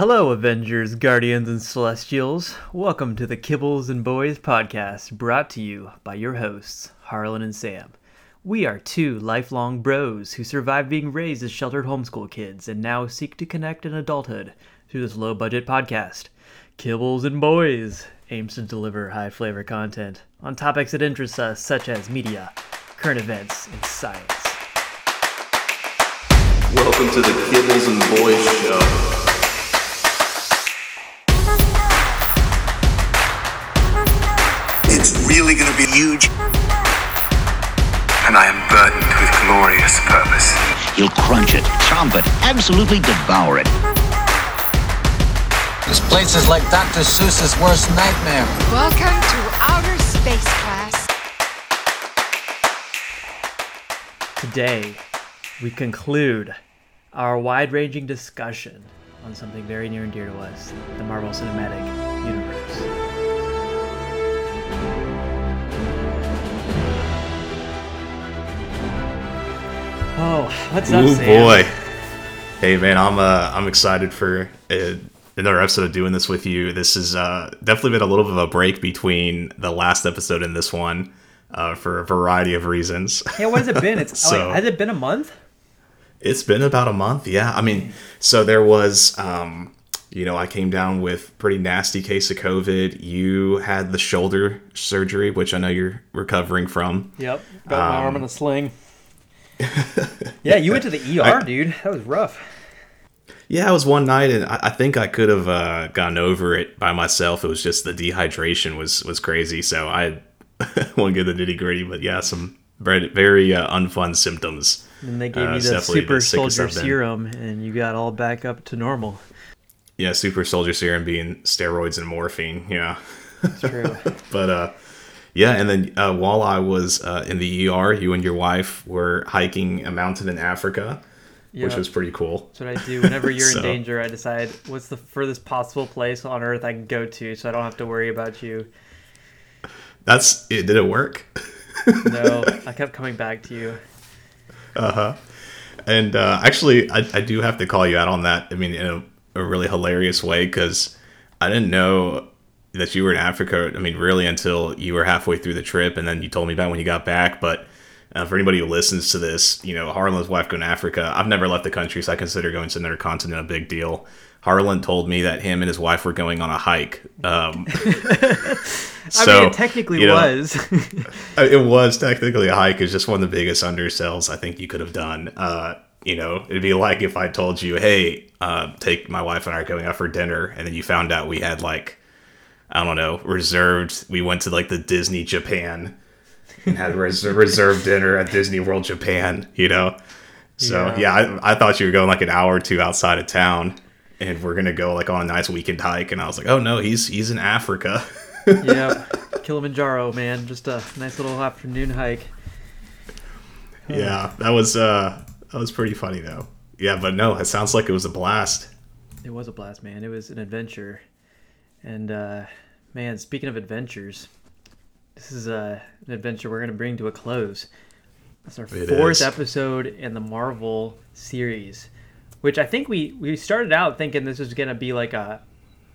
Hello, Avengers, Guardians, and Celestials. Welcome to the Kibbles and Boys podcast, brought to you by your hosts, Harlan and Sam. We are two lifelong bros who survived being raised as sheltered homeschool kids and now seek to connect in adulthood through this low budget podcast. Kibbles and Boys aims to deliver high flavor content on topics that interest us, such as media, current events, and science. Welcome to the Kibbles and Boys Show. Really going to be huge. And I am burdened with glorious purpose. You'll crunch it, chomp it, absolutely devour it. This place is like Dr. Seuss's worst nightmare. Welcome to outer space, class. Today, we conclude our wide ranging discussion on something very near and dear to us the Marvel Cinematic Universe. Oh, what's up, Ooh Sam? boy. Hey man, I'm uh I'm excited for uh, another episode of doing this with you. This has uh, definitely been a little bit of a break between the last episode and this one uh, for a variety of reasons. Yeah, what has it been? It's So- like, has it been a month? It's been about a month, yeah. I mean, so there was, um, you know, I came down with pretty nasty case of COVID. You had the shoulder surgery, which I know you're recovering from. Yep, got my arm in a sling. yeah, you went to the ER, dude. That was rough. Yeah, it was one night, and I, I think I could have uh, gotten over it by myself. It was just the dehydration was was crazy. So I won't get the nitty gritty, but yeah, some very very uh, unfun symptoms. And they gave Uh, you the super the soldier serum, and you got all back up to normal. Yeah, super soldier serum being steroids and morphine. Yeah. It's true. but uh yeah and then uh, while i was uh, in the er you and your wife were hiking a mountain in africa which was pretty cool That's what I do. Whenever you're So- in danger, I decide what's the furthest possible place on Earth I can go to, so I don't have to worry about you. that's it did it work No, I kept coming back to you. Uh huh. And uh actually I, I do have to call you out on that i mean in a, a really hilarious way because i didn't know that you were in africa i mean really until you were halfway through the trip and then you told me about when you got back but uh, for anybody who listens to this, you know, Harlan's wife going to Africa. I've never left the country, so I consider going to another continent a big deal. Harlan told me that him and his wife were going on a hike. Um, I so, mean, it technically you know, was. uh, It was technically a hike. It's just one of the biggest undersells I think you could have done. Uh, you know, it'd be like if I told you, "Hey, uh, take my wife and I are going out for dinner," and then you found out we had like, I don't know, reserved. We went to like the Disney Japan and had res- reserved dinner at Disney World Japan. You know, so Yeah. yeah, I, I thought you were going like an hour or two outside of town. And we're gonna go like on a nice weekend hike, and I was like, "Oh no, he's he's in Africa." yeah. Kilimanjaro, man. Just a nice little afternoon hike. yeah that was uh that was pretty funny though yeah but no it sounds like it was a blast It was a blast, man. It was an adventure. And uh man, speaking of adventures, this is uh, an adventure we're gonna bring to a close. It's our It fourth is. episode in the Marvel series, which I think we we started out thinking this was gonna be like a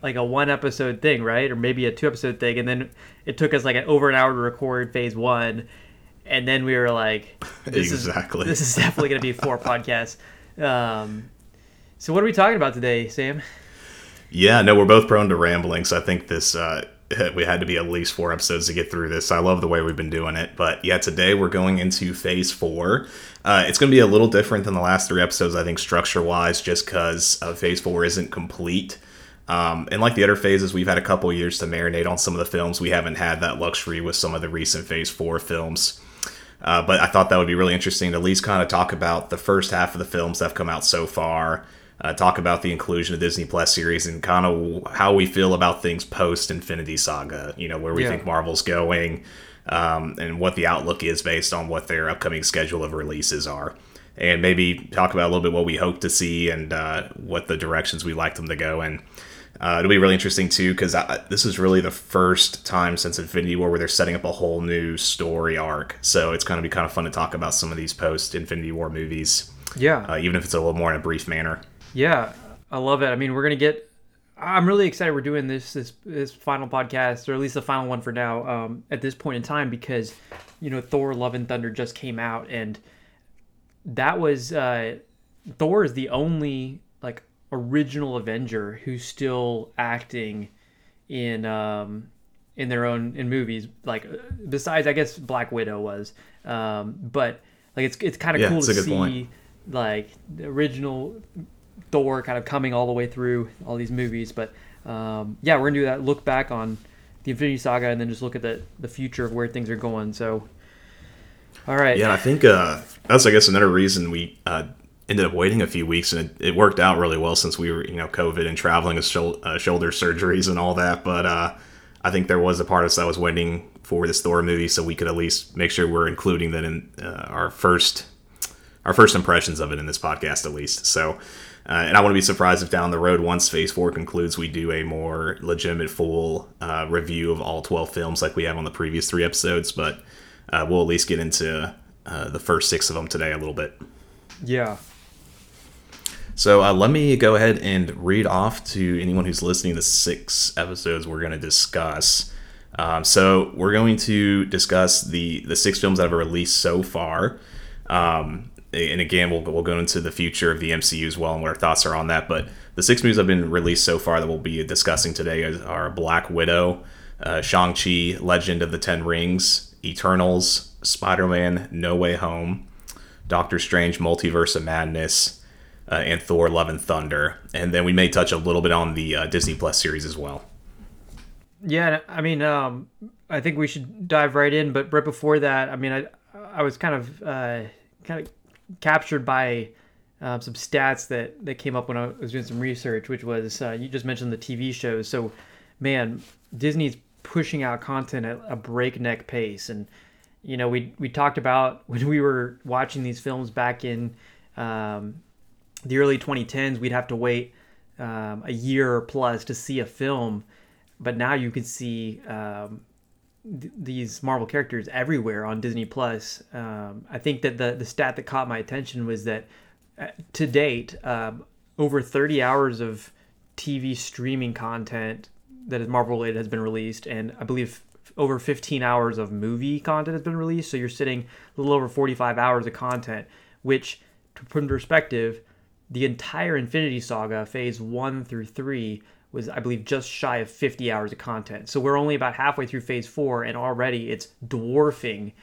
like a one episode thing, right? Or maybe a two episode thing, and then it took us like an, over an hour to record phase one, and then we were like, this Exactly. is this is definitely gonna be four podcasts. Um, so what are we talking about today, Sam? Yeah no we're both prone to rambling so i think this uh we had to be at least four episodes to get through this. I love the way we've been doing it. But yeah today we're going into phase four. Uh, it's going to be a little different than the last three episodes i think structure wise just because uh, phase four isn't complete. Um, and like the other phases, we've had a couple years to marinate on some of the films. We haven't had that luxury with some of the recent Phase 4 films. Uh, but I thought that would be really interesting to at least kind of talk about the first half of the films that have come out so far, uh, talk about the inclusion of Disney Plus series, and kind of how we feel about things post Infinity Saga. You know, where we Yeah. think Marvel's going, um, and what the outlook is based on what their upcoming schedule of releases are. And maybe talk about a little bit what we hope to see and uh, what the directions we like them to go in. Uh, it'll be really interesting too because this is really the first time since Infinity War where they're setting up a whole new story arc. So it's going to be kind of fun to talk about some of these post Infinity War movies, Yeah, uh, even if it's a little more in a brief manner. Yeah, I love it. I mean, we're gonna get I'm really excited we're doing this this this final podcast, or at least the final one for now, um, at this point in time, because you know Thor: Love and Thunder just came out, and that was uh, Thor is the only like original Avenger who's still acting in um, in their own in movies. Like besides, I guess Black Widow was, um, but like it's it's kind of Yeah, cool to see point. like the original Thor kind of coming all the way through all these movies. But um, yeah, we're gonna do that. Look back on the Infinity Saga, and then just look at the the future of where things are going. So, all right, Yeah, I think uh, that's I guess another reason we uh, ended up waiting a few weeks, and it, it worked out really well since we were you know COVID and traveling with shou- uh, shoulder surgeries and all that. But uh, I think there was a part of us that was waiting for this Thor movie, so we could at least make sure we're including that in uh, our first our first impressions of it in this podcast, at least. So. Uh, and I want to be surprised if down the road, once Phase 4 concludes, we do a more legitimate, full uh, review of all 12 films like we have on the previous three episodes. But uh, we'll at least get into uh, the first six of them today a little bit. yeah, So uh, let me go ahead and read off to anyone who's listening the six episodes we're going to discuss. Um, so we're going to discuss the the six films that have released so far. Um, and again, we'll, we'll go into the future of the MCU as well and what our thoughts are on that. But the six movies that have been released so far that we'll be discussing today are Black Widow, uh, Shang-Chi, Legend of the Ten Rings, Eternals, Spider-Man, No Way Home, Doctor Strange, Multiverse of Madness, uh, and Thor: Love and Thunder. And then we may touch a little bit on the uh, Disney Plus series as well. yeah. I mean, um, I think we should dive right in. But right before that, I mean, I I was kind of uh, kind of captured by um, some stats that that came up when I was doing some research, which was uh, you just mentioned the TV shows. So, man, Disney's pushing out content at a breakneck pace, and you know, we we talked about when we were watching these films back in um, the early 2010s, we'd have to wait um, a year plus to see a film, but now you can see um, th- these Marvel characters everywhere on Disney Plus. Um, I think that the the stat that caught my attention was that uh, to date, um, over 30 hours of TV streaming content that is Marvel related has been released, and I believe over 15 hours of movie content has been released. So you're sitting a little over 45 hours of content, which, to put in perspective, the entire Infinity Saga, phase one through three, was, I believe, just shy of 50 hours of content. So we're only about halfway through phase four, and already it's dwarfing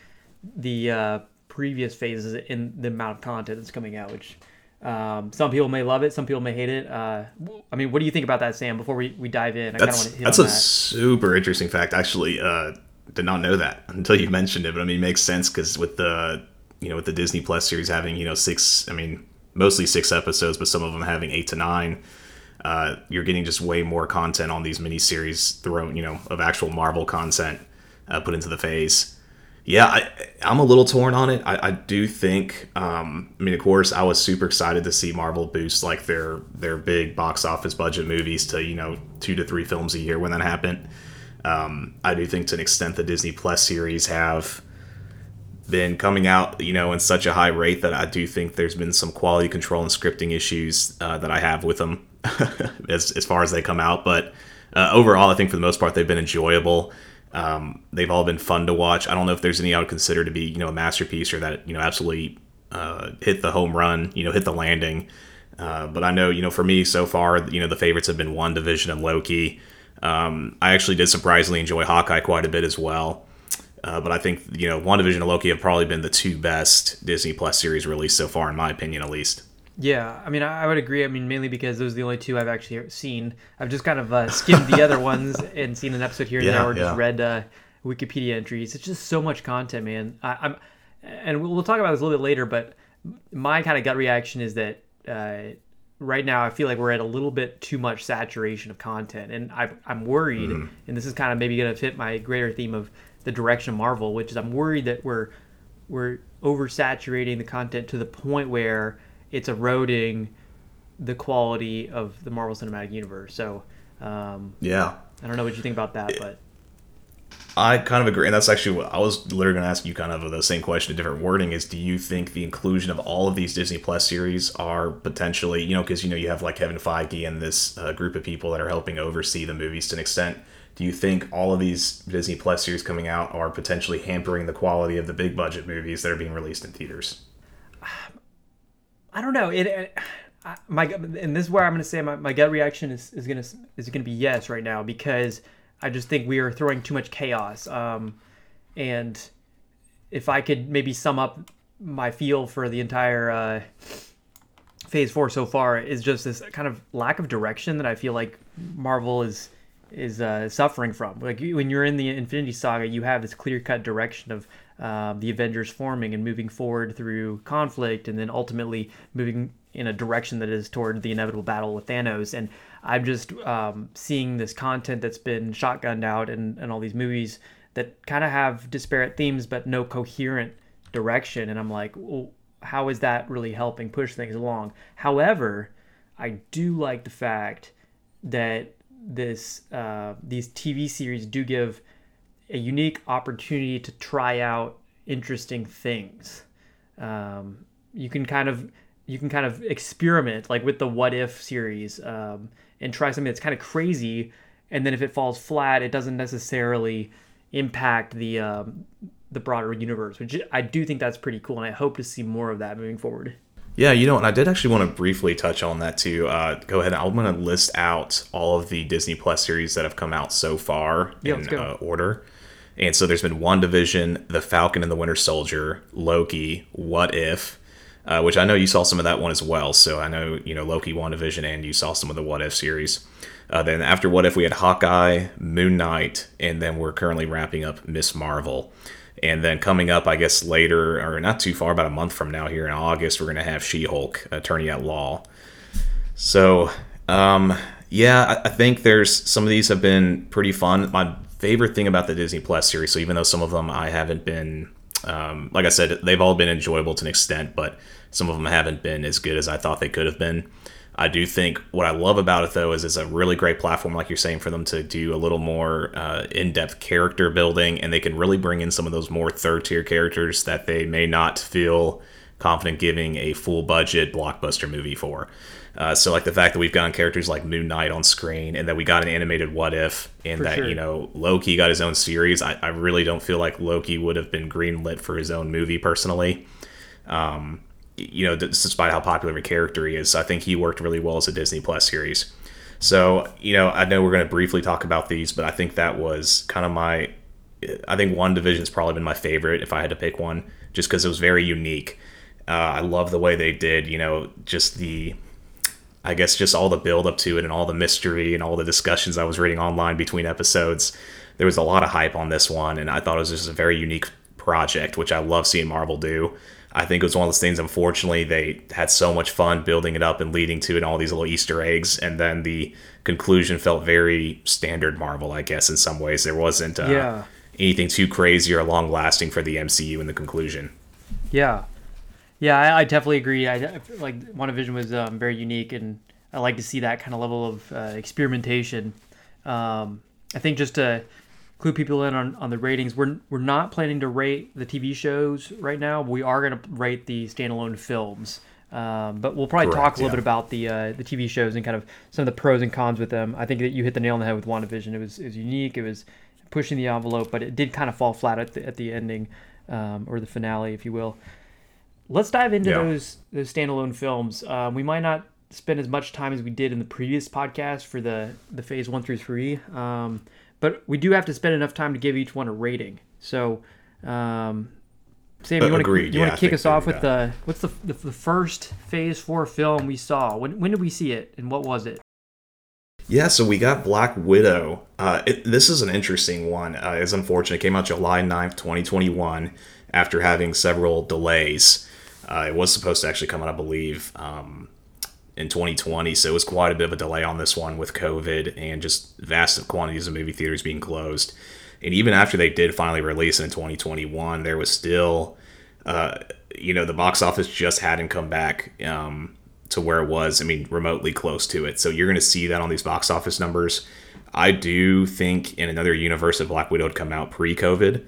the uh, previous phases in the amount of content that's coming out, which um, some people may love it, some people may hate it. Uh, I mean, what do you think about that, Sam? Before we, we dive in, I That's hit that's a that. super interesting fact. Actually, uh, did not know that until you mentioned it. But I mean, it makes sense because with the you know with the Disney Plus series having you know six, I mean mostly six episodes, but some of them having eight to nine. Uh, you're getting just way more content on these miniseries thrown, you know, of actual Marvel content uh, put into the phase. Yeah, I, I'm a little torn on it. I, I do think. Um, I mean, of course, I was super excited to see Marvel boost like their their big box office budget movies to you know two to three films a year when that happened. Um, I do think to an extent the Disney Plus series have been coming out, you know, in such a high rate that I do think there's been some quality control and scripting issues uh, that I have with them as as far as they come out. But uh, overall, I think for the most part they've been enjoyable. Um, they've all been fun to watch. I don't know if there's any I would consider to be you know a masterpiece or that you know absolutely uh, hit the home run, you know, hit the landing. Uh, but I know you know for me so far, you know the favorites have been WandaVision and Loki. Um, I actually did surprisingly enjoy Hawkeye quite a bit as well. Uh, but I think you know WandaVision and Loki have probably been the two best Disney Plus series released so far, in my opinion, at least. Yeah, I mean, I would agree. I mean, mainly because those are the only two I've actually seen. I've just kind of uh, skimmed the other ones and seen an episode here and Yeah, there, or just read uh, Wikipedia entries. It's just so much content, man. I, I'm, and we'll we'll talk about this a little bit later. But my kind of gut reaction is that uh, right now I feel like we're at a little bit too much saturation of content, and I, I'm worried. Mm-hmm. And this is kind of maybe going to fit my greater theme of the direction of Marvel, which is I'm worried that we're we're oversaturating the content to the point where it's eroding the quality of the Marvel Cinematic Universe. So um, Yeah, I don't know what you think about that, but I kind of agree, and that's actually what I was literally going to ask you. Kind of the same question, a different wording is: Do you think the inclusion of all of these Disney Plus series are potentially, you know, because you know you have like Kevin Feige and this uh, group of people that are helping oversee the movies to an extent. Do you think all of these Disney Plus series coming out are potentially hampering the quality of the big budget movies that are being released in theaters? I don't know. It, my and this is where I'm going to say my, my gut reaction is, is gonna is gonna be yes right now because I just think we are throwing too much chaos. Um, and if I could maybe sum up my feel for the entire uh, phase four so far is just this kind of lack of direction that I feel like Marvel is is uh, suffering from. Like when you're in the Infinity Saga, you have this clear cut direction of uh, the Avengers forming and moving forward through conflict, and then ultimately moving in a direction that is toward the inevitable battle with Thanos. And I'm just um, seeing this content that's been shotgunned out and, and all these movies that kind of have disparate themes but no coherent direction. And I'm like, well, how is that really helping push things along? However, I do like the fact that this uh, these TV series do give a unique opportunity to try out interesting things. Um, you can kind of you can kind of experiment like with the what if series um, and try something that's kind of crazy, and then if it falls flat, it doesn't necessarily impact the um, the broader universe, which I do think that's pretty cool, and I hope to see more of that moving forward. Yeah, you know, and I did actually want to briefly touch on that too. Uh, go ahead. I'm going to list out all of the Disney Plus series that have come out so far Yeah, in uh, order. And so there's been WandaVision, The Falcon and the Winter Soldier, Loki, What If, uh, which I know you saw some of that one as well. So I know you know Loki, WandaVision, and you saw some of the What If series. Uh, then after What If, we had Hawkeye, Moon Knight, and then we're currently wrapping up Miss Marvel. And then coming up, I guess later, or not too far, about a month from now, here in August, we're going to have She Hulk, Attorney at Law. So, um, yeah, I, I think there's some of these have been pretty fun. My favorite thing about the Disney Plus series, so even though some of them I haven't been, um, like I said, they've all been enjoyable to an extent, but some of them haven't been as good as I thought they could have been. I do think what I love about it though is it's a really great platform, like you're saying, for them to do a little more uh, in-depth character building, and they can really bring in some of those more third-tier characters that they may not feel confident giving a full-budget blockbuster movie for. Uh, so, like the fact that we've gotten characters like Moon Knight on screen, and that we got an animated What If, and For that sure. you know Loki got his own series. I, I really don't feel like Loki would have been greenlit for his own movie personally you know, despite how popular a character he is, I think he worked really well as a Disney Plus series. So, you know, I know we're going to briefly talk about these, but I think that was kind of my. I think WandaVision's probably been my favorite if I had to pick one, just because it was very unique. Uh, I love the way they did, you know, just the. I guess just all the build up to it and all the mystery and all the discussions I was reading online between episodes. There was a lot of hype on this one, and I thought it was just a very unique project, which I love seeing Marvel do. I think it was one of those things. Unfortunately, they had so much fun building it up and leading to it, and all these little Easter eggs, and then the conclusion felt very standard Marvel. I guess in some ways there wasn't uh, Yeah. anything too crazy or long lasting for the MCU in the conclusion. Yeah, yeah, I, I definitely agree. I I like WandaVision was um, very unique, and I like to see that kind of level of uh, experimentation. Um, I think just to clue people in on, on the ratings, we're we're not planning to rate the TV shows right now. We are going to rate the standalone films. Um, but we'll probably talk a little yeah. bit about the uh, the TV shows and kind of some of the pros and cons with them. I think that you hit the nail on the head with WandaVision. It was it was unique. It was pushing the envelope, but it did kind of fall flat at the at the ending um, or the finale, if you will. Let's dive into Yeah. those those standalone films. Um, we might not spend as much time as we did in the previous podcast for the the phase one through three, um, but we do have to spend enough time to give each one a rating. So, um, Sam, Uh, you want to you Yeah, want to kick us off with the what's the, the the first phase four film we saw? When when did we see it and what was it? Yeah, so we got Black Widow. Uh, it, this is an interesting one. Uh, it's unfortunate. It came out July 9th, 2021, after having several delays. Uh, it was supposed to actually come out, I believe, um, in 2020, so it was quite a bit of a delay on this one with COVID and just vast quantities of movie theaters being closed. And even after they did finally release it in 2021, there was still, uh, you know, the box office just hadn't come back um, to where it was. I mean, remotely close to it. So you're going to see that on these box office numbers. I do think in another universe, if Black Widow would come out pre-COVID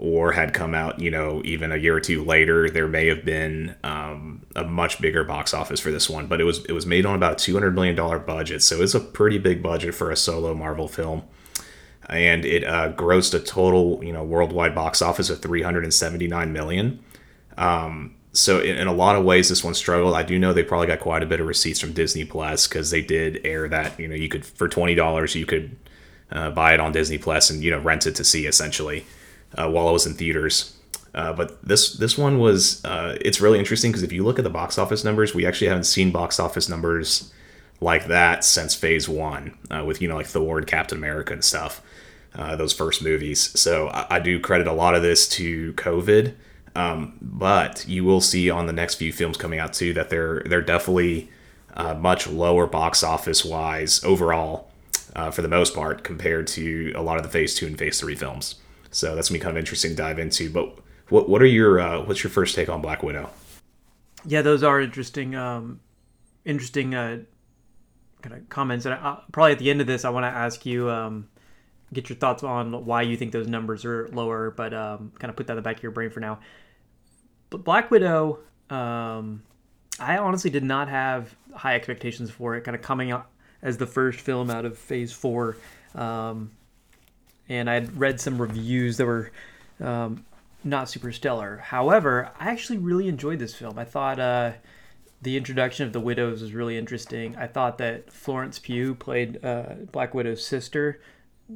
or had come out, you know, even a year or two later, there may have been um, a much bigger box office for this one. But it was it was made on about a two hundred million dollar budget, so it's a pretty big budget for a solo Marvel film. And it uh, grossed a total, you know, worldwide box office of three hundred and seventy nine million. Um, so in, in, a lot of ways, this one struggled. I do know they probably got quite a bit of receipts from Disney Plus because they did air that. You know, you could for twenty dollars you could uh, buy it on Disney Plus and you know rent it to see essentially uh, while I was in theaters. Uh, but this this one was uh, it's really interesting because if you look at the box office numbers, we actually haven't seen box office numbers like that since Phase One uh, with you know like Thor and Captain America and stuff. Uh, those first movies. So I, I do credit a lot of this to COVID. Um, but you will see on the next few films coming out too that they're they're definitely uh, much lower box office wise overall for the most part compared to a lot of the Phase Two and Phase Three films. So that's gonna be kind of interesting to dive into. But what what are your uh, what's your first take on Black Widow? Yeah, those are interesting, um, interesting uh, kind of comments. And I, probably at the end of this, I want to ask you. Um, get your thoughts on why you think those numbers are lower, but um, kind of put that in the back of your brain for now. But Black Widow, um, I honestly did not have high expectations for it, kind of coming out as the first film out of Phase Four. Um, and I had read some reviews that were um, not super stellar. However, I actually really enjoyed this film. I thought uh, the introduction of the widows was really interesting. I thought that Florence Pugh played uh, Black Widow's sister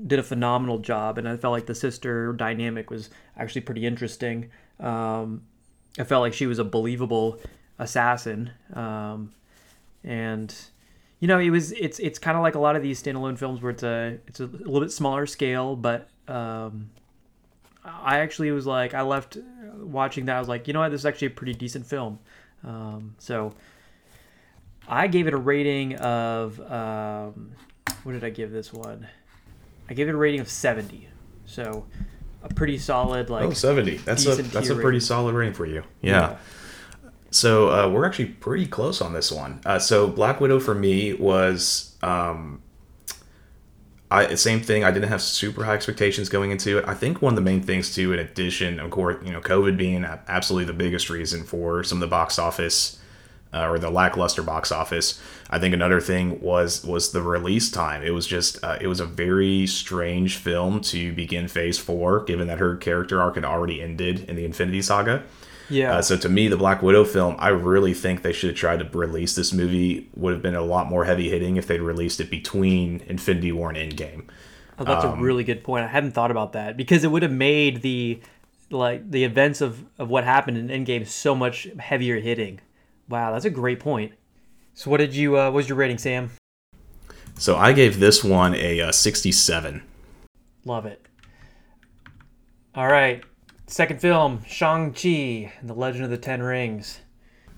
did a phenomenal job, and I felt like the sister dynamic was actually pretty interesting. Um, I felt like she was a believable assassin, um, and you know, it was it's it's kind of like a lot of these standalone films where it's a it's a little bit smaller scale, but um, I actually was like I left watching that I was like, you know what, this is actually a pretty decent film. Um, so I gave it a rating of um, what did I give this one? I gave it a rating of 70. So a pretty solid like oh 70 that's a that's a pretty rating. solid rating for you yeah, yeah. So uh, we're actually pretty close on this one uh, so black widow for me was um, I same thing I didn't have super high expectations going into it I think one of the main things too in addition of course you know COVID being absolutely the biggest reason for some of the box office uh, or the lackluster box office. I think another thing was was the release time. It was just uh, it was a very strange film to begin Phase Four, given that her character arc had already ended in the Infinity Saga. Yeah. Uh, so to me, the Black Widow film, I really think they should have tried to release this movie. Would have been a lot more heavy hitting if they'd released it between Infinity War and Endgame. Oh, that's um, a really good point. I hadn't thought about that because it would have made the like the events of, of what happened in Endgame so much heavier hitting. Wow, that's a great point. So, what did you? Uh, what was your rating, Sam? So I gave this one a uh, 67. Love it. All right, second film, Shang Chi and the Legend of the Ten Rings.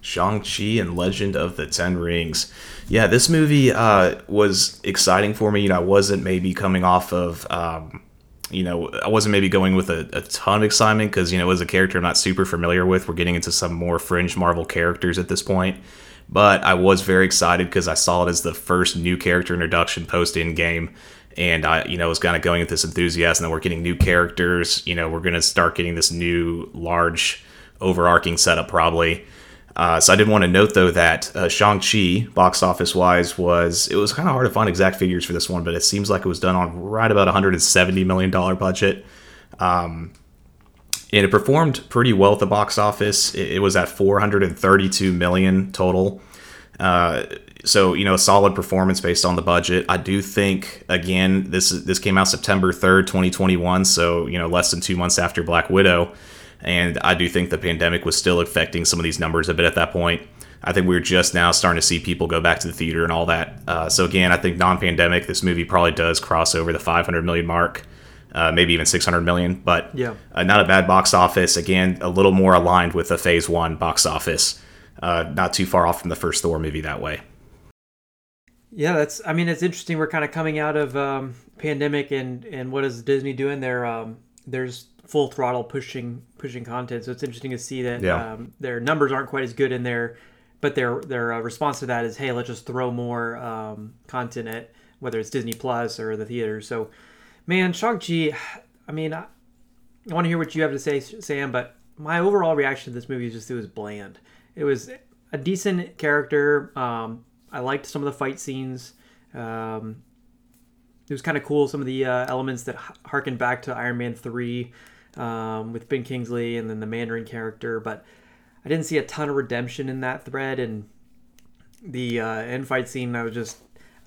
Shang-Chi and Legend of the Ten Rings. Yeah, this movie uh, was exciting for me. You know, I wasn't maybe coming off of um, you know, I wasn't maybe going with a, a ton of excitement because, you know, as a character I'm not super familiar with. We're getting into some more fringe Marvel characters at this point. But I was very excited because I saw it as the first new character introduction post Endgame. And I, you know, was kind of going with this enthusiasm that we're getting new characters. You know, we're going to start getting this new large overarching setup probably. Uh, so I did want to note though that uh, Shang Chi box office wise was it was kind of hard to find exact figures for this one, but it seems like it was done on right about 170 million dollar budget, um, and it performed pretty well at the box office. It, was at 432 million total. Uh, so you know, a solid performance based on the budget. I do think again this this came out September 3rd, 2021, so you know less than two months after Black Widow. And I do think the pandemic was still affecting some of these numbers a bit at that point. I think we are just now starting to see people go back to the theater and all that. Uh, so again, I think non-pandemic, this movie probably does cross over the 500 million mark, uh, maybe even 600 million. But yeah, uh, not a bad box office. Again, a little more aligned with the Phase One box office. Uh, not too far off from the first Thor movie that way. Yeah, that's. I mean, it's interesting. We're kind of coming out of um, pandemic, and and what is Disney doing? There, um, there's full throttle pushing pushing content. So it's interesting to see that yeah. um, their numbers aren't quite as good in there, but their their uh, response to that is, hey, let's just throw more um, content at whether it's Disney Plus or the theaters. So, man, Shang Chi. I mean, I, I want to hear what you have to say, Sam. But my overall reaction to this movie is just it was bland. It was a decent character. Um, I liked some of the fight scenes. Um, it was kind of cool some of the uh, elements that harken back to Iron Man three um, with Ben Kingsley and then the Mandarin character, but I didn't see a ton of redemption in that thread. And the uh, end fight scene, I was just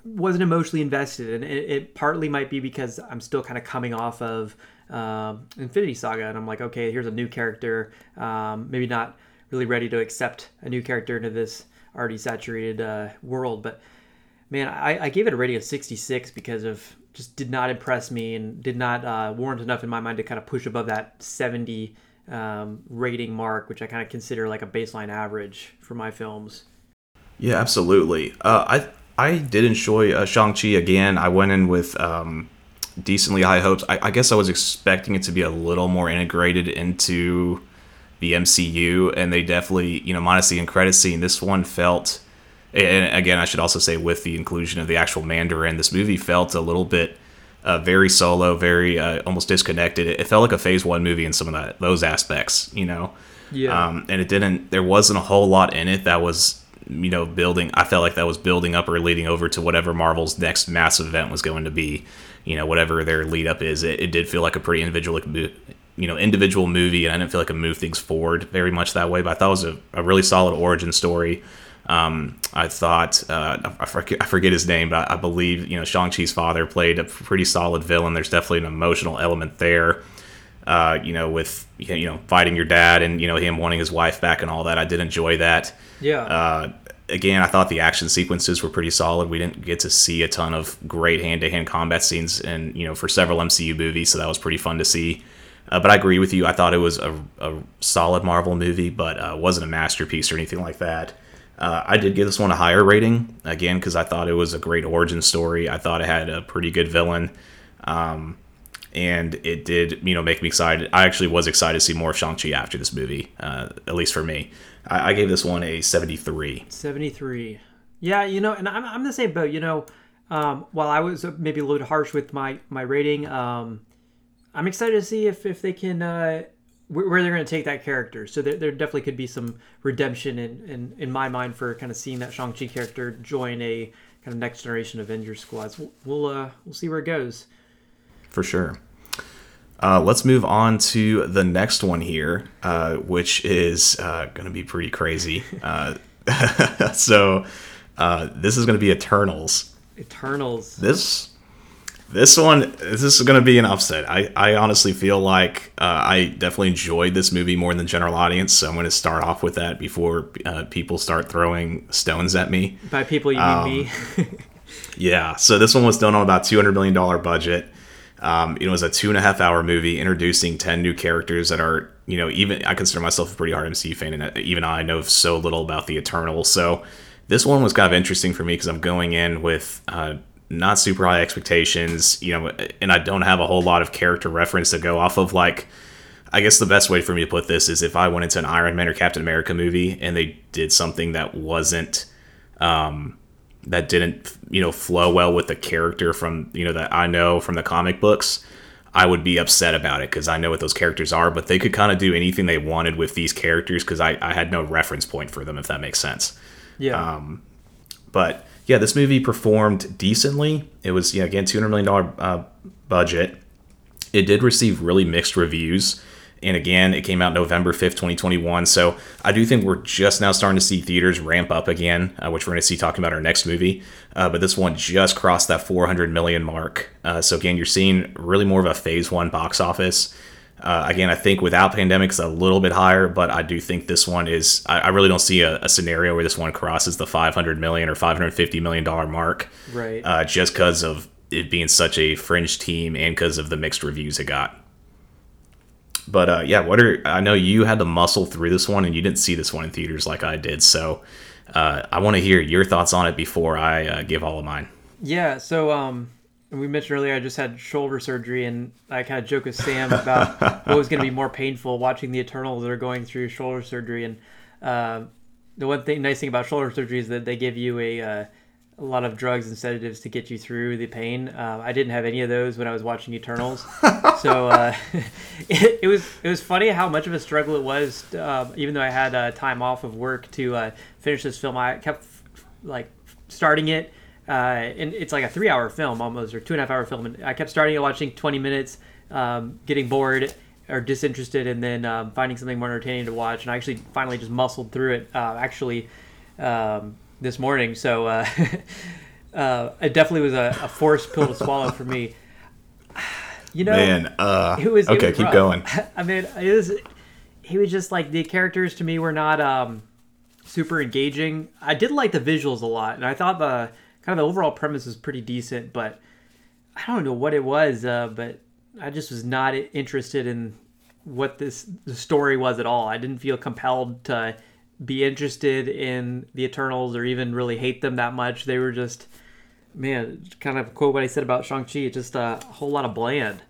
wasn't emotionally invested, and it, it partly might be because I'm still kind of coming off of um, Infinity Saga, and I'm like, okay, here's a new character, um, maybe not really ready to accept a new character into this already saturated uh, world, but man, I, I, gave it a rating of 66 because of just did not impress me and did not uh, warrant enough in my mind to kind of push above that 70 um, rating mark, which I kind of consider like a baseline average for my films. Yeah, absolutely. Uh, I I did enjoy uh, Shang Chi again. I went in with um, decently high hopes. I, I guess I was expecting it to be a little more integrated into the MCU, and they definitely, you know, minus the end credit scene, this one felt and again, I should also say with the inclusion of the actual Mandarin, this movie felt a little bit uh, very solo, very uh, almost disconnected. It, it, felt like a Phase One movie in some of that those aspects, you know. Yeah. Um, and it didn't. There wasn't a whole lot in it that was, you know, building. I felt like that was building up or leading over to whatever Marvel's next massive event was going to be. You know, whatever their lead up is. It, it did feel like a pretty individual, you know, individual movie, and I didn't feel like it moved things forward very much that way. But I thought it was a, a really solid origin story. Um, I thought uh, I, forget, I forget his name, but I believe you know Shang Chi's father played a pretty solid villain. There's definitely an emotional element there. Uh, you know, with you know fighting your dad and you know him wanting his wife back and all that. I did enjoy that. Yeah. Uh, again, I thought the action sequences were pretty solid. We didn't get to see a ton of great hand-to-hand combat scenes, and you know, for several MCU movies, so that was pretty fun to see. Uh, but I agree with you. I thought it was a, a solid Marvel movie, but uh, wasn't a masterpiece or anything like that. Uh, I did give this one a higher rating again because I thought it was a great origin story. I thought it had a pretty good villain, um, and it did you know make me excited. I actually was excited to see more of Shang Chi after this movie, uh, at least for me. I, I, gave this one a seventy three. Seventy three. Yeah, you know, and I'm, I'm the same boat. You know, um, while I was maybe a little harsh with my my rating, um, I'm excited to see if if they can. Uh, where they're going to take that character. So there, there definitely could be some redemption in, in, in my mind for kind of seeing that Shang Chi character join a kind of next generation Avengers squads. We'll we'll, uh, we'll see where it goes. For sure. Uh, let's move on to the next one here, uh, which is uh, going to be pretty crazy. Uh, so uh, this is going to be Eternals. Eternals. This this one, this is going to be an upset. I, I honestly feel like uh, I definitely enjoyed this movie more than the general audience. So I'm going to start off with that before uh, people start throwing stones at me. By people, you mean um, me? yeah. So this one was done on about $200 million budget. Um, it was a two and a half hour movie introducing 10 new characters that are, you know, even I consider myself a pretty hard MCU fan, and even I know so little about the eternal So this one was kind of interesting for me because I'm going in with uh, not super high expectations, you know, and I don't have a whole lot of character reference to go off of. Like, I guess the best way for me to put this is if I went into an Iron Man or Captain America movie and they did something that wasn't, um, that didn't, you know, flow well with the character from, you know, that I know from the comic books, I would be upset about it because I know what those characters are, but they could kind of do anything they wanted with these characters because I, I had no reference point for them, if that makes sense. Yeah. Um, but yeah, this movie performed decently. It was yeah again two hundred million dollar uh, budget. It did receive really mixed reviews, and again, it came out November fifth, twenty twenty one. So I do think we're just now starting to see theaters ramp up again, uh, which we're going to see talking about our next movie. Uh, but this one just crossed that four hundred million mark. Uh, so again, you're seeing really more of a phase one box office. Uh, again, I think without pandemic it's a little bit higher, but I do think this one is. I, I really don't see a, a, scenario where this one crosses the 500 million or 550 million dollar mark. Right. Uh, just because of it being such a fringe team and because of the mixed reviews it got. But uh, yeah, what are I know you had to muscle through this one and you didn't see this one in theaters like I did, so uh, I want to hear your thoughts on it before I uh, give all of mine. Yeah. So um we mentioned earlier I just had shoulder surgery, and I kind of joke with Sam about what was going to be more painful watching the Eternals that are going through shoulder surgery. And uh, the one thing nice thing about shoulder surgery is that they give you a uh, a lot of drugs and sedatives to get you through the pain. Uh, I didn't have any of those when I was watching Eternals, so uh, it, it was it was funny how much of a struggle it was. Uh, even though I had uh, time off of work to uh, finish this film, I kept like starting it. Uh, and it's like a three-hour film almost, or two and a half hour film. And I kept starting it, watching 20 minutes, um, getting bored or disinterested, and then um, finding something more entertaining to watch. And I actually finally just muscled through it. Uh, actually, um, this morning. So uh, uh, it definitely was a, a forced pill to swallow for me. You know, Man, uh, it was it okay. was keep rough. going. I mean, it was. He was just like the characters to me were not um, super engaging. I did like the visuals a lot, and I thought the kind of the overall premise was pretty decent. But I don't know what it was, uh, but I just was not interested in what this the story was at all. I didn't feel compelled to be interested in the Eternals or even really hate them that much. They were just, man, kind of quote what I said about Shang Chi. Just a whole lot of bland.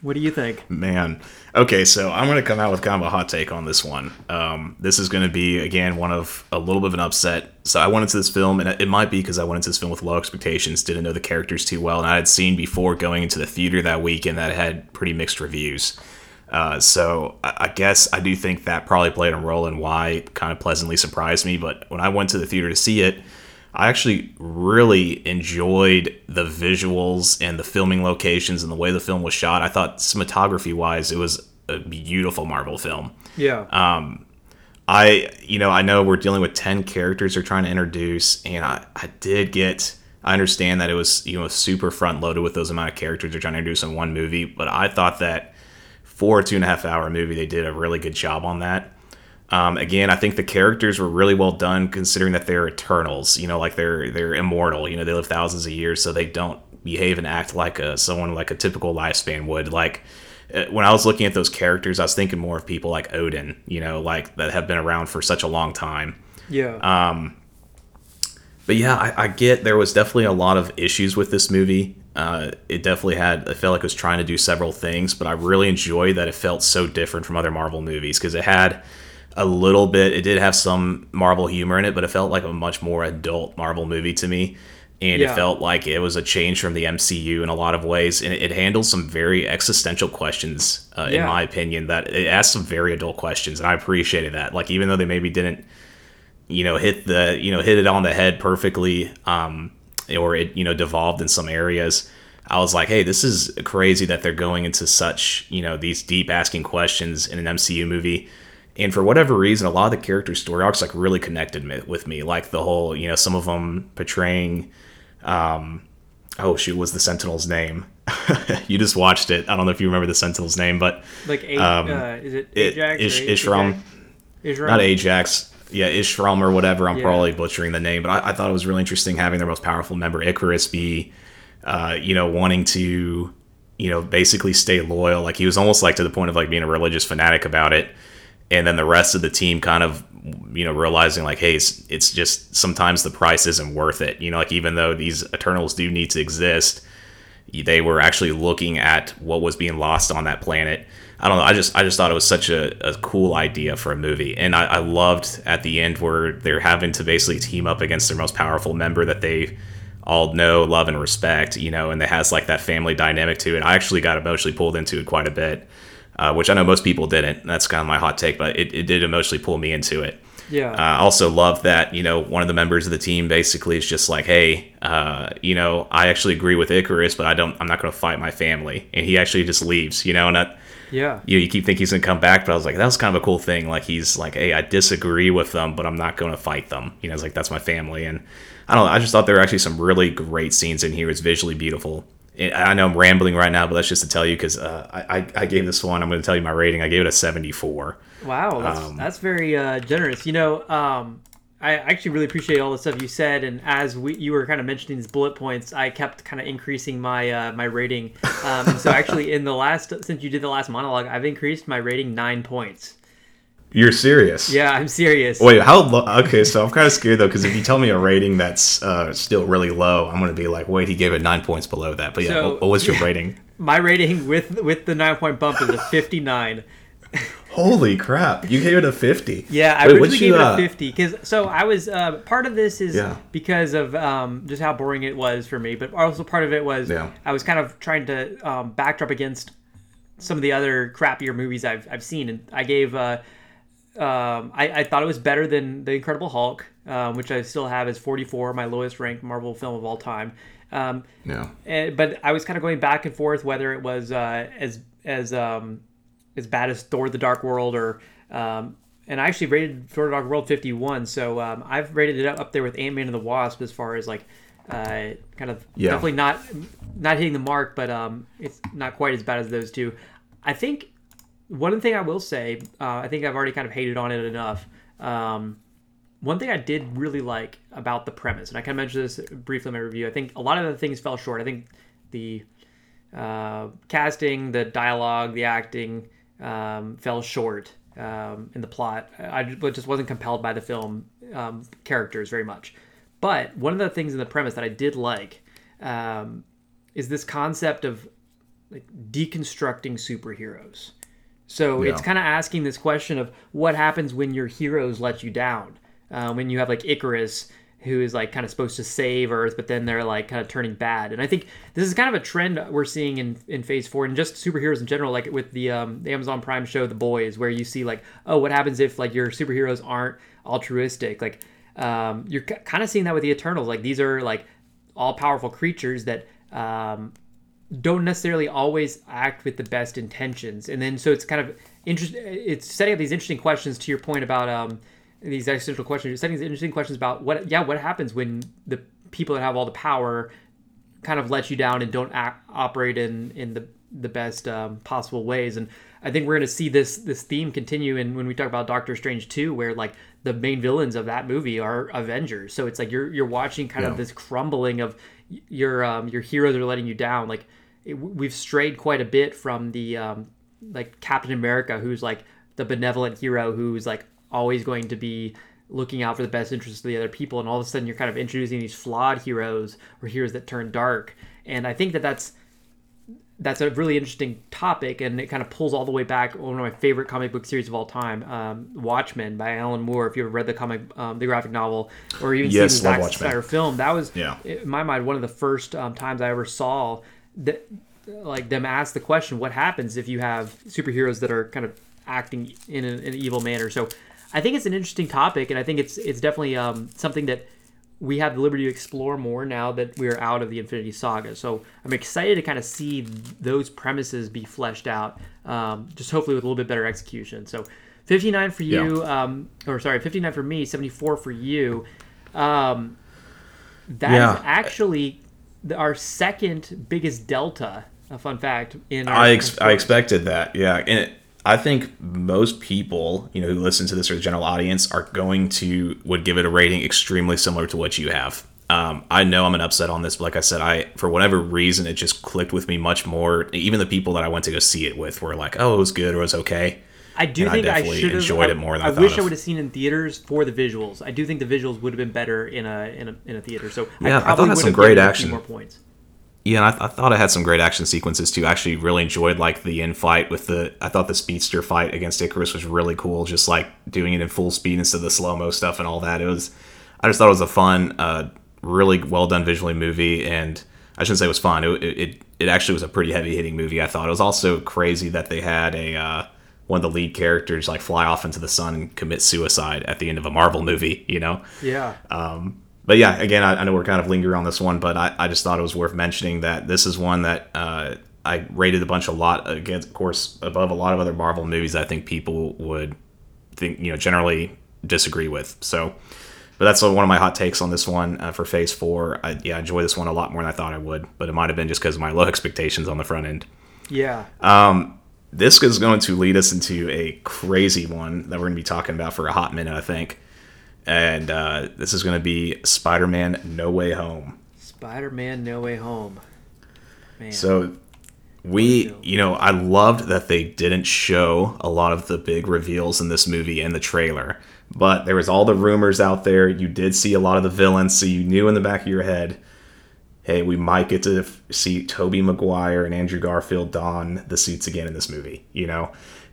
What do you think? Man. Okay, so I'm going to come out with kind of a hot take on this one. Um, this is going to be, again, one of a little bit of an upset. So I went into this film, and it might be because I went into this film with low expectations, didn't know the characters too well, and I had seen before going into the theater that weekend that had pretty mixed reviews. Uh, so I guess I do think that probably played a role in why it kind of pleasantly surprised me. But when I went to the theater to see it, I actually really enjoyed the visuals and the filming locations and the way the film was shot. I thought cinematography wise, it was a beautiful Marvel film. Yeah. Um, I, you know, I know we're dealing with 10 characters they're trying to introduce, and I, I did get, I understand that it was, you know, super front loaded with those amount of characters they're trying to introduce in one movie, but I thought that for a two and a half hour movie, they did a really good job on that. Um, again, I think the characters were really well done considering that they're Eternals, you know, like they're, they're immortal, you know, they live thousands of years, so they don't behave and act like a, someone like a typical lifespan would. Like, uh, when I was looking at those characters, I was thinking more of people like Odin, you know, like that have been around for such a long time. yeah. Um. But yeah, I, I get there was definitely a lot of issues with this movie. Uh, it definitely had, I felt like it was trying to do several things, but I really enjoyed that it felt so different from other Marvel movies because it had a little bit, it did have some Marvel humor in it, but it felt like a much more adult Marvel movie to me. And Yeah. it felt like it was a change from the MCU in a lot of ways. And it, it handled some very existential questions, uh, in my opinion, that it asked some very adult questions. And I appreciated that. Like, even though they maybe didn't you know hit the you know hit it on the head perfectly um or it you know devolved in some areas i was like hey this is crazy that they're going into such you know these deep asking questions in an mcu movie and for whatever reason a lot of the character story arcs like really connected me, with me like the whole you know some of them portraying um oh shoot was the sentinel's name you just watched it i don't know if you remember the sentinel's name but like, a- um, uh, is it it- Ajax? Ish- Ishram. Ishram? not Ajax. Yeah, Ishram or whatever. I'm Yeah. probably butchering the name, but I, I thought it was really interesting having their most powerful member, Ikaris, be, uh, you know, wanting to, you know, basically stay loyal. Like he was almost like to the point of like being a religious fanatic about it, and then the rest of the team kind of, you know, realizing like, hey, it's, it's just sometimes the price isn't worth it. You know, like even though these Eternals do need to exist, they were actually looking at what was being lost on that planet. I don't know. I just I just thought it was such a, a cool idea for a movie, and I, I loved at the end where they're having to basically team up against their most powerful member that they all know, love, and respect. You know, and it has like that family dynamic to it. I actually got emotionally pulled into it quite a bit, uh, which I know most people didn't. That's kind of my hot take, but it, it did emotionally pull me into it. Yeah. Uh, I also love that you know one of the members of the team basically is just like, hey, uh, you know, I actually agree with Ikaris, but I don't. I'm not going to fight my family, and he actually just leaves. You know, and I, yeah. you know, you keep thinking he's going to come back, but I was like, that was kind of a cool thing. Like he's like, hey, I disagree with them, but I'm not going to fight them. You know, it's like that's my family, and I don't know. I just thought there were actually some really great scenes in here. It's visually beautiful. I know I'm rambling right now, but that's just to tell you because uh, I, I I gave this one. I'm going to tell you my rating. I gave it a 74. Wow, that's, Um, that's very uh, generous. You know, um, I actually really appreciate all the stuff you said, and as we you were kind of mentioning these bullet points, I kept kind of increasing my uh, my rating. Um, so actually, in the last since you did the last monologue, I've increased my rating nine points. You're serious? Yeah, I'm serious. Wait, how low? Okay, so I'm kind of scared though, because if you tell me a rating that's uh, still really low, I'm gonna be like, wait, he gave it nine points below that. But yeah, So- what, what was your rating? My rating with with the nine point bump is a 59. Holy crap! You gave it a fifty. Yeah, I Wait, originally gave you, it a uh, 50 because so I was uh, part of this is Yeah. because of um, just how boring it was for me, but also part of it was Yeah. I was kind of trying to um, backdrop against some of the other crappier movies I've, I've seen, and I gave uh, um, I, I thought it was better than the Incredible Hulk, um, which I still have as 44, my lowest ranked Marvel film of all time. Um, Yeah. and, but I was kind of going back and forth whether it was uh, as as um, as bad as Thor: The Dark World or um, and I actually rated Thor: The Dark World 51. So um, I've rated it up, up there with Ant Man and the Wasp as far as like uh, kind of Yeah. definitely not not hitting the mark, but um, it's not quite as bad as those two. I think one thing I will say, uh, I think I've already kind of hated on it enough. Um, one thing I did really like about the premise, and I kind of mentioned this briefly in my review. I think a lot of the things fell short. I think the uh, casting, the dialogue, the acting um, fell short um, in the plot. I just wasn't compelled by the film um, characters very much. But one of the things in the premise that I did like um, is this concept of like deconstructing superheroes. So it's kind of asking this question of what happens when your heroes let you down. Uh, when you have like Ikaris, who is like kind of supposed to save Earth, but then they're like kind of turning bad. And I think this is kind of a trend we're seeing in, in Phase Four, and just superheroes in general, like with the um, the Amazon Prime show The Boys, where you see like, oh, what happens if like your superheroes aren't altruistic? Like um, you're kind of seeing that with the Eternals. Like these are like all powerful creatures that um, don't necessarily always act with the best intentions and then so it's kind of interesting. it's setting up these interesting questions to your point about um these existential questions you're setting these interesting questions about what yeah what happens when the people that have all the power kind of let you down and don't act, operate in in the the best um, possible ways and i think we're going to see this this theme continue in when we talk about doctor strange 2 where like the main villains of that movie are avengers so it's like you're you're watching kind Yeah. of this crumbling of your um your heroes are letting you down like it, we've strayed quite a bit from the um like captain america who's like the benevolent hero who's like always going to be looking out for the best interests of the other people and all of a sudden you're kind of introducing these flawed heroes or heroes that turn dark and i think that that's that's a really interesting topic and it kind of pulls all the way back one of my favorite comic book series of all time um, watchmen by alan moore if you ever read the comic um, the graphic novel or even Yes, seen the Zack. Snyder film that was Yeah. in my mind one of the first um, times i ever saw that like them ask the question what happens if you have superheroes that are kind of acting in an, an evil manner so i think it's an interesting topic and i think it's it's definitely um, something that we have the liberty to explore more now that we're out of the Infinity Saga. So I'm excited to kind of see those premises be fleshed out, um, just hopefully with a little bit better execution. So 59 for you, um, or sorry, 59 for me, 74 for you. Um, that is Yeah. actually our second biggest delta. A fun fact in our, I ex- I expected that. Yeah, and it, I think most people, you know, who listen to this or the general audience are going to would give it a rating extremely similar to what you have. Um, I know I'm an upset on this, but like I said, I for whatever reason it just clicked with me much more. Even the people that I went to go see it with were like, "Oh, it was good," or "It was okay." I do And think I, definitely should have enjoyed it more than I I wish I would have seen in theaters for the visuals. I do think the visuals would have been better in a in a, in a theater. So Yeah, I I thought probably it had some great given it a few action. more points. Yeah, and I, th- I thought it had some great action sequences too. I actually really enjoyed like the in fight with the. I thought the speedster fight against Ikaris was really cool. Just like doing it in full speed instead of the slow mo stuff and all that. It was. I just thought it was a fun, uh, really well done visually movie, and I shouldn't say it was fun. It it, it actually was a pretty heavy hitting movie. I thought it was also crazy that they had a. Uh, one of the lead characters like fly off into the sun and commit suicide at the end of a Marvel movie, you know? Yeah. but yeah, again, I, I know we're kind of lingering on this one, but I, I just thought it was worth mentioning that this is one that uh, I rated a bunch a lot against, of course, above a lot of other Marvel movies. I think people would think, you know, generally disagree with. So, but that's one of my hot takes on this one uh, for Phase Four. I, yeah, I enjoy this one a lot more than I thought I would, but it might have been just because of my low expectations on the front end. Yeah. This is going to lead us into a crazy one that we're going to be talking about for a hot minute, I think. And uh, this is going to be Spider-Man: No Way Home. Spider-Man: No Way Home. Man. So we, you know, I loved that they didn't show a lot of the big reveals in this movie in the trailer. But there was all the rumors out there. You did see a lot of the villains, so you knew in the back of your head, hey, we might get to f- see Tobey Maguire and Andrew Garfield don the suits again in this movie, you know?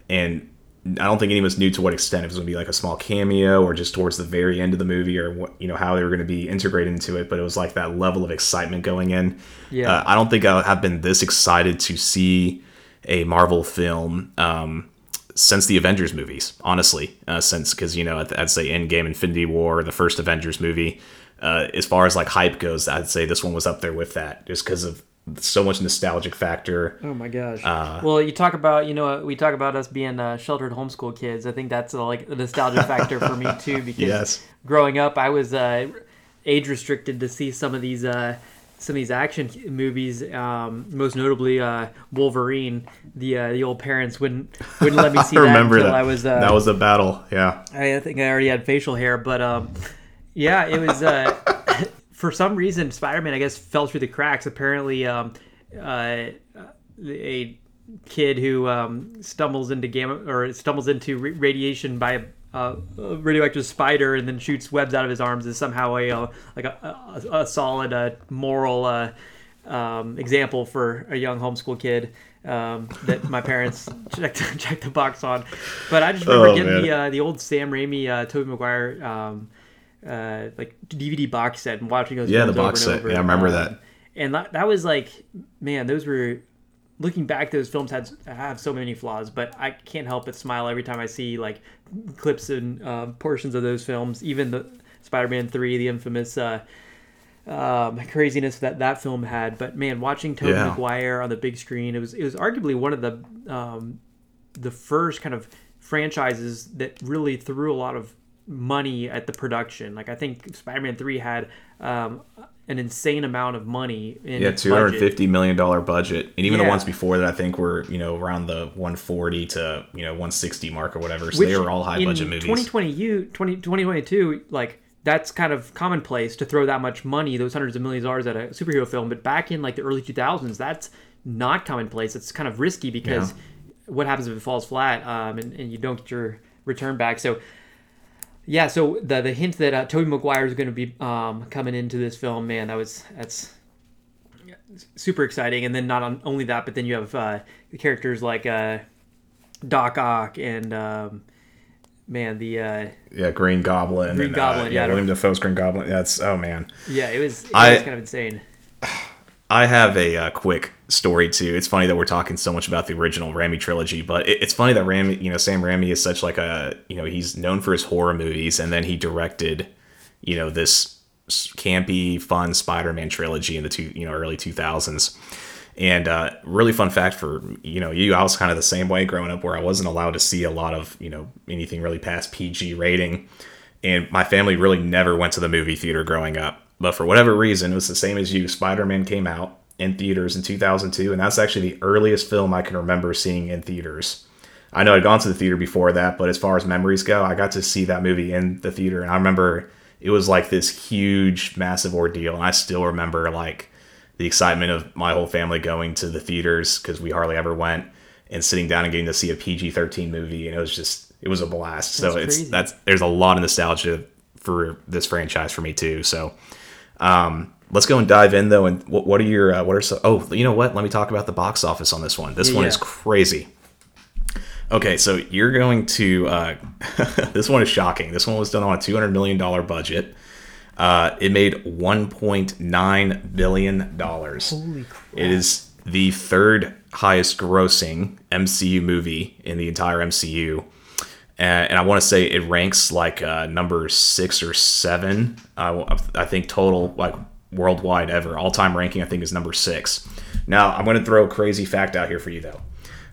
And I don't think anyone's knew to what extent it was going to be like a small cameo or just towards the very end of the movie or what you know how they were going to be integrated into it. But it was like that level of excitement going in. Yeah. Uh, I don't think I have been this excited to see a Marvel film um, since the Avengers movies. Honestly, uh, since because you know I'd, I'd say Endgame, Infinity War, the first Avengers movie. Uh, as far as like hype goes, I'd say this one was up there with that, just because of so much nostalgic factor. Oh my gosh. Uh, well, you talk about you know we talk about us being uh, sheltered homeschool kids. I think that's uh, like a nostalgia factor for me too because Yes. growing up I was uh, age restricted to see some of these uh, some of these action movies. Um, most notably uh, Wolverine. The uh, the old parents wouldn't wouldn't let me see I that remember until that. I was uh, that was a battle. Yeah. I think I already had facial hair, but um, yeah, it was. Uh, for some reason, Spider-Man, I guess, fell through the cracks. Apparently, um, uh, a kid who um, stumbles into gamma or stumbles into ra- radiation by a, uh, a radioactive spider and then shoots webs out of his arms is somehow a uh, like a, a, a solid uh, moral uh, um, example for a young homeschool kid um, that my parents checked checked the box on. But I just remember Oh, getting man. the uh, the old Sam Raimi, uh, Tobey Maguire. Um, uh, like DVD box set and watching those. Yeah, the box set. over. Yeah, I remember Um, that. and that, that was like man those were looking back those films had have so many flaws but i can't help but smile every time i see like clips and uh, portions of those films even the spider-man 3 the infamous uh, um, craziness that that film had but man watching Tobey Yeah. Maguire on the big screen it was it was arguably one of the um, the first kind of franchises that really threw a lot of money at the production. Like I think Spider-Man Three had um, an insane amount of money in Yeah, two hundred fifty million dollar budget, and even the ones before that, I think were you know around the one forty to you know one sixty mark or whatever. So Which they were all high budget movies. 2020, you 20, 2022, like that's kind of commonplace to throw that much money, those hundreds of millions of dollars at a superhero film. But back in like the early 2000s, that's not commonplace. It's kind of risky because what happens if it falls flat um, and, and you don't get your return back? So yeah, so the the hint that uh, Tobey Maguire is going to be um, coming into this film, man, that was that's super exciting. And then not on, only that, but then you have uh, characters like uh, Doc Ock and um, man, the uh, yeah, Green Goblin. Green and, Goblin, Uh, yeah, I yeah, don't- William Dafoe's Green Goblin. That's oh man. yeah, it was it I- was kind of insane. I have a uh, quick story too. It's funny that we're talking so much about the original Raimi trilogy, but it, it's funny that Raimi, you know, Sam Raimi is such like a, you know, he's known for his horror movies, and then he directed, you know, this campy, fun Spider-Man trilogy in the two, you know, early two thousands. And uh, really fun fact for you know you, I was kind of the same way growing up, where I wasn't allowed to see a lot of you know anything really past PG rating, and my family really never went to the movie theater growing up. But for whatever reason, it was the same as you. Spider Man came out in theaters in 2002, and that's actually the earliest film I can remember seeing in theaters. I know I'd gone to the theater before that, but as far as memories go, I got to see that movie in the theater, and I remember it was like this huge, massive ordeal, and I still remember like the excitement of my whole family going to the theaters because we hardly ever went and sitting down and getting to see a PG-13 movie, and it was just it was a blast. so it's crazy. that's there's a lot of nostalgia for this franchise for me too. So um, let's go and dive in though. And what, what are your uh, what are so? Oh, you know what? Let me talk about the box office on this one. This Yeah, one yeah. is crazy. Okay, so you're going to. Uh, this one is shocking. This one was done on a two hundred million dollar budget. Uh, it made one point nine billion dollars. Holy crap! It is the third highest grossing MCU movie in the entire MCU. And, and I want to say it ranks like uh, number six or seven. I think total like worldwide ever all time ranking. I think is number six. Now I'm going to throw a crazy fact out here for you though.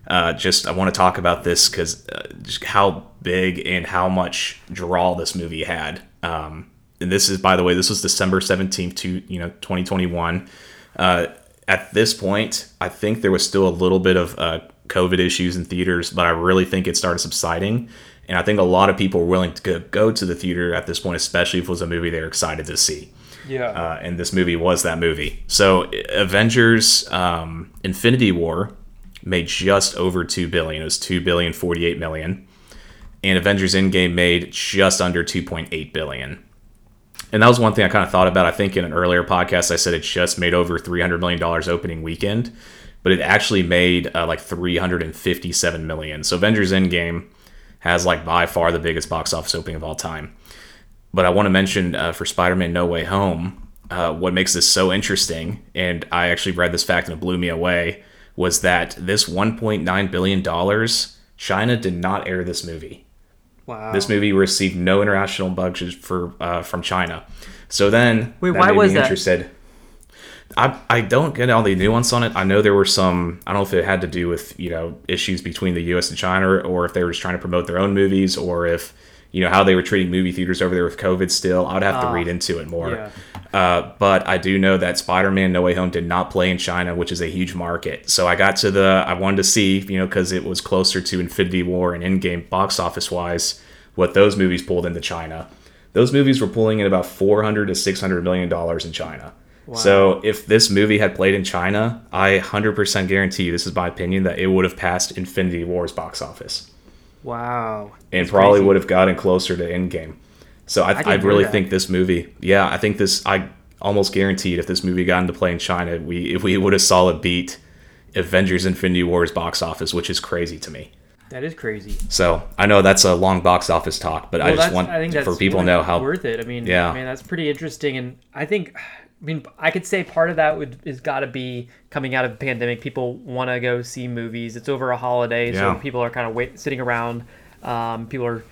Uh, just I want to talk about this because uh, just how big and how much draw this movie had. Um, and this is, by the way, this was December seventeenth, to you know, twenty twenty one. Uh, at this point, I think there was still a little bit of uh, COVID issues in theaters, but I really think it started subsiding. And I think a lot of people were willing to go, to the theater at this point, especially if it was a movie they were excited to see Yeah. uh, and this movie was that movie. So Avengers: um, Infinity War made just over two billion. It was two billion forty-eight million, and Avengers: Endgame made just under two point eight billion. And that was one thing I kind of thought about. I think in an earlier podcast, I said it just made over three hundred million dollars opening weekend, but it actually made uh, like three hundred and fifty-seven million. So Avengers: Endgame has like by far the biggest box office opening of all time. But I want to mention uh, for Spider-Man: No Way Home, uh, what makes this so interesting, and I actually read this fact and it blew me away, was that this 1.9 billion dollars, China did not air this movie. Wow. This movie received no international budget for uh, from China. So then, Wait, why was that? Interested. I, I don't get all the nuance on it. I know there were some. I don't know if it had to do with you know issues between the U.S. and China, or if they were just trying to promote their own movies, or if you know how they were treating movie theaters over there with COVID. Still, I would have to read into it more. yeah. Uh, but I do know that Spider-Man: No Way Home did not play in China, which is a huge market. So I got to the. I wanted to see, you know, because it was closer to Infinity War and Endgame box office wise, what those movies pulled into China. Those movies were pulling in about 400 to 600 million dollars in China. So if this movie had played in China, I 100% guarantee you, this is my opinion, that it would have passed Infinity War's box office wow. and That's probably crazy. would have gotten closer to Endgame. So I, can I, really think this movie, yeah, I think this, I almost guaranteed if this movie got into play in China, we if we would have it beat Avengers: Infinity War's box office, which is crazy to me. That is crazy. So I know that's a long box office talk, but I just want I think for people to know how worth it. I mean, Yeah. man, that's pretty interesting, and I think, I mean, I could say part of that would is got to be coming out of the pandemic. People want to go see movies. It's over a holiday, so people are kind of wait, sitting around. Um, people are,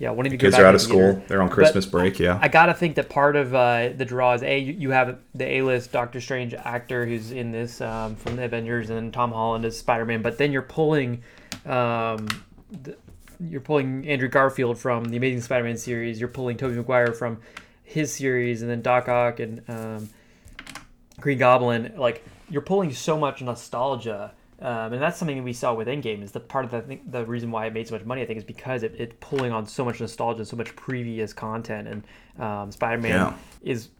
yeah, wanting to go. kids back are out of school, theater. they're on But Christmas break. Yeah, I gotta think that part of uh, the draw is a you, you have the A-list Doctor Strange actor who's in this um, from the Avengers, and then Tom Holland as Spider-Man. But then you're pulling, um, the, you're pulling Andrew Garfield from the Amazing Spider-Man series. You're pulling Tobey Maguire from his series, and then Doc Ock and um, Green Goblin. Like you're pulling so much nostalgia. Um, and that's something that we saw with Endgame. Is the part of the the reason why it made so much money. I think is because it, it's pulling on so much nostalgia, and so much previous content, and um, Spider-Man Yeah. is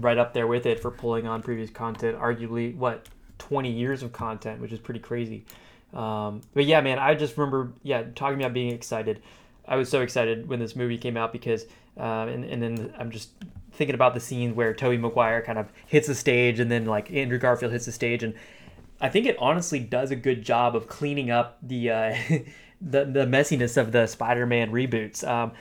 right up there with it for pulling on previous content. Arguably, what 20 years of content, which is pretty crazy. Um, but yeah, man, I just remember, yeah, talking about being excited. I was so excited when this movie came out because, um, and, and then I'm just thinking about the scene where Tobey Maguire kind of hits the stage and then like Andrew Garfield hits the stage. And I think it honestly does a good job of cleaning up the, uh, the, the messiness of the Spider-Man reboots. Um,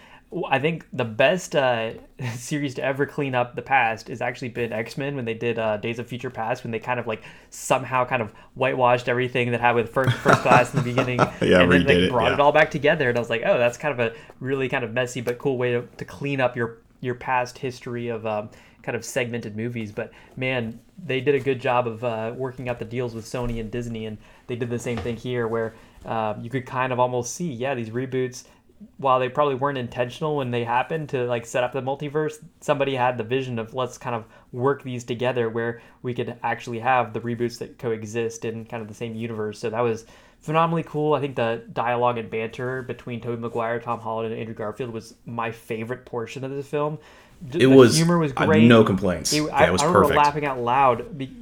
I think the best uh, series to ever clean up the past has actually been X Men when they did uh, Days of Future Past when they kind of like somehow kind of whitewashed everything that had with first first class in the beginning Yeah, and then redid like it, brought yeah. it all back together and I was like oh that's kind of a really kind of messy but cool way to, to clean up your your past history of um, kind of segmented movies but man they did a good job of uh, working out the deals with Sony and Disney and they did the same thing here where um, you could kind of almost see yeah these reboots while they probably weren't intentional when they happened to like set up the multiverse, somebody had the vision of let's kind of work these together where we could actually have the reboots that coexist in kind of the same universe. So that was phenomenally cool. I think the dialogue and banter between Tobey Maguire, Tom Holland, and Andrew Garfield was my favorite portion of this film. It the was. humor was great. no complaints. It, yeah, I, it was I remember perfect. laughing out loud be,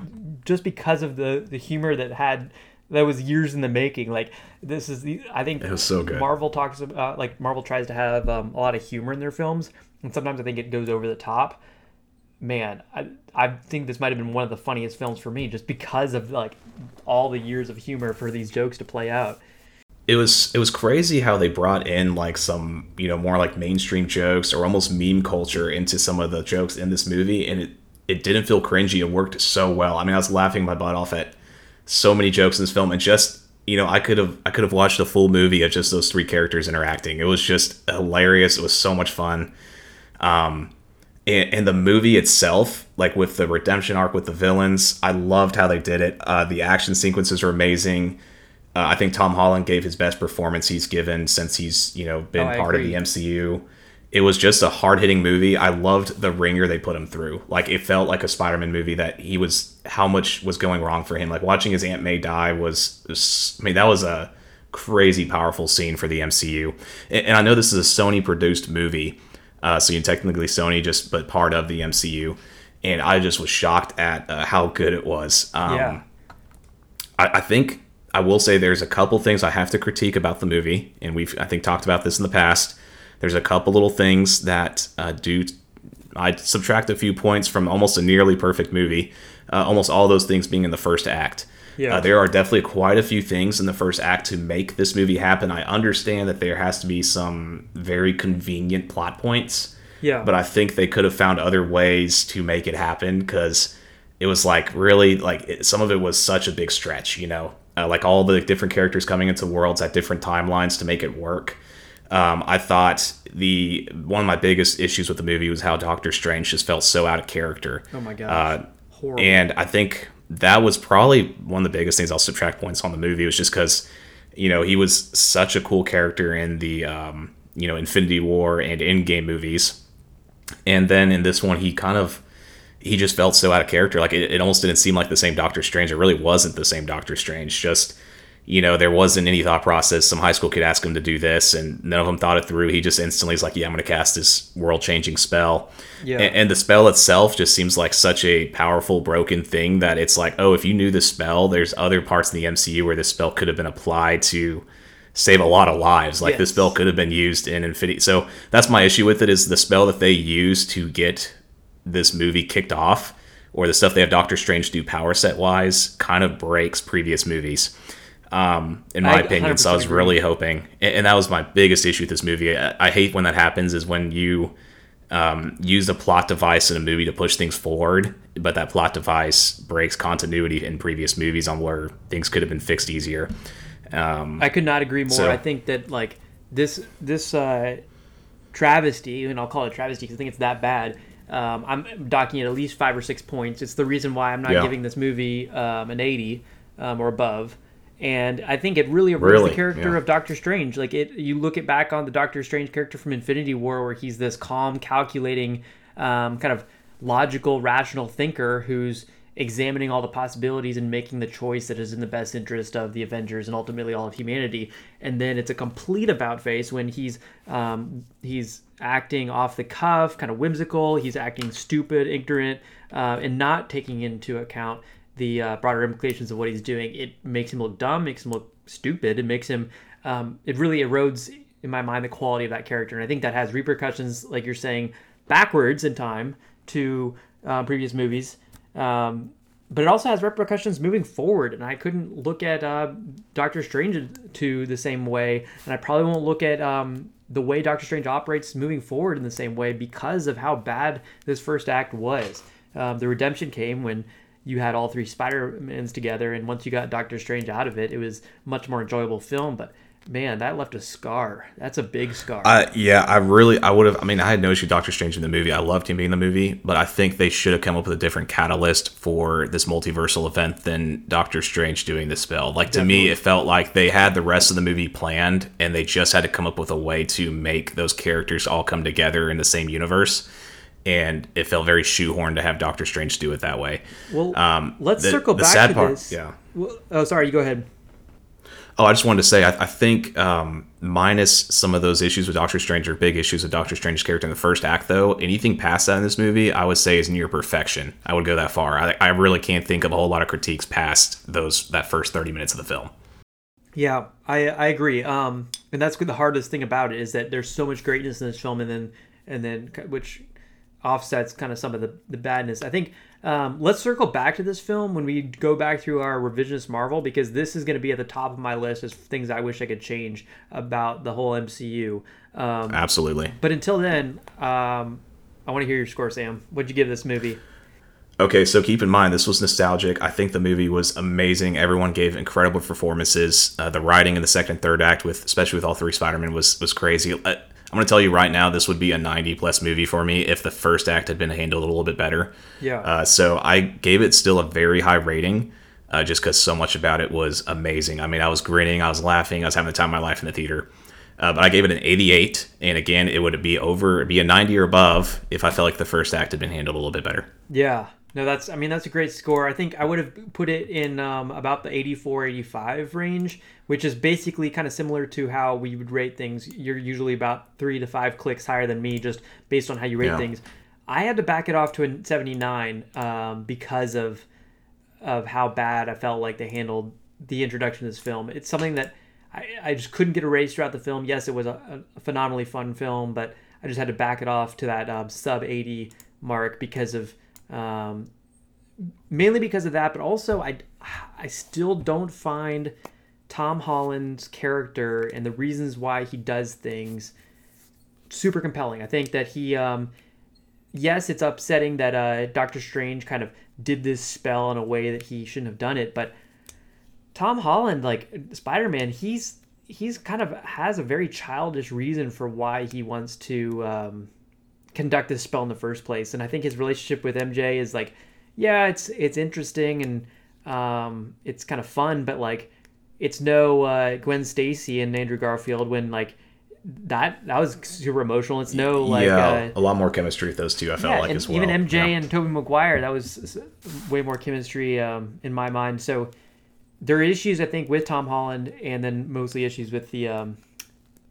just because of the the humor that had that was years in the making. Like this is the I think It was so good. Marvel talks about like Marvel tries to have um, a lot of humor in their films, and sometimes I think it goes over the top. Man, I I think this might have been one of the funniest films for me just because of like all the years of humor for these jokes to play out. it was it was crazy how they brought in like some you know more like mainstream jokes or almost meme culture into some of the jokes in this movie and it it didn't feel cringy it worked so well i mean i was laughing my butt off at so many jokes in this film and just you know i could have i could have watched a full movie of just those three characters interacting it was just hilarious it was so much fun um and, and the movie itself like with the redemption arc with the villains i loved how they did it uh, the action sequences were amazing uh, I think Tom Holland gave his best performance he's given since he's you know been Oh, part agree. of the MCU. It was just a hard hitting movie. I loved the ringer they put him through. Like it felt like a Spider Man movie that he was how much was going wrong for him. Like watching his Aunt May die was, was I mean that was a crazy powerful scene for the MCU. And, and I know this is a Sony produced movie, uh, so you technically Sony just but part of the MCU. And I just was shocked at uh, how good it was. Um, yeah. I, I think I will say there's a couple things I have to critique about the movie, and we've I think talked about this in the past. There's a couple little things that uh, do. I subtract a few points from almost a nearly perfect movie. Uh, almost all those things being in the first act. Yeah. Uh, there are definitely quite a few things in the first act to make this movie happen. I understand that there has to be some very convenient plot points. Yeah. But I think they could have found other ways to make it happen because it was like really like it, some of it was such a big stretch, you know, uh, like all the different characters coming into worlds at different timelines to make it work. Um, I thought the one of my biggest issues with the movie was how Doctor Strange just felt so out of character. Oh my god! Uh, Horrible. and I think that was probably one of the biggest things I'll subtract points on the movie was just because, you know, he was such a cool character in the, um, you know, Infinity War and Endgame movies. And then in this one, he kind of, he just felt so out of character. Like it, it almost didn't seem like the same Doctor Strange. It really wasn't the same Doctor Strange. Just, you know, there wasn't any thought process. Some high school kid asked him to do this, and none of them thought it through. He just instantly is like, "Yeah, I'm going to cast this world-changing spell." Yeah. And, and the spell itself just seems like such a powerful, broken thing that it's like, oh, if you knew the spell, there's other parts in the MCU where this spell could have been applied to save a lot of lives. Like this spell could have been used in Infinity. So that's my issue with it is the spell that they use to get this movie kicked off, or the stuff they have Doctor Strange do power set wise, kind of breaks previous movies. Um, in my I opinion, so I was agree. really hoping, and, that was my biggest issue with this movie. I, I hate when that happens. Is when you um, use a plot device in a movie to push things forward, but that plot device breaks continuity in previous movies on where things could have been fixed easier. Um, I could not agree more. So- I think that like this this uh, travesty, and I'll call it travesty because I think it's that bad. Um, I'm docking it at least five or six points. It's the reason why I'm not Yeah. giving this movie um, an 80 um, or above. And I think it really erodes Really? the character Yeah. of Doctor Strange. Like it, you look it back on the Doctor Strange character from Infinity War, where he's this calm, calculating, um, kind of logical, rational thinker who's examining all the possibilities and making the choice that is in the best interest of the Avengers and ultimately all of humanity. And then it's a complete about face when he's um, he's acting off the cuff, kind of whimsical. He's acting stupid, ignorant, uh, and not taking into account the uh, broader implications of what he's doing. It makes him look dumb, makes him look stupid. It makes him. Um, it really erodes in my mind the quality of that character, and I think that has repercussions, like you're saying, backwards in time to uh, previous movies. Um, but it also has repercussions moving forward, and I couldn't look at uh, Doctor Strange to the same way, and I probably won't look at um, the way Doctor Strange operates moving forward in the same way because of how bad this first act was. Um, the redemption came when you had all three Spider-Mans together, and once you got Doctor Strange out of it, it was much more enjoyable film. But man, that left a scar. That's a big scar. I, yeah, I really, I would have. I mean, I had no issue with Doctor Strange in the movie. I loved him being in the movie, but I think they should have come up with a different catalyst for this multiversal event than Doctor Strange doing the spell. Like to me, it felt like they had the rest of the movie planned, and they just had to come up with a way to make those characters all come together in the same universe. And it felt very shoehorned to have Doctor Strange do it that way. well, Um, let's the- circle the back sad to part- this. yeah. Well, oh, sorry. You go ahead. Oh, I just wanted to say, I, I think um, minus some of those issues with Doctor Strange or big issues with Doctor Strange's character in the first act, though, anything past that in this movie, I would say is near perfection. I would go that far. I, I really can't think of a whole lot of critiques past those that first thirty minutes of the film. Yeah, I I agree. Um, and that's the hardest thing about it is that there's so much greatness in this film, and then and then which offsets kind of some of the the badness. I think. Um, let's circle back to this film when we go back through our revisionist Marvel because this is going to be at the top of my list as things I wish I could change about the whole MCU. Um, Absolutely. but until then, um, I want to hear your score, Sam. What'd you give this movie? Okay, so keep in mind this was nostalgic. I think the movie was amazing. Everyone gave incredible performances. Uh, the writing in the second and third act, with especially with all three Spider-Man, was was crazy. Uh, I'm going to tell you right now, this would be a 90 plus movie for me if the first act had been handled a little bit better. Yeah. Uh, so I gave it still a very high rating, uh, just because so much about it was amazing. I mean, I was grinning, I was laughing, I was having the time of my life in the theater. Uh, but I gave it an 88, and again, it would be over, be a 90 or above if I felt like the first act had been handled a little bit better. Yeah. No, that's I mean that's a great score. I think I would have put it in um, about the 84 85 range, which is basically kind of similar to how we would rate things. You're usually about 3 to 5 clicks higher than me just based on how you rate Yeah. things. I had to back it off to a 79 um, because of of how bad I felt like they handled the introduction of this film. It's something that I, I just couldn't get erased throughout the film. Yes, it was a, a phenomenally fun film, but I just had to back it off to that um, sub 80 mark because of um, mainly because of that, but also I I still don't find Tom Holland's character and the reasons why he does things super compelling. I think that he, um, yes, it's upsetting that uh, Doctor Strange kind of did this spell in a way that he shouldn't have done it, but Tom Holland, like Spider Man, he's he's kind of has a very childish reason for why he wants to um, conduct this spell in the first place, and I think his relationship with MJ is like, yeah, it's it's interesting and um, it's kind of fun, but like it's no uh, Gwen Stacy and Andrew Garfield when like that that was super emotional. It's no like yeah, uh, a lot more chemistry with those two. I felt yeah, like and as well. even MJ Yeah. and Tobey Maguire, that was way more chemistry um, in my mind. So there are issues I think with Tom Holland, and then mostly issues with the um,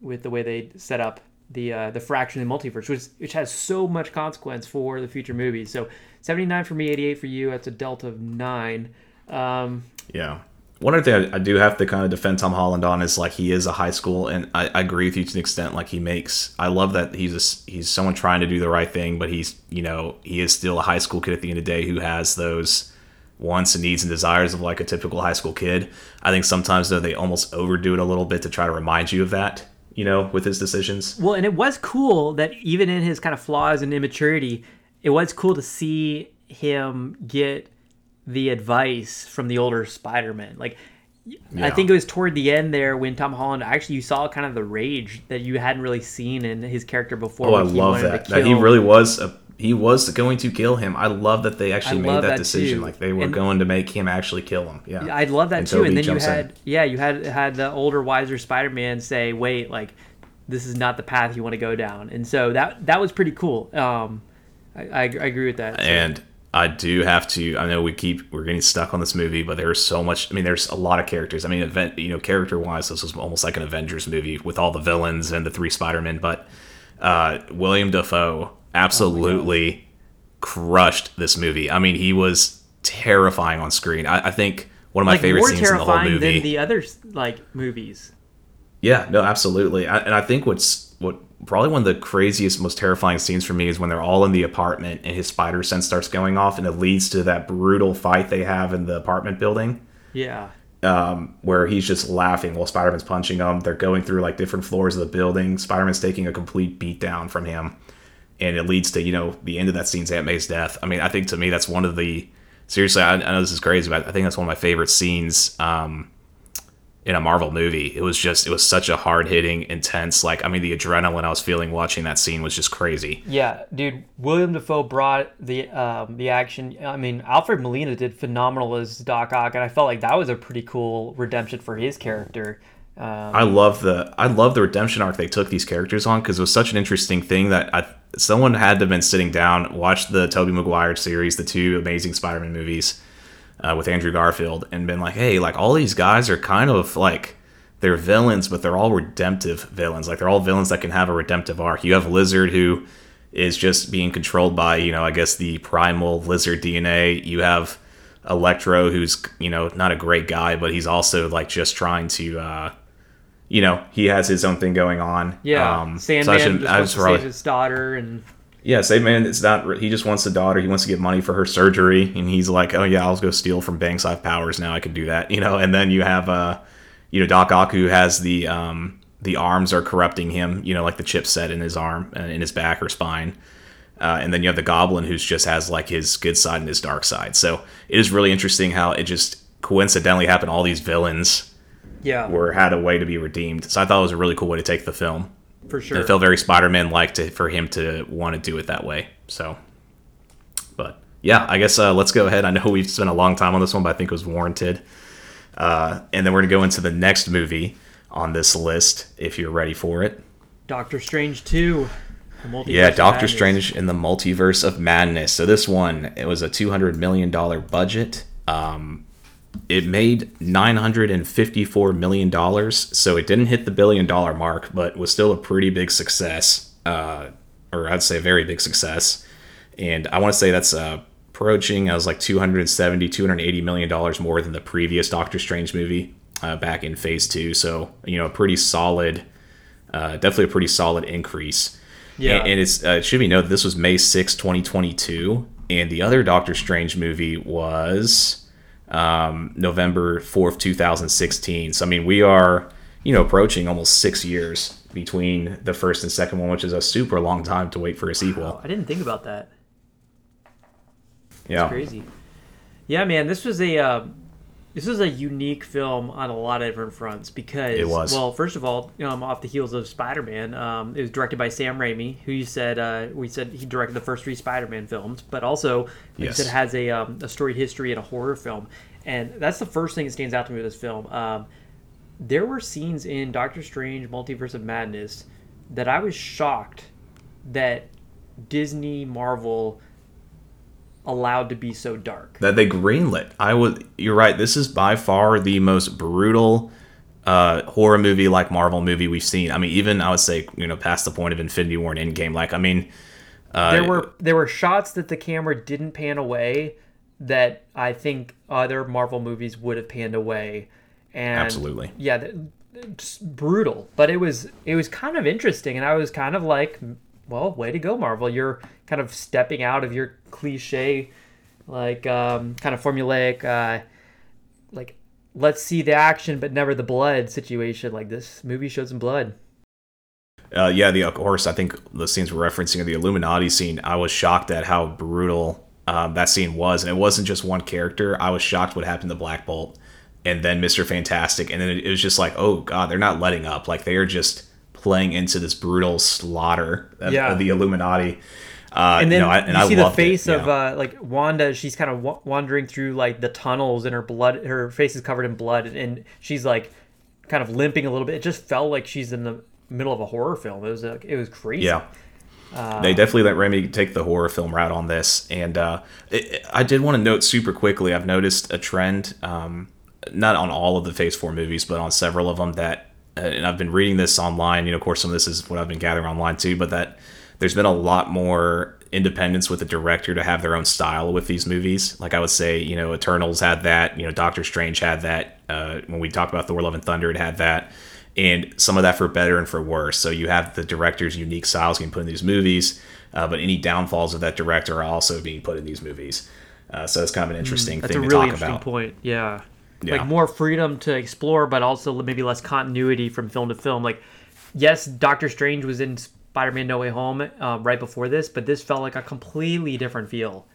with the way they set up the uh, the fraction in the multiverse, which which has so much consequence for the future movies. So seventy nine for me, eighty eight for you. That's a delta of nine. Um, Yeah. One other thing I, I do have to kind of defend Tom Holland on is like he is a high school, and I, I agree with you to an extent. Like he makes, I love that he's a he's someone trying to do the right thing, but he's you know he is still a high school kid at the end of the day who has those wants and needs and desires of like a typical high school kid. I think sometimes though they almost overdo it a little bit to try to remind you of that, you know, with his decisions. Well, and it was cool that even in his kind of flaws and immaturity, it was cool to see him get the advice from the older Spider-Man. Like, I think it was toward the end there when Tom Holland actually you saw kind of the rage that you hadn't really seen in his character before. Oh, I he love that. That he really was a he was going to kill him. I love that they actually I made that, that decision. too. Like they were And- going to make him actually kill him. Yeah, I love that And too. Tobey And then you jumps in. had yeah, you had had the older, wiser Spider-Man say, "Wait, like this is not the path you want to go down." And so that that was pretty cool. Um, I, I, I agree with that. And I do have to. I know we keep we're getting stuck on this movie, but there's so much. I mean, there's a lot of characters. I mean, event you know, character wise, this was almost like an Avengers movie with all the villains and the three Spider Men. But uh, William Dafoe absolutely oh crushed this movie. I mean, he was terrifying on screen. I, I think one of my like favorite scenes in the whole terrifying movie. than the other like movies. Yeah, no, absolutely. I, and I think what's what probably one of the craziest, most terrifying scenes for me is when they're all in the apartment and his spider sense starts going off, and it leads to that brutal fight they have in the apartment building Yeah. Um, where he's just laughing while Spider Man's punching him. They're going through like different floors of the building. Spider Man's taking a complete beat down from him, and it leads to you know the end of that scene's Aunt May's death. I mean, I think to me that's one of the seriously. I, I know this is crazy, but I think that's one of my favorite scenes um, in a Marvel movie. It was just it was such a hard hitting, intense. Like I mean, the adrenaline I was feeling watching that scene was just crazy. Yeah, dude. William Dafoe brought the um, the action. I mean, Alfred Molina did phenomenal as Doc Ock, and I felt like that was a pretty cool redemption for his character. Um, I love the I love the redemption arc they took these characters on because it was such an interesting thing that I someone had to have been sitting down watched the Tobey Maguire series, the two Amazing Spider-Man movies uh, with Andrew Garfield, and been like, hey, like all these guys are kind of like they're villains, but they're all redemptive villains. Like they're all villains that can have a redemptive arc. You have Lizard who is just being controlled by you know I guess the primal lizard DNA. You have Electro who's you know not a great guy, but he's also like just trying to. uh you know, he has his own thing going on. yeah, Um, so I Sandman just I wants to probably- save his daughter, and yeah, Sandman. It's not. He just wants a daughter. He wants to get money for her surgery, and he's like, "Oh yeah, I'll go steal from banks. I have powers now. I can do that." You know. And then you have, uh, you know, Doc Ock who has the um the arms are corrupting him. You know, like the chipset in his arm, uh, in his back or spine. Uh, and then you have the Goblin who's just has like his good side and his dark side. So it is really interesting how it just coincidentally happened. All these villains yeah, were had a way to be redeemed. So I thought it was a really cool way to take the film. for sure. And it felt very Spider-Man like to for him to want to do it that way. So, but yeah, I guess uh, let's go ahead. I know we've spent a long time on this one, but I think it was warranted. Uh, and then we're gonna go into the next movie on this list if you're ready for it. Doctor Strange two. Yeah, Doctor Strange in the Multiverse of Madness. So this one, it was a two hundred million dollar budget. Um, it made nine hundred and fifty four million dollars. So it didn't hit the billion dollar mark, but was still a pretty big success. Uh, or I'd say a very big success. And I want to say that's uh, approaching. I was like 270, 280 million dollars more than the previous Doctor Strange movie uh, back in Phase Two. So you know, a pretty solid, uh, definitely a pretty solid increase. Yeah. And, and it's uh, it should be noted this was May 6, 2022, and the other Doctor Strange movie was um, November 4th, 2016. So, I mean, we are, you know, approaching almost six years between the first and second one, which is a super long time to wait for a sequel. I didn't think about that. Yeah. Crazy. Yeah, man, this was a uh, this is a unique film on a lot of different fronts because It was. well, first of all, um, off the heels of Spider-Man, um, it was directed by Sam Raimi, who you said uh, we said he directed the first three Spider-Man films, but also like you Yes. said has a um, a storied history in a horror film, and that's the first thing that stands out to me with this film. Um, there were scenes in Doctor Strange: Multiverse of Madness that I was shocked that Disney Marvel allowed to be so dark. that they greenlit. I would. You're right. This is by far the most brutal uh, horror movie, like Marvel movie we've seen. I mean, even I would say, you know, past the point of Infinity War and Endgame. Like, I mean, uh, there were there were shots that the camera didn't pan away that I think other Marvel movies would have panned away. And Absolutely. yeah, just brutal. But it was it was kind of interesting, and I was kind of like, well, way to go, Marvel! You're kind of stepping out of your cliche, like um, kind of formulaic, uh, like let's see the action but never the blood situation. Like this movie showed some blood. Uh, yeah, the of course, I think the scenes we're referencing are the Illuminati scene. I was shocked at how brutal um, that scene was, and it wasn't just one character. I was shocked what happened to Black Bolt, and then Mister Fantastic, and then it, it was just like, oh god, they're not letting up. Like they are just playing into this brutal slaughter of, Yeah. of the Illuminati. Uh, and then no, I, and you I see the loved it, face of uh, like Wanda. She's kind of wa- wandering through like the tunnels, and her blood, her face is covered in blood, and she's like kind of limping a little bit. It just felt like she's in the middle of a horror film. It was like it was crazy. Yeah. they definitely let Raimi take the horror film route on this, and uh, it, I did want to note super quickly. I've noticed a trend, um, not on all of the Phase Four movies, but on several of them. That, uh, and I've been reading this online. You know, of course, some of this is what I've been gathering online too. But that there's been a lot more independence with the director to have their own style with these movies. Like I would say, you know, Eternals had that. You know, Doctor Strange had that. Uh, when we talked about Thor: Love and Thunder, it had that and some of that for better and for worse. So you have the director's unique styles being put in these movies, uh, but any downfalls of that director are also being put in these movies. Uh, so it's kind of an interesting Mm, That's a thing to really talk interesting about. point. Yeah. Yeah. Like more freedom to explore, but also maybe less continuity from film to film. Like, yes, Doctor Strange was in Spider-Man: No Way Home uh, right before this, but this felt like a completely different feel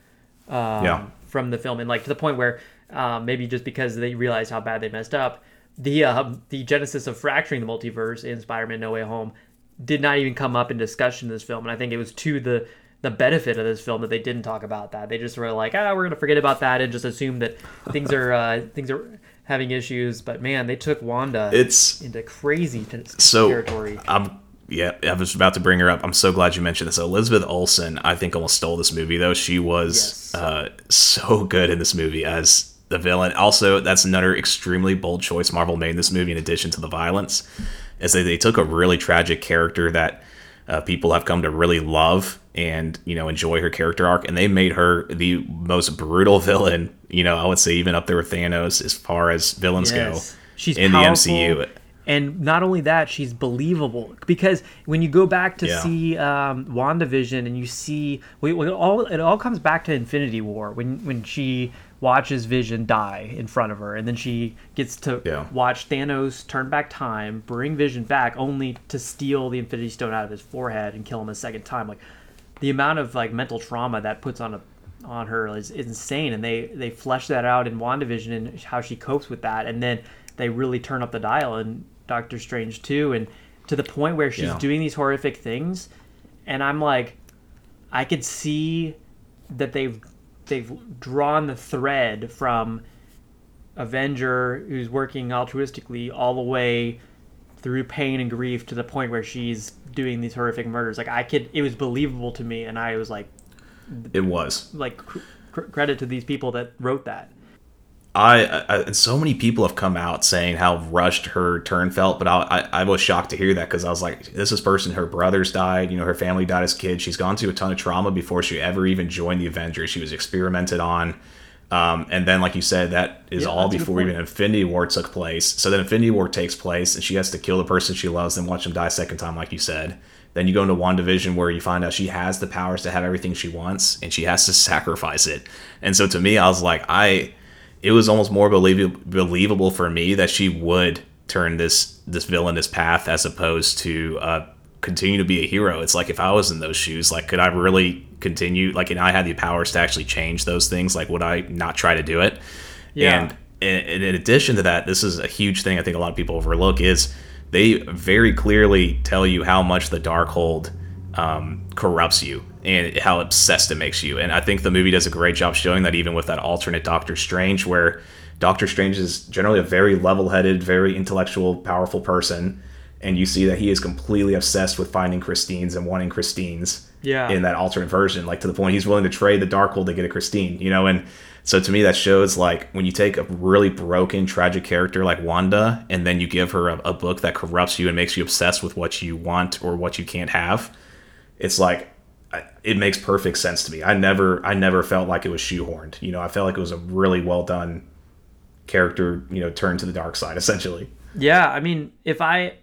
um, Yeah. from the film, and like to the point where um, maybe just because they realized how bad they messed up, the um, the genesis of fracturing the multiverse in Spider-Man: No Way Home did not even come up in discussion in this film, and I think it was to the the benefit of this film that they didn't talk about that. They just were like, ah, we're gonna forget about that and just assume that things are uh, things are having issues. But man, they took Wanda It's into crazy t- so territory. I'm yeah, I was about to bring her up. I'm so glad you mentioned this. Elizabeth Olsen, I think, almost stole this movie though. She was Yes. uh, so good in this movie as the villain. Also, that's another extremely bold choice Marvel made in this movie. In addition to the violence, is that they took a really tragic character that uh, people have come to really love and you know enjoy her character arc, and they made her the most brutal villain. You know, I would say even up there with Thanos as far as villains Yes. go She's in powerful, the MCU. And not only that, she's believable because when you go back to Yeah. see um, WandaVision and you see, we, we all it all comes back to Infinity War when when she watches Vision die in front of her, and then she gets to Yeah. watch Thanos turn back time, bring Vision back, only to steal the Infinity Stone out of his forehead and kill him a second time. Like the amount of like mental trauma that puts on a on her is, is insane and they they flesh that out in WandaVision and how she copes with that and then they really turn up the dial in Doctor Strange too, and to the point where she's Yeah. doing these horrific things and I'm like I could see that they've they've drawn the thread from Avenger who's working altruistically all the way through pain and grief to the point where she's doing these horrific murders. Like I could, it was believable to me, and I was like, It was. like cr- cr- credit to these people that wrote that. I, I and so many people have come out saying how rushed her turn felt, but I I, I was shocked to hear that because I was like, this is person her brothers died, you know, her family died as kids. She's gone through a ton of trauma before she ever even joined the Avengers. She was experimented on, um, and then like you said, that is Yeah, all that's a good before even Infinity War took place. So then Infinity War takes place, and she has to kill the person she loves and watch them die a second time, like you said. Then you go into WandaVision where you find out she has the powers to have everything she wants, and she has to sacrifice it. And so to me, I was like, I it was almost more believable believable for me that she would turn this this villainous path as opposed to uh, continue to be a hero. It's like if I was in those shoes, like could I really continue? Like, and I had the powers to actually change those things. Like, would I not try to do it? Yeah. And in, in addition to that, this is a huge thing I think a lot of people overlook is they very clearly tell you how much the Darkhold um, corrupts you and how obsessed it makes you. And I think the movie does a great job showing that even with that alternate Doctor Strange, where Doctor Strange is generally a very level headed, very intellectual, powerful person. And you see that he is completely obsessed with finding Christines and wanting Christines Yeah. in that alternate version, like to the point he's willing to trade the Darkhold to get a Christine, you know? And so to me, that shows like when you take a really broken, tragic character like Wanda and then you give her a, a book that corrupts you and makes you obsessed with what you want or what you can't have, it's like it makes perfect sense to me. I never, I never felt like it was shoehorned. You know, I felt like it was a really well done character. You know, turned to the dark side essentially. Yeah, I mean, if I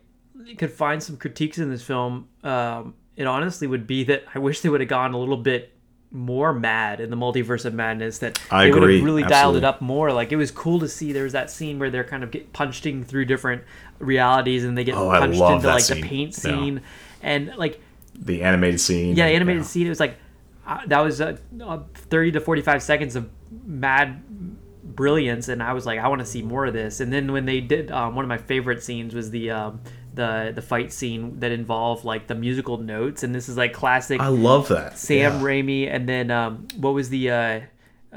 could find some critiques in this film, um, it honestly would be that I wish they would have gone a little bit more mad in the multiverse of madness. That I they would have really dialed it up more. Like it was cool to see. There was that scene where they're kind of get punched through different realities, and they get Oh, punched into like scene. the paint Yeah. scene, and like The animated scene. yeah, the animated Yeah. scene. It was like uh, that was uh, uh, thirty to forty-five seconds of mad brilliance, and I was like, I want to see more of this. And then when they did, um, one of my favorite scenes was the um, the the fight scene that involved like the musical notes, and this is like classic I love that. Sam Yeah. Raimi. And then um, what was the uh,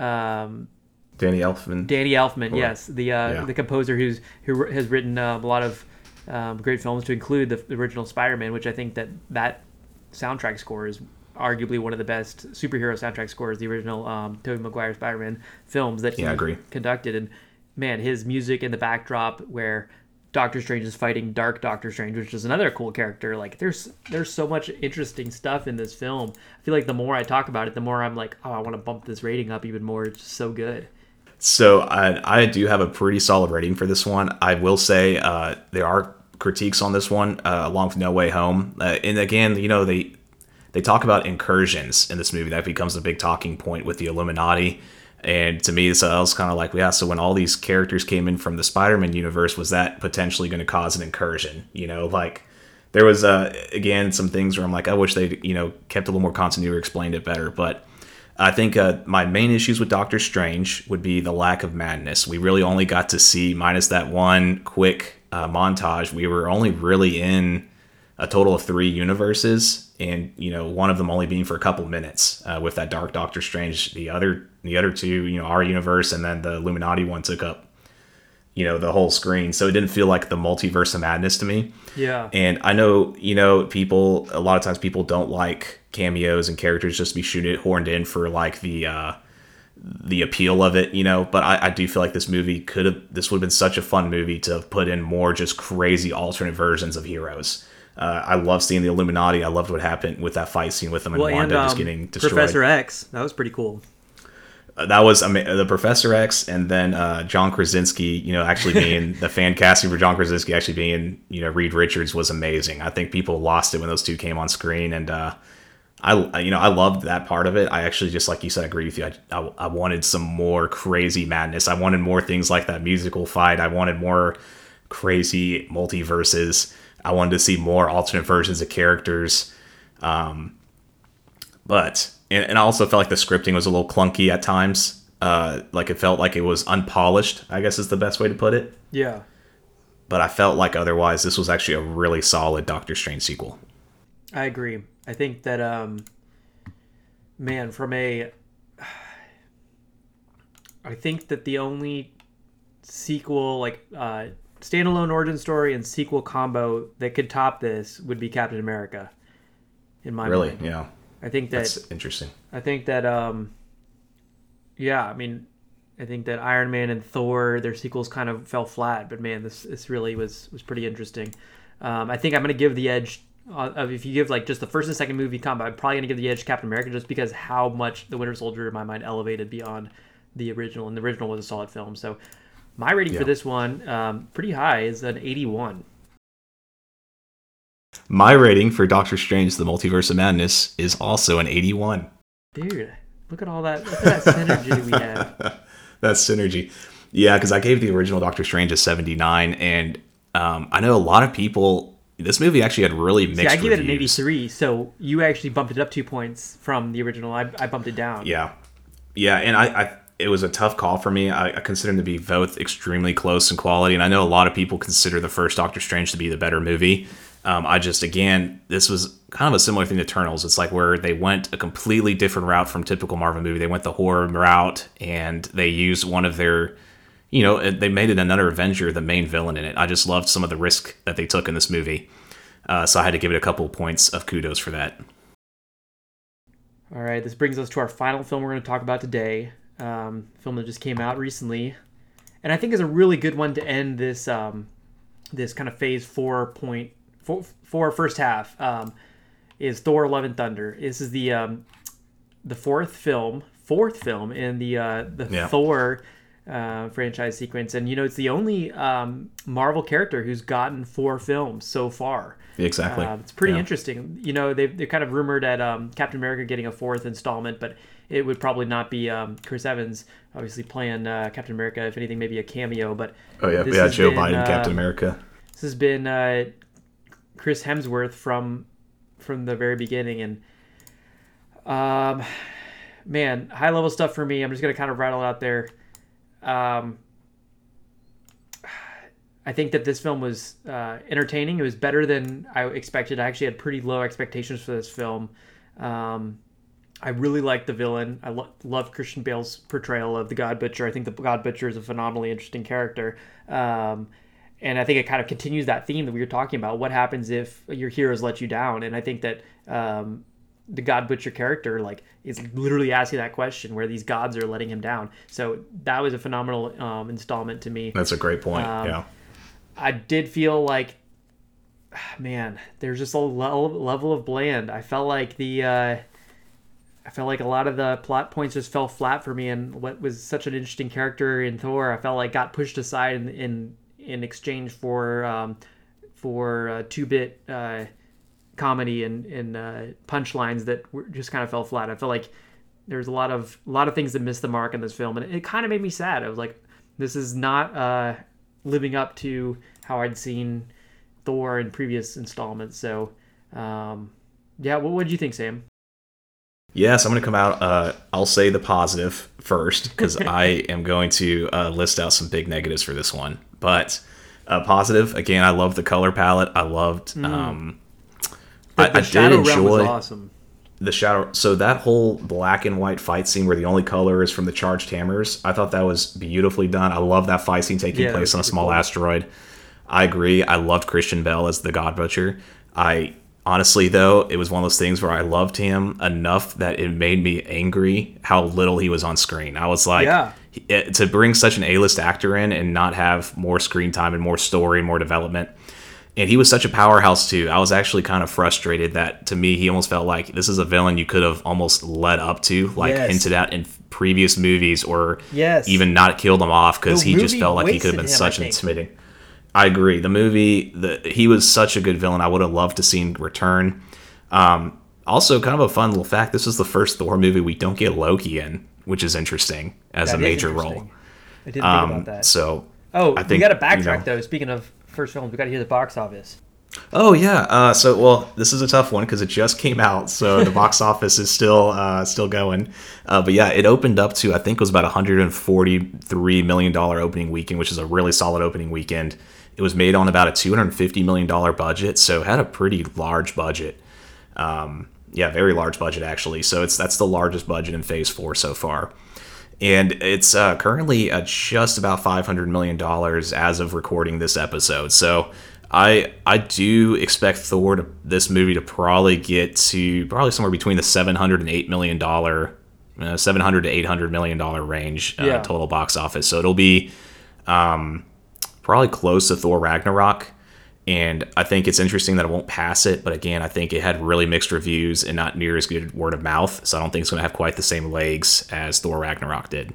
um, Danny Elfman. Danny Elfman, yes, the uh, yeah. the composer who's who has written um, a lot of um, great films, to include the, the original Spider-Man, which I think that that soundtrack score is arguably one of the best superhero soundtrack scores. The original um, Tobey Maguire Spider-Man films that he Yeah, conducted, and man, his music in the backdrop where Doctor Strange is fighting Dark Doctor Strange, which is another cool character. Like there's there's so much interesting stuff in this film. I feel like the more I talk about it, the more I'm like, oh, I want to bump this rating up even more. It's so good. So I, I do have a pretty solid rating for this one. I will say uh, there are critiques on this one, uh, along with No Way Home. Uh, and again, you know they they talk about incursions in this movie. That becomes a big talking point with the Illuminati. And to me, so I was kind of like, yeah. So when all these characters came in from the Spider-Man universe, was that potentially going to cause an incursion? You know, like there was uh, again some things where I'm like, I wish they you know kept a little more continuity, or explained it better, but. I think uh, my main issues with Doctor Strange would be the lack of madness. We really only got to see, minus that one quick uh, montage, we were only really in a total of three universes, and you know, one of them only being for a couple minutes. Uh, with that Dark Doctor Strange, the other, the other two, you know, our universe, and then the Illuminati one took up, you know, the whole screen. So it didn't feel like the multiverse of madness to me. Yeah. And I know, you know, people a lot of times people don't like cameos and characters just to be shooting horned in for like the uh the appeal of it, you know, but I, I do feel like this movie could have this would have been such a fun movie to have put in more just crazy alternate versions of heroes. Uh, I love seeing the Illuminati. I loved what happened with that fight scene with them and Well, Wanda and just um, getting destroyed. Professor X, that was pretty cool. Uh, that was ama- the Professor X, and then uh, John Krasinski. You know, actually being the fan casting for John Krasinski, actually being you know Reed Richards was amazing. I think people lost it when those two came on screen, and uh, I you know I loved that part of it. I actually just like you said, I agree with you. I, I, I wanted some more crazy madness. I wanted more things like that musical fight. I wanted more crazy multiverses. I wanted to see more alternate versions of characters. Um, but and, and I also felt like the scripting was a little clunky at times. Uh, like it felt like it was unpolished. I guess is the best way to put it. Yeah. But I felt like otherwise this was actually a really solid Doctor Strange sequel. I agree. I think that um man, from a I think that the only sequel like uh standalone origin story and sequel combo that could top this would be Captain America. In my Really, mind. yeah, I think that that's interesting. I think that um yeah, I mean I think that Iron Man and Thor their sequels kind of fell flat, but man, this this really was was pretty interesting. Um, I think I'm gonna give the edge uh, of if you give like just the first and second movie combo, I'm probably gonna give the edge to Captain America just because how much the Winter Soldier in my mind elevated beyond the original, and the original was a solid film. So my rating Yeah. for this one, um, pretty high, is an 81. My rating for Doctor Strange: The Multiverse of Madness is also an 81. Dude, look at all that, look at that synergy we have. That's synergy. Yeah, because I gave the original Doctor Strange a 79, and um, I know a lot of people. This movie actually had really mixed. See, I give it an. 83, so you actually bumped it up two points from the original. I, I bumped it down. Yeah, yeah, and I, I it was a tough call for me. I, I consider them to be both extremely close in quality, and I know a lot of people consider the first Doctor Strange to be the better movie. Um, I just again, this was kind of a similar thing to Eternals. It's like where they went a completely different route from typical Marvel movie. They went the horror route, and they used one of their, you know, they made it another Avenger the main villain in it. I just loved some of the risk that they took in this movie, uh, so I had to give it a couple points of kudos for that. All right, this brings us to our final film we're going to talk about today. Um, film that just came out recently, and I think is a really good one to end this um, this kind of phase four point four, four first half. Um, is Thor: Love and Thunder. This is the um, the fourth film, fourth film in the uh, the Yeah. Thor uh, franchise sequence, and you know it's the only um, Marvel character who's gotten four films so far. Exactly. Uh, it's pretty Yeah. interesting. You know, they've, they're kind of rumored at um, Captain America getting a fourth installment, but it would probably not be um, Chris Evans, obviously playing uh, Captain America. If anything, maybe a cameo. But Oh yeah, yeah. Joe been, Biden, uh, Captain America. This has been uh, Chris Hemsworth from from the very beginning, and um, man, high level stuff for me. I'm just gonna kind of rattle it out there. Um, I think that this film was uh, entertaining. It was better than I expected. I actually had pretty low expectations for this film. Um, I really liked the villain. I lo- love Christian Bale's portrayal of the God Butcher. I think the God Butcher is a phenomenally interesting character. Um, and I think it kind of continues that theme that we were talking about. What happens if your heroes let you down? And I think that um, the God Butcher character like is literally asking that question where these gods are letting him down. So that was a phenomenal um, installment to me. That's a great point. um, yeah. I did feel like, man, there's just a level, level of bland. I felt like the, uh, I felt like a lot of the plot points just fell flat for me, and what was such an interesting character in Thor, I felt like got pushed aside in in, in exchange for um, for uh, two bit uh, comedy and and uh, punchlines that were, just kind of fell flat. I felt like there's a lot of a lot of things that missed the mark in this film, and it, kind of made me sad. I was like, this is not uh, living up to how I'd seen Thor in previous installments. So, um, yeah, what what did you think, Sam? Yes, I'm going to come out. Uh, I'll say the positive first because I am going to uh, list out some big negatives for this one. But uh, positive again, I love the color palette. I loved. Um, I, The I did Shadow Realm was enjoy awesome. the shadow. So that whole black and white fight scene where the only color is from the charged hammers, I thought that was beautifully done. I love that fight scene taking Yeah, place on a small cool. asteroid. I agree. I loved Christian Bale as the God Butcher. I honestly though, it was one of those things where I loved him enough that it made me angry how little he was on screen. I was like, Yeah. it- eh, to bring such an A-list actor in and not have more screen time and more story and more development. And he was such a powerhouse too. I was actually kind of frustrated that to me he almost felt like this is a villain you could have almost led up to, like Yes. hinted at in previous movies, or Yes. even not killed him off because he just felt like he could have been him, such an think. intimidating. I agree. The movie, the he was such a good villain. I would have loved to seen him return. Um, also, kind of a fun little fact: this is the first Thor movie we don't get Loki in, which is interesting as That a major role. I didn't think Um, about that. so oh, I think, we got to you backtrack know- though. Speaking of first films, we got to hear the box office. Oh yeah. Uh, so well, this is a tough one because it just came out, so the box office is still uh, still going. Uh, but yeah, it opened up to I think it was about 143 million dollar opening weekend, which is a really solid opening weekend. It was made on about a 250 million dollar budget, so it had a pretty large budget. Um, yeah, very large budget actually. So it's that's the largest budget in Phase Four so far and it's uh, currently at just about 500 million dollars as of recording this episode. So I I do expect Thor to this movie to probably get to probably somewhere between the 700 and 8 million dollar uh, 700 to 800 million dollar range uh, Yeah. total box office. So it'll be um, probably close to Thor Ragnarok. And I think it's interesting that it won't pass it, but again, I think it had really mixed reviews and not near as good word of mouth. So I don't think it's going to have quite the same legs as Thor Ragnarok did.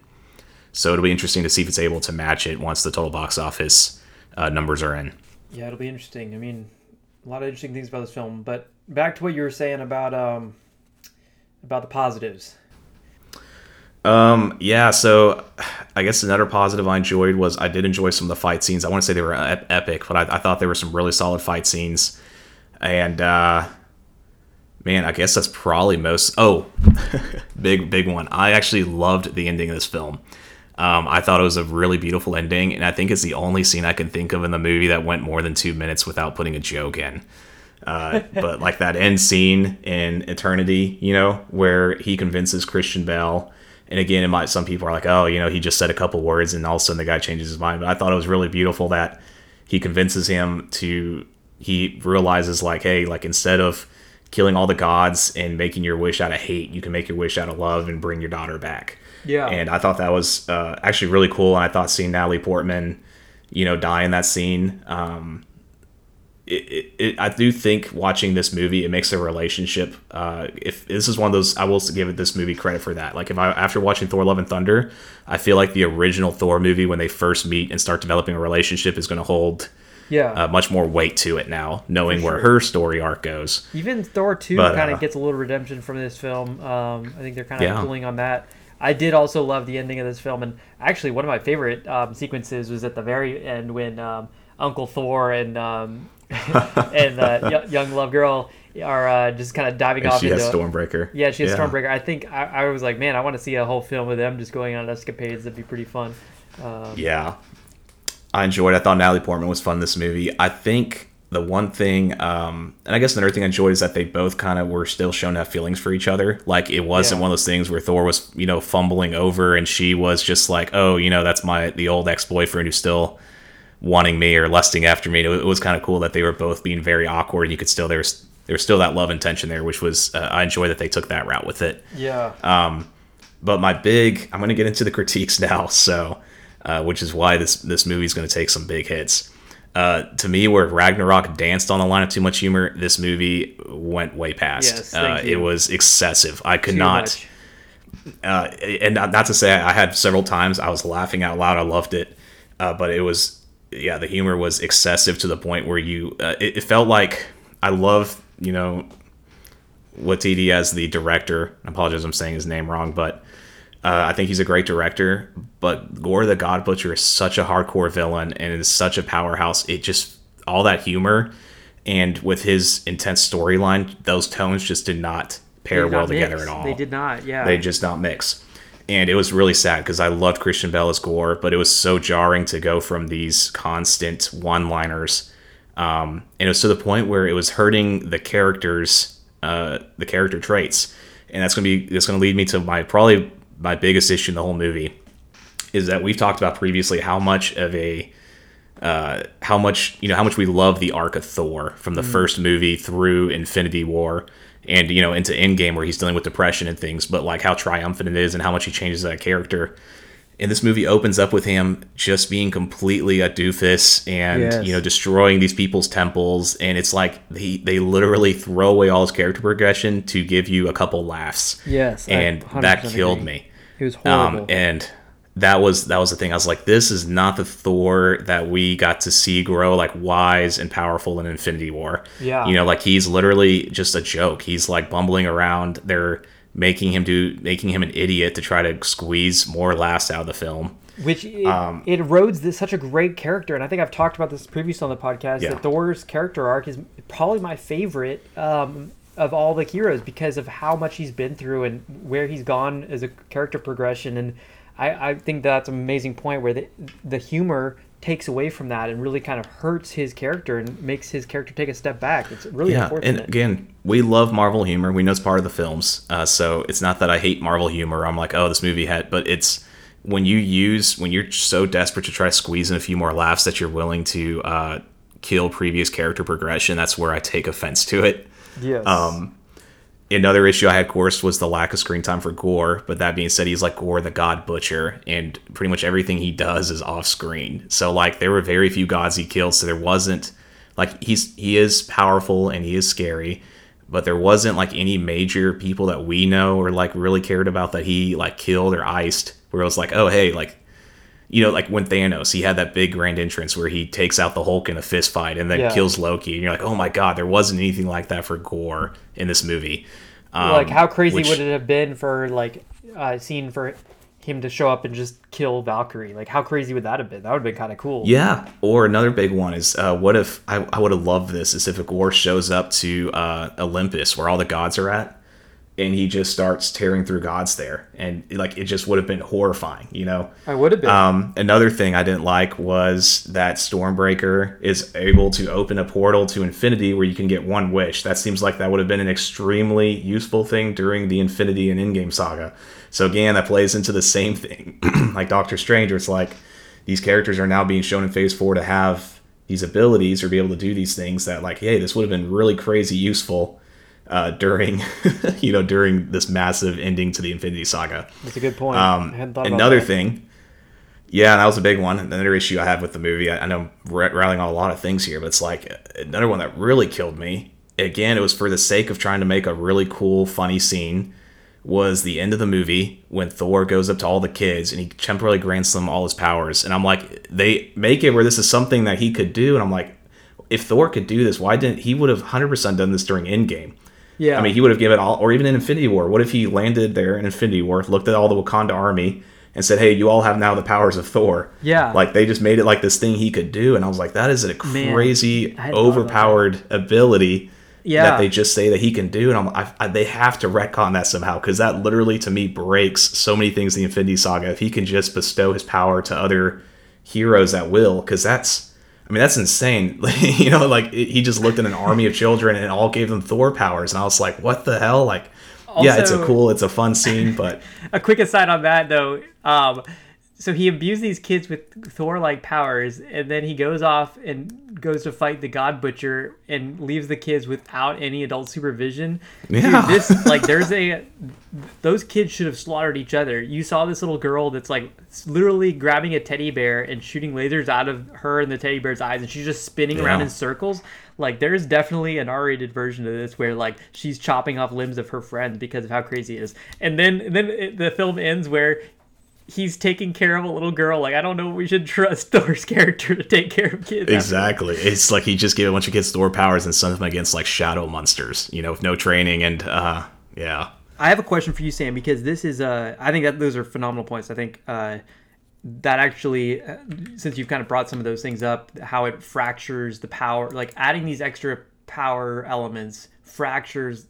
So it'll be interesting to see if it's able to match it once the total box office uh, numbers are in. Yeah, it'll be interesting. I mean, a lot of interesting things about this film. But back to what you were saying about um about the positives. Um, yeah, so I guess another positive I enjoyed was I did enjoy some of the fight scenes. I want to say they were ep- epic, but I, I thought there were some really solid fight scenes. And uh, man, I guess that's probably most. Oh, big big one. I actually loved the ending of this film. Um, I thought it was a really beautiful ending, and I think it's the only scene I can think of in the movie that went more than two minutes without putting a joke in. Uh, but like that end scene in Eternity, you know, where he convinces Christian Bale, and again, it might some people are like, oh, you know, he just said a couple words, and all of a sudden the guy changes his mind. But I thought it was really beautiful that he convinces him to. He realizes like, hey, like instead of killing all the gods and making your wish out of hate, you can make your wish out of love and bring your daughter back. Yeah. And I thought that was uh, actually really cool. And I thought seeing Natalie Portman, you know, die in that scene. Um, it, it, I do think watching this movie, it makes their relationship. Uh, if this is one of those, I will give it this movie credit for that. Like if I after watching Thor: Love and Thunder, I feel like the original Thor movie when they first meet and start developing a relationship is going to hold Yeah. uh, much more weight to it now, knowing where her story arc goes. Even Thor 2 But, kind uh, of gets a little redemption from this film. Um, I think they're kind of Yeah. pulling on that. I did also love the ending of this film, and actually, one of my favorite um, sequences was at the very end when um, Uncle Thor and um, and uh, young love girl are uh, just kind of diving And off she into has Stormbreaker. Yeah, she has Stormbreaker. I think I, I was like, man, I want to see a whole film with them just going on escapades. That'd be pretty fun. Um, Yeah. I enjoyed. I thought Natalie Portman was fun in this movie. I think the one thing, um, and I guess another thing I enjoyed is that they both kind of were still shown to have feelings for each other. Like it wasn't Yeah. one of those things where Thor was, you know, fumbling over and she was just like, oh, you know, that's my the old ex boyfriend who's still wanting me or lusting after me. It was, was kind of cool that they were both being very awkward and you could still there was there was still that love intention there, which was uh, I enjoy that they took that route with it. yeah. Um, But my big, I'm going to get into the critiques now, so uh, which is why this this movie is going to take some big hits. Uh, to me, where Ragnarok danced on the line of too much humor, this movie went way past. Yes, thank uh, you. it was excessive. I could Too not, uh, and not, not to say I had several times I was laughing out loud. I loved it, uh, but it was yeah, the humor was excessive to the point where you uh, it, it felt like I love you know Watiti as the director. I apologize, I'm saying his name wrong, but uh, I think he's a great director. But Gorr the God Butcher is such a hardcore villain and is such a powerhouse. It just all that humor and with his intense storyline, those tones just did not pair did well not together mix. at all. They did not. Yeah. They just not mix. And it was really sad because I loved Christian as Gorr, but it was so jarring to go from these constant one-liners, um, and it was to the point where it was hurting the characters, uh, the character traits, and that's gonna be that's gonna lead me to my probably my biggest issue in the whole movie, is that we've talked about previously how much of a uh, how much you know how much we love the arc of Thor from the first movie through Infinity War and you know into Endgame where he's dealing with depression and things, but like how triumphant it is and how much he changes that character. And this movie opens up with him just being completely a doofus and Yes. you know destroying these people's temples, and it's like they they literally throw away all his character progression to give you a couple laughs. Yes, and that 100% killed agree. me. It was horrible. Um, and that was that was the thing. I was like, this is not the Thor that we got to see grow like wise and powerful in Infinity War. Yeah. You know, like he's literally just a joke. He's like bumbling around. They're making him do making him an idiot to try to squeeze more laughs out of the film. Which it, Um, it erodes this such a great character, and I think I've talked about this previously on the podcast. Yeah. That Thor's character arc is probably my favorite um, of all the heroes because of how much he's been through and where he's gone as a character progression. And I, I think that's an amazing point where the the humor takes away from that and really kind of hurts his character and makes his character take a step back. It's really Yeah, unfortunate. and again, we love Marvel humor. We know it's part of the films, uh, so it's not that I hate Marvel humor. I'm like, oh, this movie had, but it's when you use when you're so desperate to try to squeeze in a few more laughs that you're willing to uh, kill previous character progression. That's where I take offense to it. yes. um, Another issue I had, of course, was the lack of screen time for Gorr. But that being said, he's like Gorr the God Butcher, and pretty much everything he does is off screen. So like, there were very few gods he killed, so there wasn't like he's he is powerful and he is scary, but there wasn't like any major people that we know or like really cared about that he like killed or iced. Where it was like, oh hey, like you know, like when Thanos, he had that big grand entrance where he takes out the Hulk in a fist fight and then Yeah. kills Loki, and you're like, oh my god, there wasn't anything like that for Gorr in this movie. Um, like how crazy which- would it have been for like uh, scene for him to show up and just kill Valkyrie. Like, how crazy would that have been? That would have been kind of cool. Yeah. Or another big one is uh, what if I, I would have loved this is if Gorr shows up to uh, Olympus where all the gods are at and he just starts tearing through gods there. And like it just would have been horrifying you know? I would have been. um, another thing i didn't like was that stormbreaker is able to open a portal to infinity where you can get one wish. That seems like that would have been an extremely useful thing during the infinity and Endgame saga. So again that plays into the same thing. Like doctor strange where it's like these characters are now being shown in phase four to have these abilities or be able to do these things that like hey this would have been really crazy useful uh, during you know during this massive ending to the Infinity Saga. That's a good point. Um, I hadn't thought another thing, yeah, that was a big one. Another issue I have with the movie. I, I know I'm ra- rattling on a lot of things here, but it's like another one that really killed me. Again, it was for the sake of trying to make a really cool, funny scene. Was the end of the movie when Thor goes up to all the kids and he temporarily grants them all his powers, and I'm like, they make it where this is something that he could do, and I'm like, if Thor could do this, why didn't he would have 100% done this during Endgame? Yeah. I mean, he would have given all, or even in Infinity War. What if he landed there in Infinity War, looked at all the Wakanda army, and said, "Hey, you all have now the powers of Thor." Yeah. like they just made it like this thing he could do, and I was like, that is a crazy, I hadn't thought about overpowered ability. Yeah. that they just say that he can do, and I'm, I, I, they have to retcon that somehow because that literally to me breaks so many things in the Infinity Saga. If he can just bestow his power to other heroes at will, because that's. I mean that's insane. you know, like he just looked at an army of children and all gave them Thor powers, and I was like, "What the hell?" Like, yeah, it's a cool, it's a fun scene, but a quick aside on that though um so he imbues these kids with thor-like powers and then he goes off and goes to fight the god butcher and leaves the kids without any adult supervision Yeah. Dude, this like there's a those kids should have slaughtered each other you saw this little girl that's like literally grabbing a teddy bear and shooting lasers out of her and the teddy bear's eyes and she's just spinning around in circles like there's definitely an R-rated version of this where like she's chopping off limbs of her friend because of how crazy it is. And then and then it, the film ends where he's taking care of a little girl. Like I don't know, we should trust Thor's character to take care of kids. after- exactly, it's like he just gave a bunch of kids Thor powers and sent them against like shadow monsters, you know, with no training and uh, yeah, I have a question for you, Sam, because this is uh I think that those are phenomenal points. I think uh that actually uh, since you've kind of brought some of those things up how it fractures the power like adding these extra power elements fractures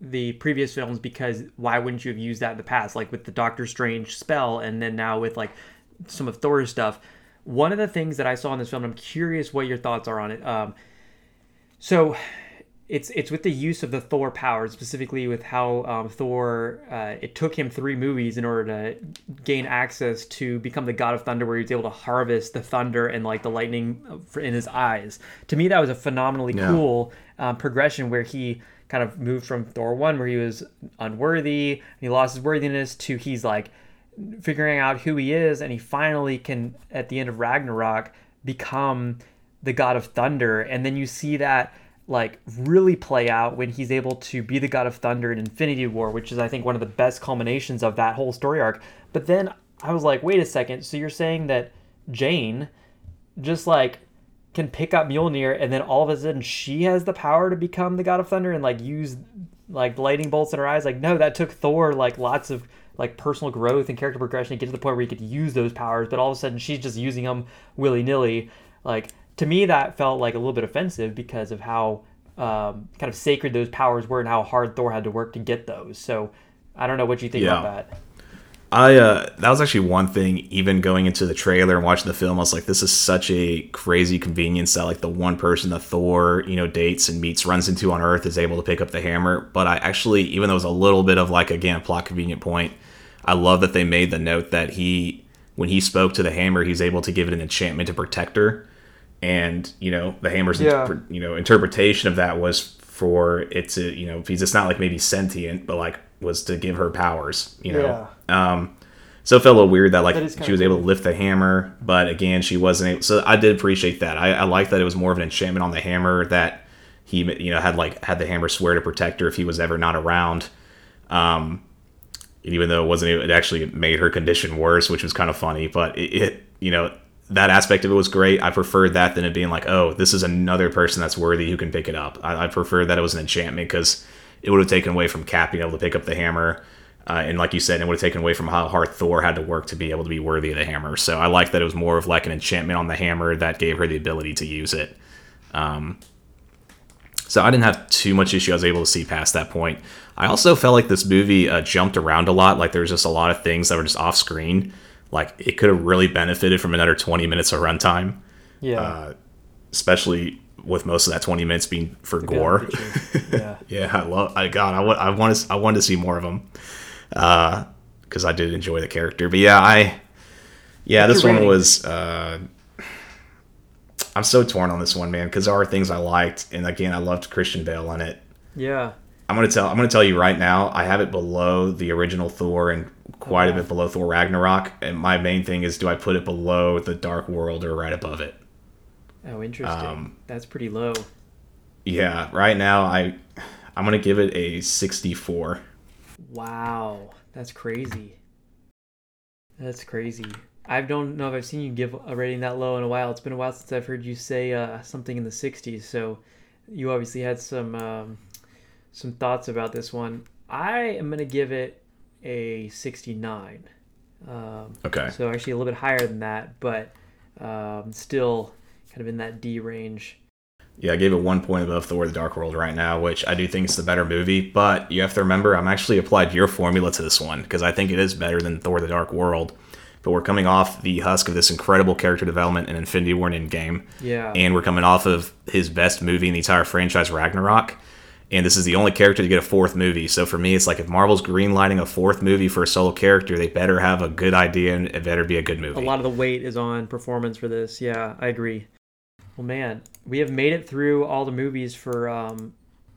the previous films because why wouldn't you have used that in the past like with the doctor strange spell and then now with like some of thor's stuff one of the things that i saw in this film i'm curious what your thoughts are on it um, so it's it's with the use of the Thor powers, specifically with how um, Thor. Uh, it took him three movies in order to gain access to become the God of Thunder, where he was able to harvest the thunder and like the lightning in his eyes. To me, that was a phenomenally Yeah. cool um, progression where he kind of moved from Thor one, where he was unworthy and he lost his worthiness, to he's like figuring out who he is, and he finally can, at the end of Ragnarok, become the god of thunder. And then you see that like really play out when he's able to be the god of thunder in Infinity War, which is I think one of the best culminations of that whole story arc. But then I was like, wait a second, so you're saying that Jane just like can pick up Mjolnir and then all of a sudden she has the power to become the god of thunder and like use like lightning bolts in her eyes. Like no that took Thor like lots of like personal growth and character progression to get to the point where he could use those powers but all of a sudden she's just using them willy-nilly. Like to me that felt like a little bit offensive because of how um, kind of sacred those powers were and how hard Thor had to work to get those. So I don't know what you think Yeah. about that I uh that was actually one thing even going into the trailer and watching the film I was like this is such a crazy convenience that like the one person that Thor you know dates and meets runs into on earth is able to pick up the hammer but I actually even though it was a little bit of like again a plot convenient point I love that they made the note that he when he spoke to the hammer he's able to give it an enchantment to protect her and you know the hammer's Yeah. interpre- you know interpretation of that was for it to you know because it's not like maybe sentient but like was to give her powers you know? Um so it felt a little weird that like That she was able to lift the hammer but again she wasn't able so i did appreciate that. I, I like that it was more of an enchantment on the hammer that he you know had like had the hammer swear to protect her if he was ever not around. Um even though it wasn't it actually made her condition worse which was kind of funny but it, it you know that aspect of it was great. I preferred that than it being like oh this is another person that's worthy who can pick it up. I, I preferred that it was an enchantment because it would have taken away from cap being able to pick up the hammer Uh, and like you said, it would have taken away from how hard Thor had to work to be able to be worthy of the hammer. So I like that it was more of like an enchantment on the hammer that gave her the ability to use it. Um, so I didn't have too much issue. I was able to see past that point. I also felt like this movie uh, jumped around a lot. Like there was just a lot of things that were just off screen. Like it could have really benefited from another 20 minutes of runtime, Yeah. Uh, especially with most of that 20 minutes being for Gorr. yeah. yeah, I love. I God, I want. I want to. I wanted to see more of them, uh, because I did enjoy the character. But yeah, I. Yeah, What's this one rating? was. Uh, I'm so torn on this one, man, because there are things I liked, and again, I loved Christian Bale in it. Yeah. I'm gonna tell. I'm gonna tell you right now. I have it below the original Thor and quite a bit below Thor Ragnarok. And my main thing is, do I put it below the Dark World or right above it? Oh, interesting. Um, That's pretty low. Yeah, right now I, I'm gonna give it a 64. Wow, that's crazy. That's crazy. I don't know if I've seen you give a rating that low in a while. It's been a while since I've heard you say uh, something in the 60s. So you obviously had some um, some thoughts about this one. I am gonna give it a 69. Um, Okay. so actually a little bit higher than that, but um, still kind of in that D range. Yeah, I gave it one point above Thor: The Dark World right now, which I do think is the better movie. But you have to remember, I'm actually applied your formula to this one because I think it is better than Thor: The Dark World. But we're coming off the husk of this incredible character development in Infinity War and Endgame, Yeah. and we're coming off of his best movie in the entire franchise, Ragnarok. And this is the only character to get a fourth movie. So for me, it's like if Marvel's greenlighting a fourth movie for a solo character, they better have a good idea and it better be a good movie. A lot of the weight is on performance for this. Yeah, I agree. Well, man, we have made it through all the movies for um,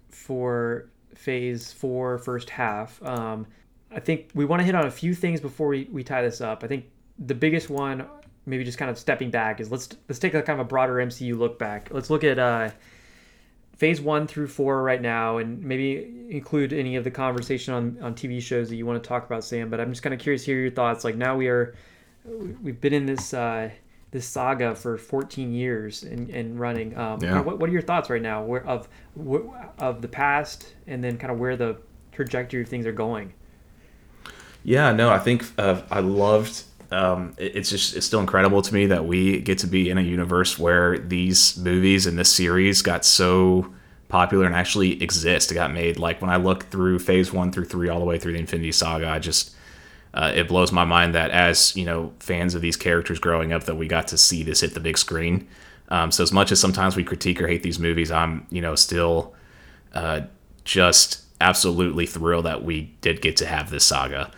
for Phase Four first half. Um, I think we want to hit on a few things before we, we tie this up. I think the biggest one, maybe just kind of stepping back, is let's let's take a kind of a broader MCU look back. Let's look at uh, Phase One through Four right now, and maybe include any of the conversation on on TV shows that you want to talk about, Sam. But I'm just kind of curious to hear your thoughts. Like now we are we've been in this uh, this saga for 14 years and, and running. Um, Yeah. what, what are your thoughts right now where, of of the past and then kind of where the trajectory of things are going? Yeah, no, I think uh, I loved. Um, it- it's just it's still incredible to me that we get to be in a universe where these movies and this series got so popular and actually exist. It got made. Like when I look through Phase One through three, all the way through the Infinity Saga, I just uh, it blows my mind that as you know fans of these characters growing up, that we got to see this hit the big screen. Um, so as much as sometimes we critique or hate these movies, I'm you know still uh, just absolutely thrilled that we did get to have this saga.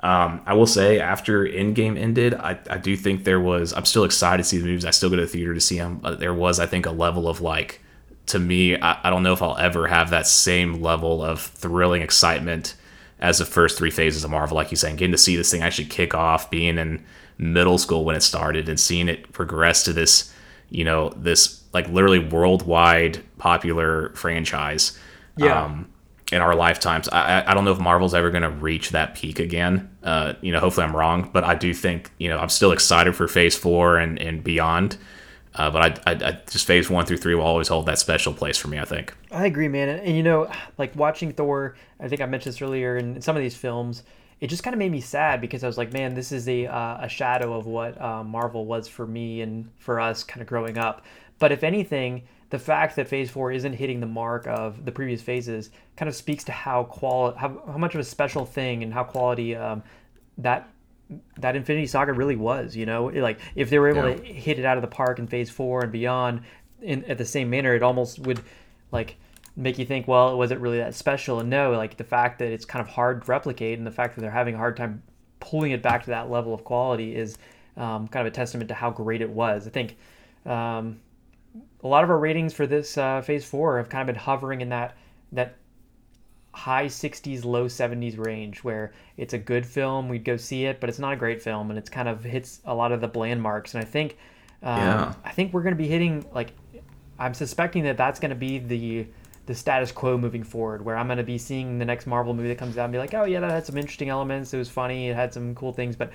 Um, I will say, after Endgame ended, I, I do think there was. I'm still excited to see the movies. I still go to the theater to see them. There was, I think, a level of like, to me, I, I don't know if I'll ever have that same level of thrilling excitement as the first three phases of Marvel. Like you saying, getting to see this thing actually kick off, being in middle school when it started, and seeing it progress to this, you know, this like literally worldwide popular franchise Yeah. um, in our lifetimes. I, I- I don't know if Marvel's ever going to reach that peak again. Uh, you know, hopefully I'm wrong, but I do think you know I'm still excited for Phase Four and and beyond. Uh, but I, I, I just Phase One through Three will always hold that special place for me. I think. I agree, man. And, and you know, like watching Thor, I think I mentioned this earlier in some of these films, it just kind of made me sad because I was like, man, this is a uh, a shadow of what uh, Marvel was for me and for us kind of growing up. But if anything, the fact that Phase Four isn't hitting the mark of the previous phases kind of speaks to how quali- how, how much of a special thing and how quality um, that that Infinity Saga really was. You know, like if they were able Yeah. to hit it out of the park in Phase Four and beyond in at the same manner, it almost would like make you think, well, it was it really that special? And no, like the fact that it's kind of hard to replicate and the fact that they're having a hard time pulling it back to that level of quality is um, kind of a testament to how great it was. I think um, a lot of our ratings for this uh, Phase Four have kind of been hovering in that that high 60s low 70s range where it's a good film we'd go see it but it's not a great film and it's kind of hits a lot of the bland marks and i think um, Yeah. i think we're going to be hitting like i'm suspecting that that's going to be the the status quo moving forward where i'm going to be seeing the next marvel movie that comes out and be like oh yeah that had some interesting elements it was funny it had some cool things but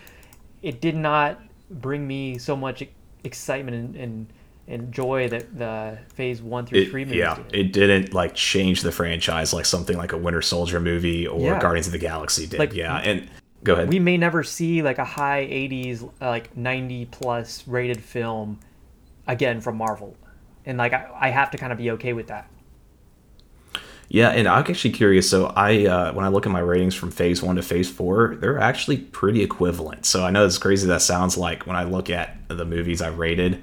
it did not bring me so much excitement and, and and joy that the Phase One through It- Three movies yeah, did. it didn't like change the franchise like something like a Winter Soldier movie or Yeah. Guardians of the Galaxy did. Like- yeah, and go ahead. we may never see like a high 80s uh, like 90 plus rated film again from marvel and like i, I have to kind of be okay with that Yeah, and I'm actually curious. So I, uh, when I look at my ratings from Phase One to Phase Four, they're actually pretty equivalent. So I know it's crazy that sounds like when I look at the movies I rated,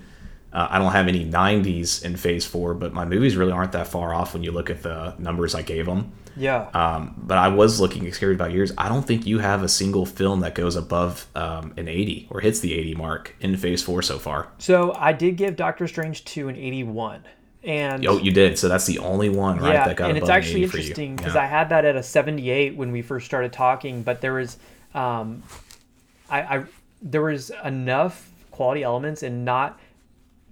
uh, I don't have any 90s in Phase Four, but my movies really aren't that far off when you look at the numbers I gave them. yeah Um, but I was looking at Scared by Years. I don't think you have a single film that goes above um, an 80 or hits the 80 mark in Phase Four so far. so i did give doctor strange 2 an 81 and Oh, you did. So that's the only one, right? yeah that got and it's actually 80 interesting because Yeah. i had that at a 78 when we first started talking but there was um I, I there was enough quality elements and not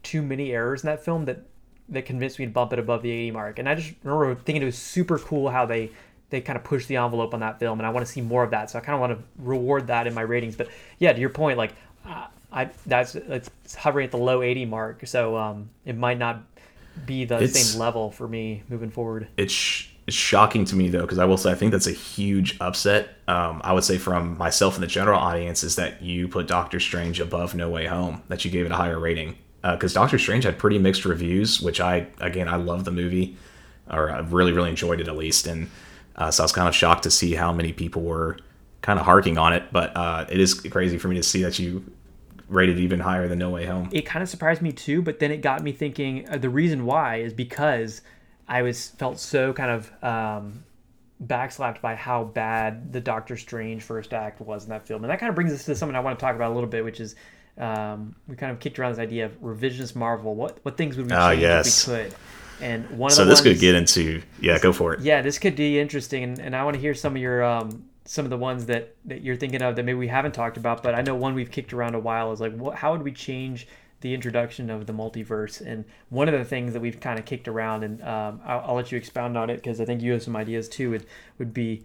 too many errors in that film that that convinced me to bump it above the 80 mark. And I just remember thinking it was super cool how they they kind of pushed the envelope on that film, and I want to see more of that. So I kind of want to reward that in my ratings. But yeah, to your point, like uh, I that's it's hovering at the low 80 mark, so um, it might not be the It's- same level for me moving forward. it's, sh- it's shocking to me though because i will say i think that's a huge upset um, i would say from myself and the general audience is that you put doctor strange above no way home that you gave it a higher rating because doctor strange had pretty mixed reviews which i again i love the movie or i really really enjoyed it at least. And uh, so i was kind of shocked to see how many people were kind of harking on it. But uh, it is crazy for me to see that you rated even higher than no way home. It kind of surprised me too but then it got me thinking uh, the reason why is because i was felt so kind of um, backslapped by how bad the doctor strange first act was in that film. And that kind of brings us to something i want to talk about a little bit which is um, we kind of kicked around this idea of revisionist marvel. What what things would we Ah, change yes. if we could? And one of so the this ones, could get into yeah go for it. Yeah this could be interesting and, and i want to hear some of your um, some of the ones that, that you're thinking of that maybe we haven't talked about but i know one we've kicked around a while is like what, how would we change the introduction of the multiverse? And one of the things that we've kind of kicked around and um, I'll, I'll let you expound on it because i think you have some ideas too would, would be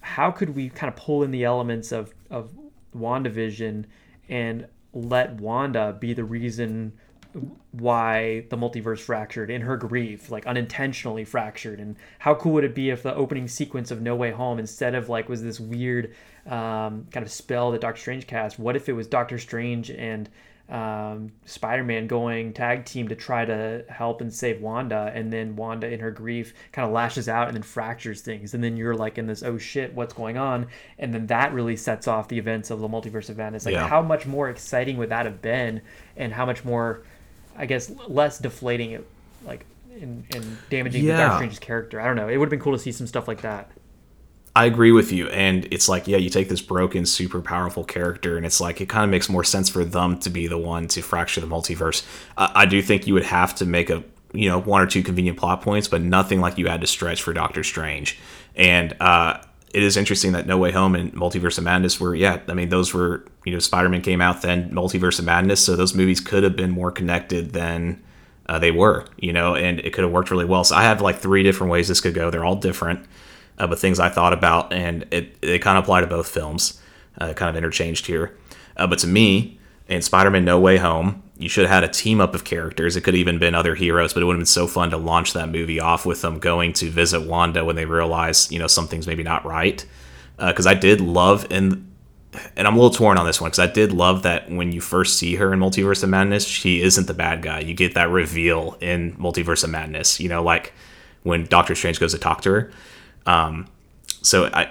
how could we kind of pull in the elements of, of wandavision and let wanda be the reason why the multiverse fractured in her grief, like unintentionally fractured. And how cool would it be if the opening sequence of No Way Home, instead of like was this weird um, kind of spell that Doctor Strange cast, what if it was Doctor Strange and um, Spider Man going tag team to try to help and save Wanda, and then Wanda in her grief kind of lashes out and then fractures things, and then you're like in this oh shit, what's going on? And then that really sets off the events of the multiverse of madness. Like Yeah. how much more exciting would that have been, and how much more, I guess, less deflating it, like and, and damaging the Yeah. Doctor Strange's character. I don't know. It would have been cool to see some stuff like that. I agree with you. And it's like, yeah, you take this broken, super powerful character, and it's like, it kind of makes more sense for them to be the one to fracture the multiverse. I do think you would have to make a, you know, one or two convenient plot points, but nothing like you had to stretch for Doctor Strange. And uh, it is interesting that No Way Home and Multiverse of Madness were, yeah, I mean, those were, you know, Spider Man came out then, Multiverse of Madness. So those movies could have been more connected than. Uh, they were, you know, and it could have worked really well. So I have like three different ways this could go. They're all different uh, but things I thought about, and it they kind of apply to both films, uh, kind of interchanged here. Uh, but to me, in Spider-Man: No Way Home, you should have had a team up of characters. It could have even been other heroes, but it would have been so fun to launch that movie off with them going to visit Wanda when they realize you know something's maybe not right. Because I did love and and I'm a little torn on this one because I did love that when you first see her in Multiverse of Madness, she isn't the bad guy. You get that reveal in Multiverse of Madness. You know, like when Doctor Strange goes to talk to her. Um, so I,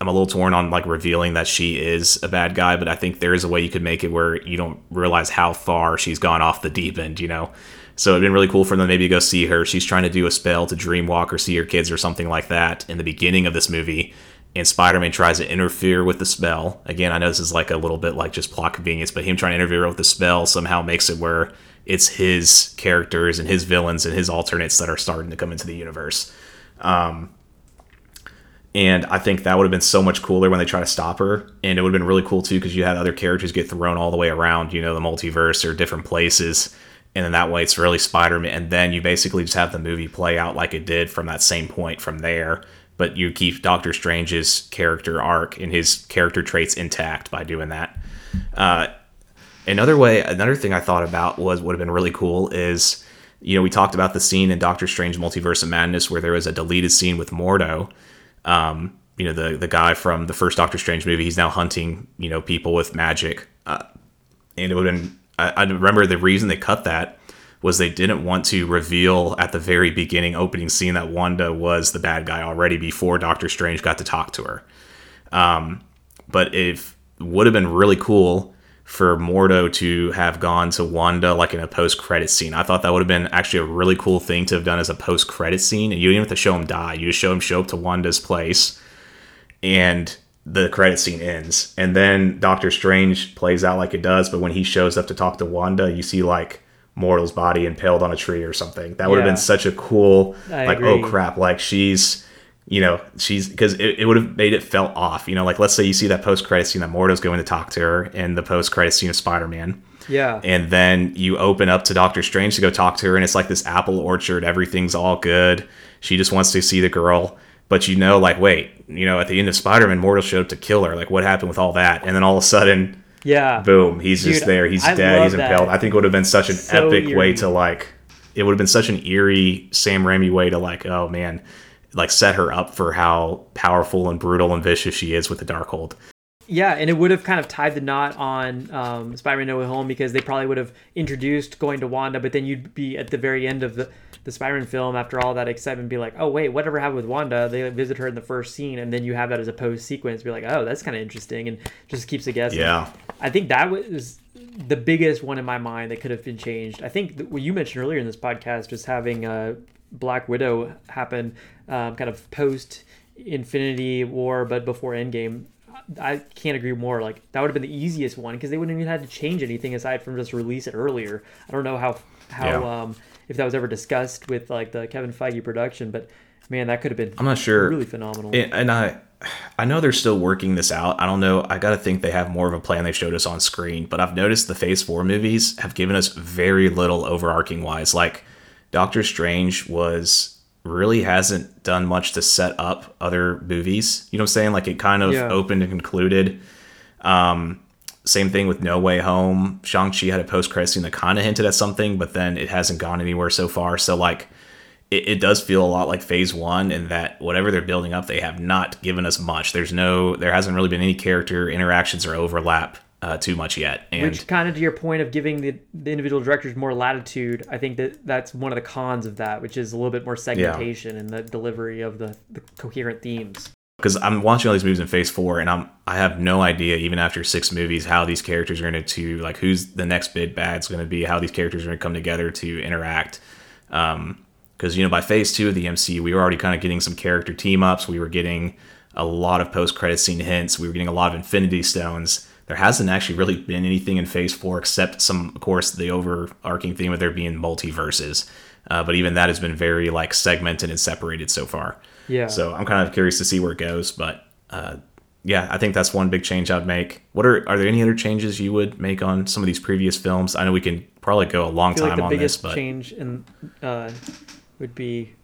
I'm a little torn on like revealing that she is a bad guy, but I think there is a way you could make it where you don't realize how far she's gone off the deep end, you know? So it'd been really cool for them maybe to go see her. She's trying to do a spell to dreamwalk or see her kids or something like that in the beginning of this movie. And Spider Man tries to interfere with the spell. Again, I know this is like a little bit like just plot convenience, but him trying to interfere with the spell somehow makes it where it's his characters and his villains and his alternates that are starting to come into the universe. Um, and I think that would have been so much cooler when they try to stop her. And it would have been really cool too because you had other characters get thrown all the way around, you know, the multiverse or different places. And then that way it's really Spider Man. And then you basically just have the movie play out like it did from that same point from there. But you keep Doctor Strange's character arc and his character traits intact by doing that. Uh, Another way, another thing I thought about was would have been really cool is, you know, we talked about the scene in Doctor Strange Multiverse of Madness where there was a deleted scene with Mordo. Um, you know, the the guy from the first Doctor Strange movie, he's now hunting, you know, people with magic. Uh, and it would have been, I, I remember the reason they cut that was they didn't want to reveal at the very beginning opening scene that Wanda was the bad guy already before Doctor Strange got to talk to her. Um, but it would have been really cool for Mordo to have gone to Wanda like in a post credit scene. I thought that would have been actually a really cool thing to have done as a post credit scene. And you don't even have to show him die. You just show him show up to Wanda's place and the credit scene ends. And then Doctor Strange plays out like it does, but when he shows up to talk to Wanda, you see like Mordo's body impaled on a tree or something. That would have been such a cool I like oh agree. oh crap, like she's you know, she's because it, it would have made it felt off. You know, like let's say you see that post credit scene that Mordo's going to talk to her and the post credit scene of Spider Man. Yeah. And then you open up to Doctor Strange to go talk to her, and it's like this apple orchard. Everything's all good. She just wants to see the girl. But you know, like, wait, you know, at the end of Spider Man, Mordo showed up to kill her. Like, what happened with all that? And then all of a sudden, yeah. boom, he's just there. He's I dead. He's impaled. that. I think it would have been such an So epic way to, like, it would have been such an eerie Sam Raimi way to, like, oh man, like set her up for how powerful and brutal and vicious she is with the Darkhold. Yeah, and it would have kind of tied the knot on um, Spider-Man: No Way Home because they probably would have introduced going to Wanda, but then you'd be at the very end of the, the Spider-Man film after all that excitement, be like, oh wait, whatever happened with Wanda? They visit her in the first scene, and then you have that as a post sequence. Be like, oh, that's kind of interesting, and just keeps it guessing. Yeah. I think that was the biggest one in my mind that could have been changed. I think what you mentioned earlier in this podcast, just having uh, Black Widow happen um, kind of post Infinity War, but before Endgame. I can't agree more. Like that would have been the easiest one because they wouldn't even had to change anything aside from just release it earlier. I don't know how how Yeah. um, if that was ever discussed with like the Kevin Feige production, but man, that could have been I'm not sure. really phenomenal. And, and I, I know they're still working this out. I don't know. I got to think they have more of a plan they showed us on screen. But I've noticed the Phase Four movies have given us very little overarching wise. Like Doctor Strange was really hasn't done much to set up other movies. You know what I'm saying? Like it kind of Yeah. opened and concluded. Um, same thing with No Way Home. Shang-Chi had a post-credit scene that kind of hinted at something, but then it hasn't gone anywhere so far. So like it, it does feel a lot like phase one in that whatever they're building up, they have not given us much. There's no, there hasn't really been any character interactions or overlap uh, too much yet. And Which kind of to your point of giving the, the individual directors more latitude, I think that that's one of the cons of that, which is a little bit more segmentation and the delivery of the, the coherent themes. because I'm watching all these movies in Phase Four, and I'm I have no idea even after six movies how these characters are going to like who's the next big bad's going to be, how these characters are going to come together to interact. Um, because you know by Phase Two of the MCU, we were already kind of getting some character team ups. We were getting a lot of post credit scene hints. We were getting a lot of Infinity Stones. There hasn't actually really been anything in Phase Four except some, of course, the overarching theme of there being multiverses. Uh, but even that has been very like segmented and separated so far. Yeah. So I'm kind of curious to see where it goes, but uh, yeah, I think that's one big change I'd make. What are are there any other changes you would make on some of these previous films? I know we can probably go a long feel like time the on this, biggest but change in uh, would be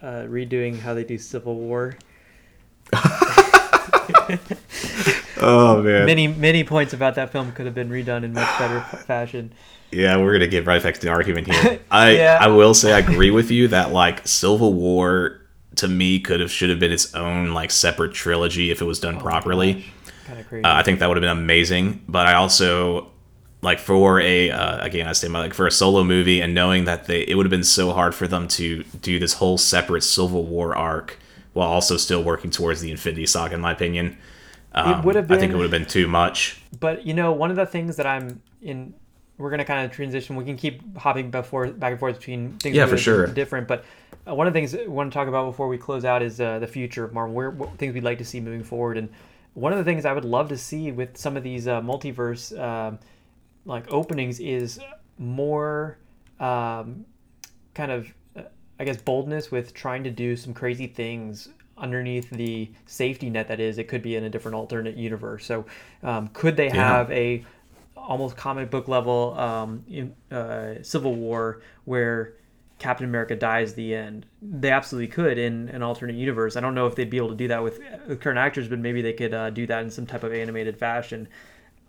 uh, redoing how they do Civil War. oh man, Many many points about that film could have been redone in much better fashion. yeah, we're gonna get right back to the argument here. I Yeah. I will say I agree with you that like Civil War to me could have should have been its own like separate trilogy if it was done properly. Kind of crazy. Uh, I think that would have been amazing. But I also like for a uh, again I say my like for a solo movie and knowing that they it would have been so hard for them to do this whole separate Civil War arc while also still working towards the Infinity Saga. In my opinion, um, would have I think it would have been too much. But you know, one of the things that I'm in, we're gonna kind of transition. We can keep hopping before back and forth between things. Yeah, for sure. Different, but uh, one of the things I want to talk about before we close out is uh, the future of Marvel. Where what things we'd like to see moving forward, and one of the things I would love to see with some of these uh, multiverse um, like openings is more um, kind of I guess boldness with trying to do some crazy things underneath the safety net that is it could be in a different alternate universe. So um, could they have a almost comic book level um, in, uh, Civil War where Captain America dies the end? They absolutely could in an alternate universe. I don't know if they'd be able to do that with uh, current actors, but maybe they could uh, do that in some type of animated fashion.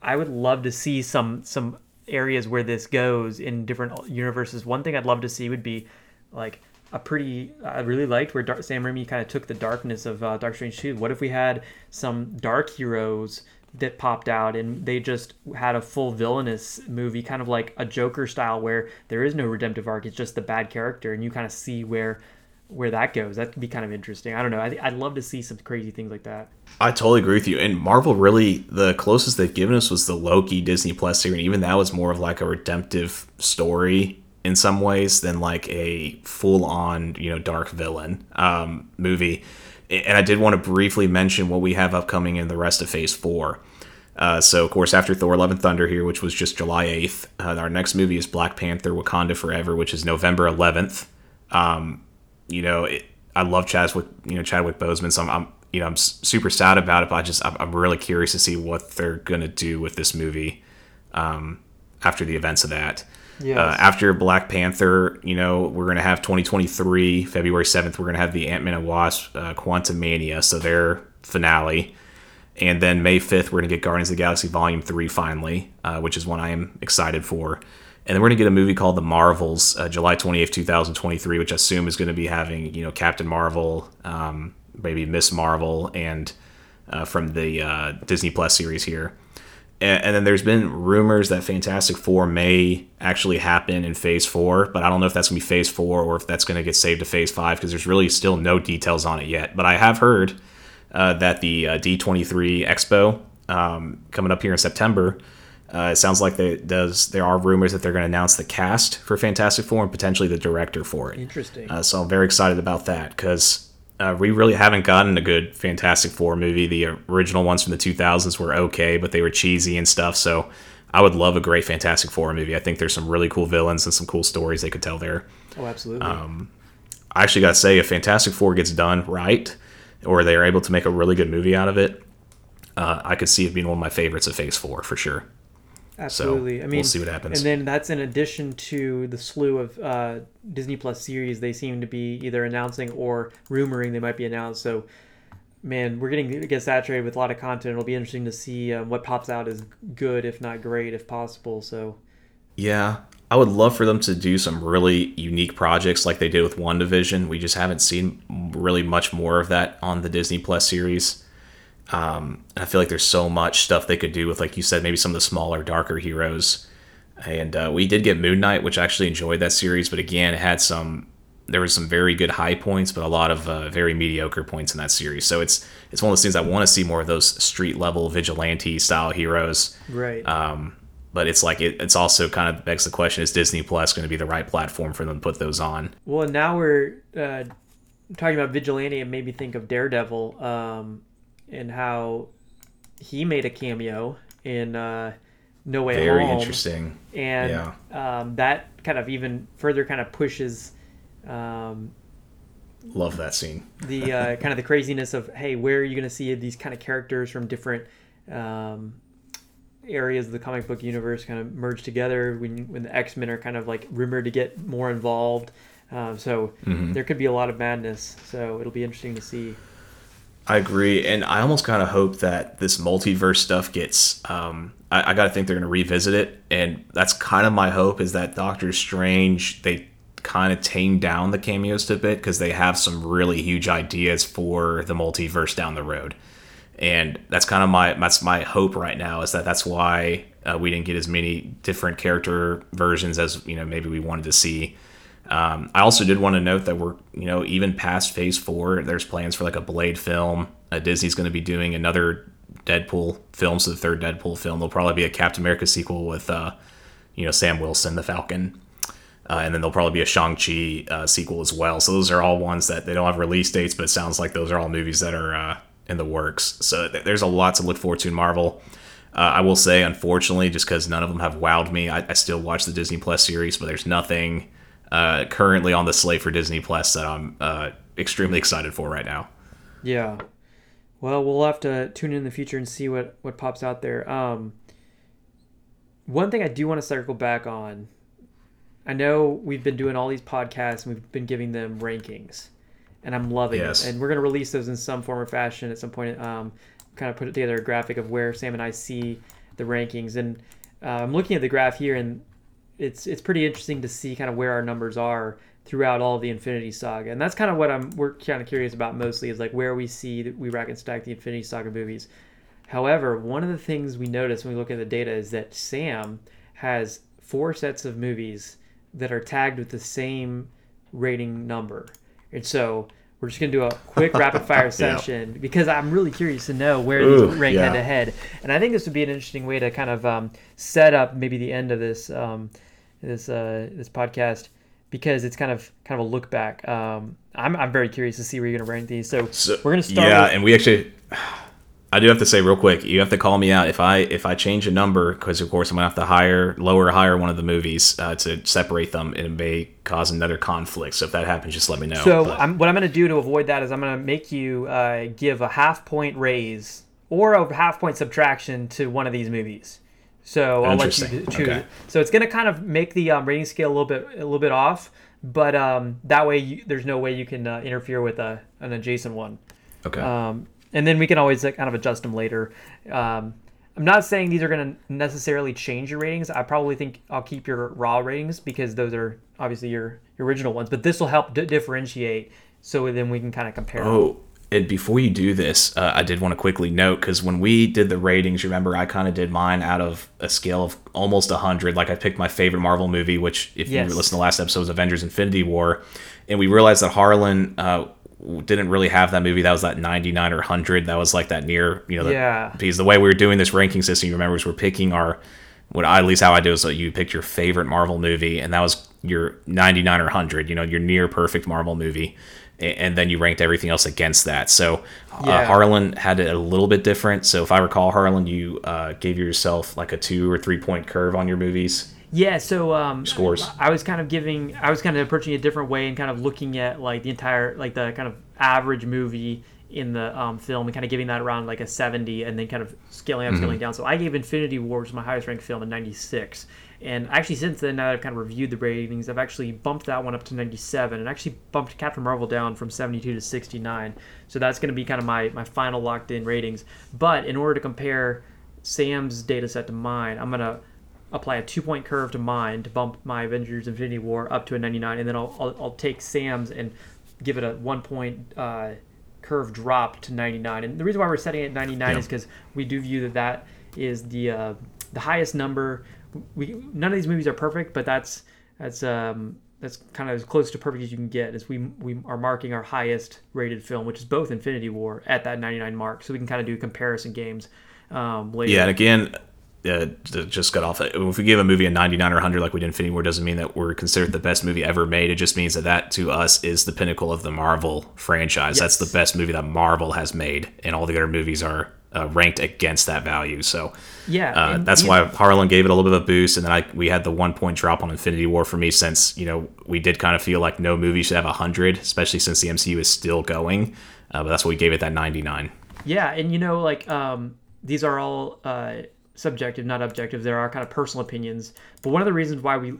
I would love to see some some areas where this goes in different universes. One thing I'd love to see would be like a pretty. I really liked where Dar- Sam Raimi kind of took the darkness of uh, Doctor Strange 2. What if we had some dark heroes that popped out and they just had a full villainous movie, kind of like a Joker style, where there is no redemptive arc. It's just the bad character, and you kind of see where where that goes. That could be kind of interesting. I don't know. I, I'd love to see some crazy things like that. I totally agree with you. And Marvel really, the closest they've given us was the Loki Disney Plus series. Even that was more of like a redemptive story in some ways than like a full on, you know, dark villain um, movie. And I did want to briefly mention what we have upcoming in the rest of Phase 4. Uh, so, of course, after Thor Love and Thunder here, which was just July 8th, uh, our next movie is Black Panther Wakanda Forever, which is November 11th. Um, you know, it, I love Chadwick, you know, Chadwick Boseman, so I'm, I'm you know, I'm super sad about it, but I just, I'm, I'm really curious to see what they're going to do with this movie um, after the events of that. Yes. Uh, after Black Panther, you know, we're going to have 2023, February 7th, we're going to have the Ant Man and Wasp uh, Quantumania, so their finale. And then May 5th, we're going to get Guardians of the Galaxy Volume 3 finally, uh, which is one I am excited for. And then we're going to get a movie called The Marvels, uh, July 28th, 2023, which I assume is going to be having, you know, Captain Marvel, um, maybe Miss Marvel, and uh, from the uh, Disney Plus series here. And, and then there's been rumors that Fantastic Four may actually happen in Phase 4, but I don't know if that's going to be Phase 4 or if that's going to get saved to Phase 5 because there's really still no details on it yet. But I have heard uh, that the uh, D23 Expo um, coming up here in September. Uh, it sounds like they, does. There are rumors that they're going to announce the cast for Fantastic Four and potentially the director for it. Interesting. Uh, so I'm very excited about that because uh, we really haven't gotten a good Fantastic Four movie. The original ones from the 2000s were okay, but they were cheesy and stuff. So I would love a great Fantastic Four movie. I think there's some really cool villains and some cool stories they could tell there. oh, absolutely. Um, I actually got to say, if Fantastic Four gets done right, or they are able to make a really good movie out of it, uh, I could see it being one of my favorites of Phase Four for sure. Absolutely. I mean, we'll see what happens. And then that's in addition to the slew of uh, Disney Plus series they seem to be either announcing or rumoring they might be announced. So, man, we're getting get saturated with a lot of content. It'll be interesting to see um, what pops out as good, if not great, if possible. So, Yeah, I would love for them to do some really unique projects like they did with WandaVision. We just haven't seen really much more of that on the Disney Plus series. Um, and I feel like there's so much stuff they could do with, like you said, maybe some of the smaller, darker heroes. And uh, we did get Moon Knight, which I actually enjoyed that series, but again, it had some. There was some very good high points, but a lot of uh, very mediocre points in that series. So it's it's one of those things I want to see more of those street level vigilante style heroes. right. Um, but it's like it, it's also kind of begs the question: Is Disney Plus going to be the right platform for them to put those on? well, now we're uh, talking about Vigilante. It made me think of Daredevil um, and how he made a cameo in uh, No Way Very Home. interesting. and Yeah. um, that kind of even further kind of pushes um, Love that scene. the uh, kind of the craziness of hey where are you going to see these kind of characters from different um, areas of the comic book universe kind of merge together when when the x-men are kind of like rumored to get more involved um, so Mm-hmm. there could be a lot of madness so it'll be interesting to see I agree, and I almost kind of hope that this multiverse stuff gets. Um, I, I got to think they're going to revisit it, and that's kind of my hope is that Doctor Strange they kind of tame down the cameos a bit because they have some really huge ideas for the multiverse down the road, and that's kind of my that's my hope right now is that that's why uh, we didn't get as many different character versions as you know maybe we wanted to see. Um, I also did want to note that we're, you know, even past Phase Four, there's plans for like a Blade film. Uh, Disney's going to be doing another Deadpool film, so the third Deadpool film. There'll probably be a Captain America sequel with, uh, you know, Sam Wilson, the Falcon, uh, and then there'll probably be a Shang Chi uh, sequel as well. So those are all ones that they don't have release dates, but it sounds like those are all movies that are uh, in the works. So th- there's a lot to look forward to in Marvel. Uh, I will say, unfortunately, just because none of them have wowed me, I, I still watch the Disney Plus series, but there's nothing uh, currently on the slate for Disney Plus that I'm uh, extremely excited for right now. yeah well we'll have to tune in in the future and see what what pops out there um one thing i do want to circle back on i know we've been doing all these podcasts and we've been giving them rankings and i'm loving Yes. it and we're going to release those in some form or fashion at some point um kind of put together a graphic of where sam and i see the rankings and uh, I'm looking at the graph here, and it's it's pretty interesting to see kind of where our numbers are throughout all of the Infinity Saga, and that's kind of what I'm we're kind of curious about mostly is like where we see that we rack and stack the Infinity Saga movies. However, one of the things we notice when we look at the data is that Sam has four sets of movies that are tagged with the same rating number, and so we're just gonna do a quick rapid fire session because I'm really curious to know where Ooh, these rank yeah. head to head, and I think this would be an interesting way to kind of um, set up maybe the end of this um, this uh, this podcast because it's kind of kind of a look back. Um, I'm I'm very curious to see where you're gonna rank these. So, So, we're gonna start. Yeah, with, and we actually, I do have to say real quick, you have to call me out if I if I change a number because of course I'm gonna have to hire lower or higher one of the movies uh, to separate them, and it may cause another conflict. So if that happens, just let me know. So I'm, what I'm going to do to avoid that is I'm going to make you uh, give a half point raise or a half point subtraction to one of these movies. So I'll let you choose. Okay. So it's going to kind of make the um, rating scale a little bit a little bit off, but um, that way you, there's no way you can uh, interfere with a, an adjacent one. okay. Um, and then we can always uh, kind of adjust them later. Um, I'm not saying these are going to necessarily change your ratings. I probably think I'll keep your raw ratings because those are obviously your, your original ones. But this will help d- differentiate, so then we can kind of compare. them. And before you do this, uh, I did want to quickly note because when we did the ratings, remember I kind of did mine out of a scale of almost 100. Like I picked my favorite Marvel movie, which, if Yes. you listened to the last episode, was Avengers Infinity War. And we realized that Harlan uh, didn't really have that movie. That was that 99 or 100. That was like that near, you know, the, Yeah. because the way we were doing this ranking system, you remember, is we're picking our, what I, at least how I do is that you picked your favorite Marvel movie, and that was your 99 or 100, you know, your near perfect Marvel movie. And then you ranked everything else against that. So uh, Harlan had it a little bit different. So if I recall, Harlan, you uh, gave yourself like a two or three point curve on your movies. Yeah, so um, Scores. I was kind of giving, I was kind of approaching it a different way and kind of looking at like the entire, like the kind of average movie in the um, film and kind of giving that around like a 70 and then kind of scaling up, scaling down. So I gave Infinity War, which is my highest ranked film, a 96. And actually, since then, now that I've kind of reviewed the ratings, I've actually bumped that one up to 97 and actually bumped Captain Marvel down from 72 to 69. So that's going to be kind of my, my final locked in ratings. But in order to compare Sam's data set to mine, I'm going to apply a two point curve to mine to bump my Avengers Infinity War up to a 99, and then I'll, I'll, I'll take Sam's and give it a one point uh, curve drop to 99. And the reason why we're setting it at 99 Yeah. is because we do view that that is the uh, the highest number. We none of these movies are perfect, but that's that's um, that's kind of as close to perfect as you can get. As we we are marking our highest rated film, which is both Infinity War, at that 99 mark, so we can kind of do comparison games um, later. Yeah, and again, uh, just got off. If we give a movie a 99 or 100 like we did Infinity War, doesn't mean that we're considered the best movie ever made. It just means that that to us is the pinnacle of the Marvel franchise. That's the best movie that Marvel has made, and all the other movies are uh, ranked against that value. So Yeah, uh, and that's why Harlan gave it a little bit of a boost, and then I we had the one point drop on Infinity War for me since you know we did kind of feel like no movie should have a hundred, especially since the MCU is still going. Uh, but that's why we gave it that 99. Yeah, and you know, like um, these are all uh, subjective, not objective. There are kind of personal opinions. But one of the reasons why we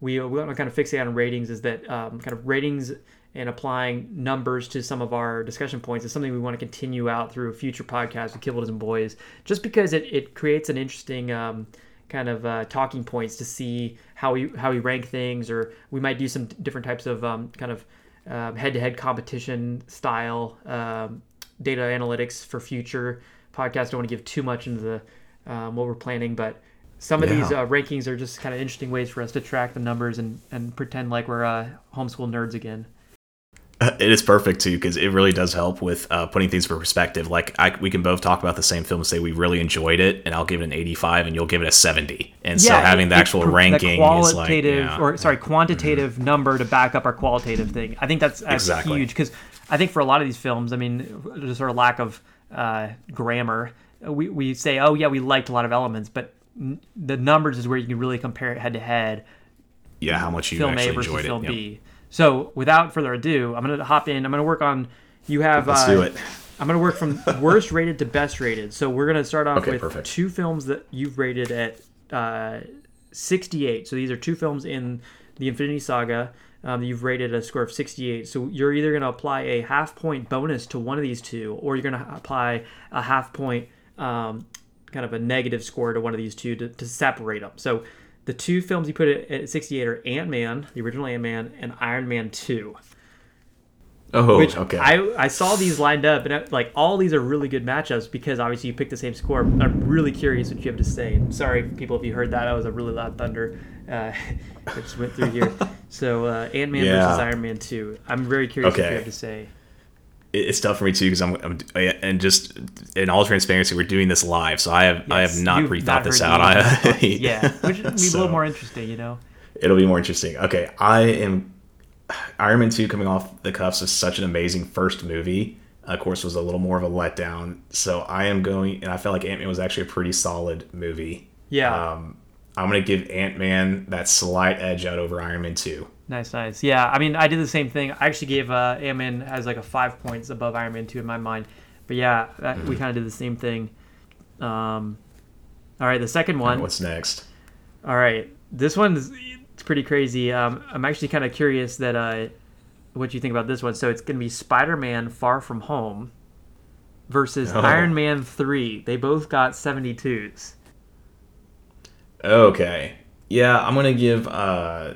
we we want to kind of fixate on ratings is that um, kind of ratings and applying numbers to some of our discussion points is something we want to continue out through future podcasts with Kibbles and Boys, just because it, it creates an interesting um, kind of uh, talking points to see how we how we rank things, or we might do some different types of um, kind of um, head-to-head competition style um, data analytics for future podcasts. Don't want to give too much into the um, what we're planning, but some of these uh, rankings are just kind of interesting ways for us to track the numbers and, and pretend like we're uh, homeschool nerds again. It is perfect too because it really does help with uh, putting things for perspective. Like I, we can both talk about the same film and say we really enjoyed it, and I'll give it an 85, and you'll give it a 70. And so having the actual it- ranking the is like, qualitative yeah. or sorry, quantitative number to back up our qualitative thing. I think that's, that's Exactly. huge because I think for a lot of these films, I mean, there's sort of lack of uh, grammar. We we say, oh yeah, we liked a lot of elements, but n- the numbers is where you can really compare it head to head yeah, how much you film A versus enjoyed film it. Yep. B. So without further ado, I'm gonna hop in. I'm gonna work on. You have. Let's uh, do it. I'm gonna work from worst rated to best rated. So we're gonna start off Okay, with perfect. two films that you've rated at uh, 68. So these are two films in the Infinity Saga. Um, that you've rated a score of 68. So you're either going to apply a half point bonus to one of these two, or you're going to apply a half point um, kind of a negative score to one of these two to, to separate them. So the two films you put it at 68 are Ant Man, the original Ant Man, and Iron Man 2. Oh, Which okay. I, I saw these lined up, and I, like all these are really good matchups because obviously you picked the same score. I'm really curious what you have to say. Sorry, people, if you heard that, that was a really loud thunder. Uh, that just went through here. So uh, Ant Man Yeah. versus Iron Man 2. I'm very curious what you have to say. It- it's tough for me too because I'm, I'm and just in all transparency, we're doing this live, so I have I have not rethought this out. I, yeah, which would be a little more interesting, you know. It'll be more interesting. Okay, I am Iron Man 2 coming off the cuffs of such an amazing first movie. Of course, was a little more of a letdown. So I am going, and I felt like Ant Man was actually a pretty solid movie. Yeah. Um, I'm gonna give Ant Man that slight edge out over Iron Man 2. Nice, nice. Yeah, I mean, I did the same thing. I actually gave uh, Man as like a five points above Iron Man 2 in my mind. But yeah, that, Mm-hmm. we kind of did the same thing. Um, all right, the second one. What's next? All right, this one's it's pretty crazy. Um, I'm actually kind of curious that uh, what you think about this one. So it's going to be Spider-Man: Far From Home versus Oh. Iron Man 3. They both got 72s. Okay, yeah, I'm gonna give uh,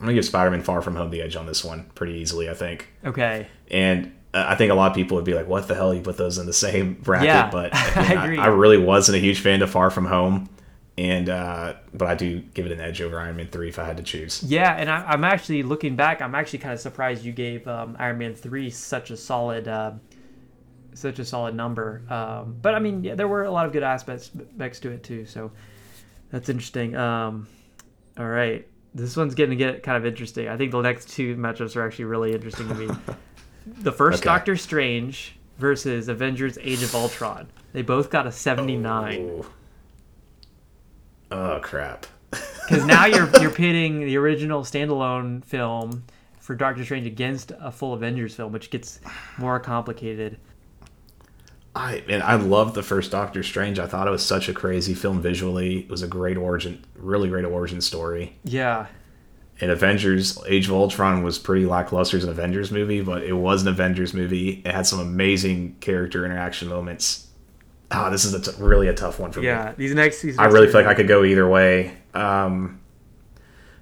I'm gonna give Spider-Man Far From Home the edge on this one pretty easily. I think. Okay. And uh, I think a lot of people would be like, "What the hell? You put those in the same bracket?" Yeah, but I I, agree. I, really wasn't a huge fan of Far From Home, and uh, but I do give it an edge over Iron Man three if I had to choose. Yeah, and I, I'm actually looking back. I'm actually kind of surprised you gave um, Iron Man three such a solid, uh, such a solid number. Um, but I mean, yeah, there were a lot of good aspects next to it too. So that's interesting. Um, all right, this one's getting to get kind of interesting. I think the next two matchups are actually really interesting to me. the first Okay. Doctor Strange versus Avengers: Age of Ultron. They both got a 79. Ooh. Oh crap! Because now you're you're pitting the original standalone film for Doctor Strange against a full Avengers film, which gets more complicated. I and I loved the first Doctor Strange. I thought it was such a crazy film visually. It was a great origin, really great origin story. Yeah, And Avengers: Age of Ultron was pretty lackluster as an Avengers movie, but it was an Avengers movie. It had some amazing character interaction moments. Ah, this is a t- really a tough one for me. yeah. These next, these I next really feel like I could go either way. Um,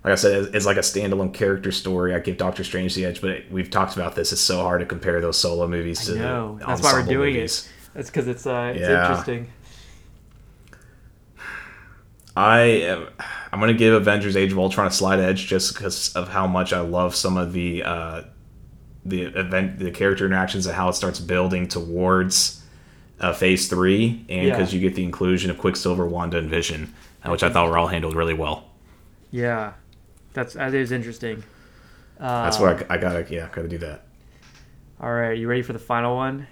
like I said, it's, it's like a standalone character story. I give Doctor Strange the edge, but we've talked about this. It's so hard to compare those solo movies to No, the that's why we're doing movies. it. That's because it's uh, it's Yeah. interesting. I am, I'm gonna give Avengers: Age of Ultron a slight edge just because of how much I love some of the uh, the event, the character interactions, and how it starts building towards uh, Phase Three, and Yeah. because you get the inclusion of Quicksilver, Wanda, and Vision, uh, which I thought were all handled really well. Yeah, that's that is interesting. Uh, That's what I, I gotta, yeah, gotta do that. All right, you ready for the final one?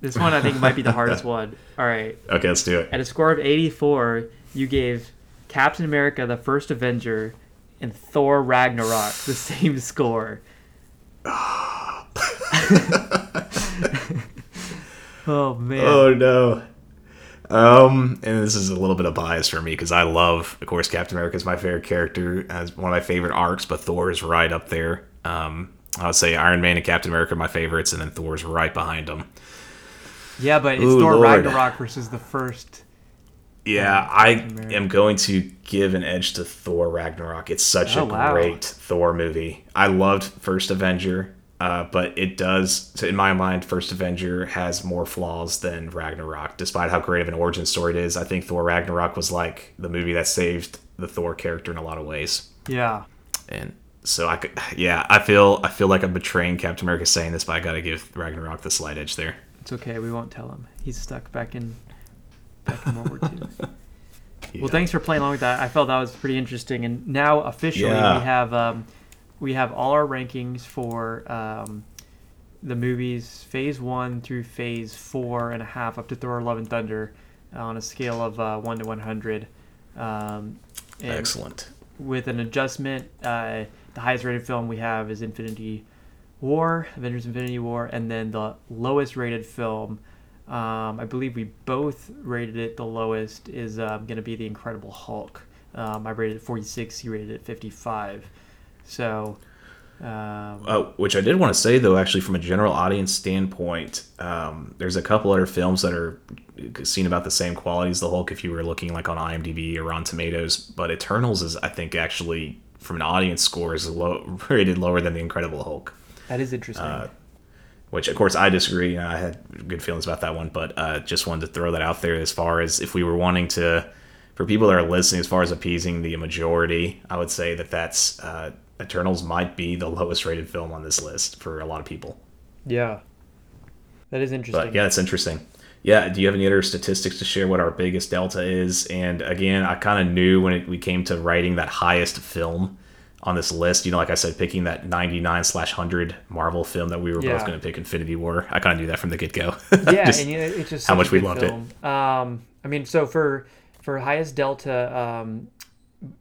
This one I think might be the hardest one. All right, Okay, let's do it. at a score of 84, you gave Captain America: The First Avenger and Thor: Ragnarok the same score. oh man. Oh no. Um, and this is a little bit of bias for me because I love, of course, Captain America is my favorite character, as one of my favorite arcs, but Thor is right up there. Um, I would say Iron Man and Captain America are my favorites, and then Thor's right behind them. Yeah, but it's Ooh, Thor Lord. Ragnarok versus the first. Yeah, I am going to give an edge to Thor Ragnarok. It's such Oh, a wow. great Thor movie. I loved First Avenger, uh, but it does, in my mind, First Avenger has more flaws than Ragnarok, despite how great of an origin story it is. I think Thor Ragnarok was like the movie that saved the Thor character in a lot of ways. Yeah. And so I could, yeah, I feel I feel like I'm betraying Captain America saying this, but I got to give Ragnarok the slight edge there. It's okay. We won't tell him. He's stuck back in back in World War II. Yeah. Well, thanks for playing along with that. I felt that was pretty interesting. And now officially Yeah. we have um, we have all our rankings for um, the movies Phase One through Phase Four and a half up to Thor: Love and Thunder on a scale of uh, one to one hundred. Um, Excellent. with an adjustment. Uh, the highest rated film we have is Infinity War, Avengers Infinity War, and then the lowest rated film, um, I believe we both rated it the lowest, is um, going to be The Incredible Hulk. Um, I rated it 46, you rated it 55. So Um, Uh, which I did want to say though, actually, from a general audience standpoint, um, there's a couple other films that are seen about the same quality as the Hulk if you were looking like on IMDb or on Tomatoes. But Eternals is, I think, actually from an audience score is low, rated lower than the Incredible Hulk. That is interesting. Uh, Which, of course, I disagree. I had good feelings about that one, but uh, just wanted to throw that out there as far as if we were wanting to, for people that are listening, as far as appeasing the majority, I would say that that's uh, Eternals might be the lowest rated film on this list for a lot of people. yeah, that is interesting. But yeah, it's interesting. Yeah, do you have any other statistics to share what our biggest delta is? And again, I kind of knew when it, we came to writing that highest film on this list, you know, like I said, picking that 99 slash 100 Marvel film that we were Yeah. both going to pick Infinity War. I kind of knew that from the get go. yeah, and you know, it's just how much we loved it. Um, I mean, so for for highest delta, um,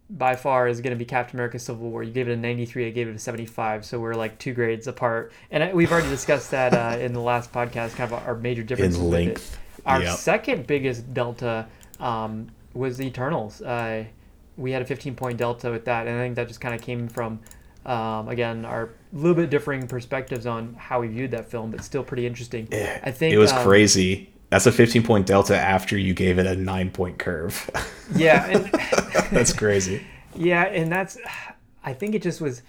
by far is going to be Captain America: Civil War. You gave it a 93, I gave it a 75, so we're like two grades apart. And we've already discussed that uh, in the last podcast, kind of our major differences with it. length. Our Yep. second biggest delta um, was the Eternals. Uh, we had a 15 point delta with that, and I think that just kind of came from. Um, again, our little bit differing perspectives on how we viewed that film, but still pretty interesting. I think it was um, crazy. That's a 15 point delta after you gave it a nine point curve. Yeah, and, That's crazy. yeah, and that's. I think it just was.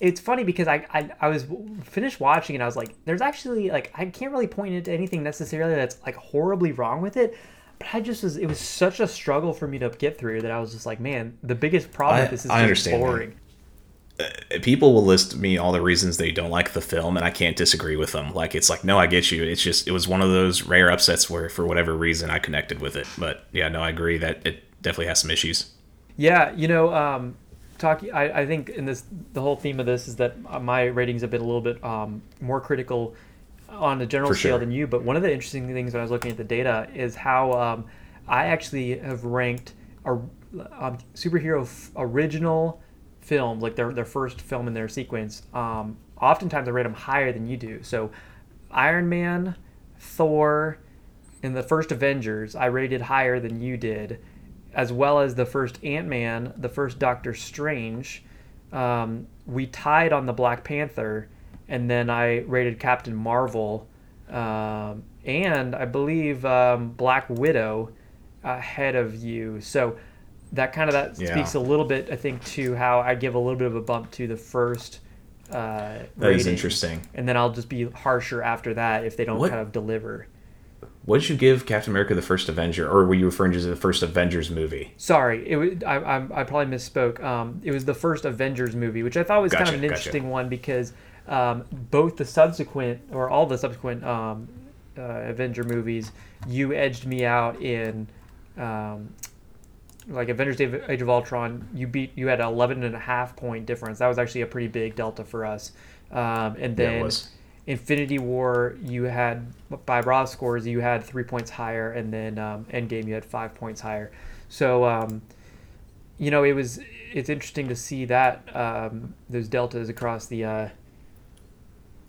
It's funny because I, I I was finished watching and I was like, there's actually like I can't really point it to anything necessarily that's like horribly wrong with it, but I just was it was such a struggle for me to get through that I was just like, man, the biggest problem I- with this is I understand, boring. People will list me all the reasons they don't like the film, and I can't disagree with them. Like, it's like, no, I get you. It's just, it was one of those rare upsets where, for whatever reason, I connected with it. But yeah, no, I agree that it definitely has some issues. Yeah, you know, um, talk. I, I think in this, the whole theme of this is that uh, my ratings have been a little bit um, more critical on a general For scale sure. than you. But one of the interesting things when I was looking at the data is how um, I actually have ranked a um, superhero f- original film, like their their first film in their sequence. Um, oftentimes, I rate them higher than you do. So, Iron Man, Thor, and the first Avengers, I rated higher than you did, as well as the first Ant Man, the first Doctor Strange. Um, we tied on the Black Panther, and then I rated Captain Marvel, um, and I believe um, Black Widow ahead of you. So that kind of that Yeah. speaks a little bit, I think, to how I give a little bit of a bump to the first. Uh, That is rating, interesting. And then I'll just be harsher after that if they don't What- kind of deliver. What did you give Captain America the First Avenger, or were you referring to the first Avengers movie? Sorry, it was, I, I, I probably misspoke. Um, it was the first Avengers movie, which I thought was kind of an gotcha. interesting one because um, both the subsequent or all the subsequent um, uh, Avenger movies, you edged me out in. Um, like Avengers Age of Ultron, you beat you had an 11 and a half point difference. That was actually a pretty big delta for us. Um, and then was. Infinity War, you had by raw scores, you had three points higher, and then um, Endgame, you had five points higher. So, um, you know, it was it's interesting to see that um, those deltas across the uh,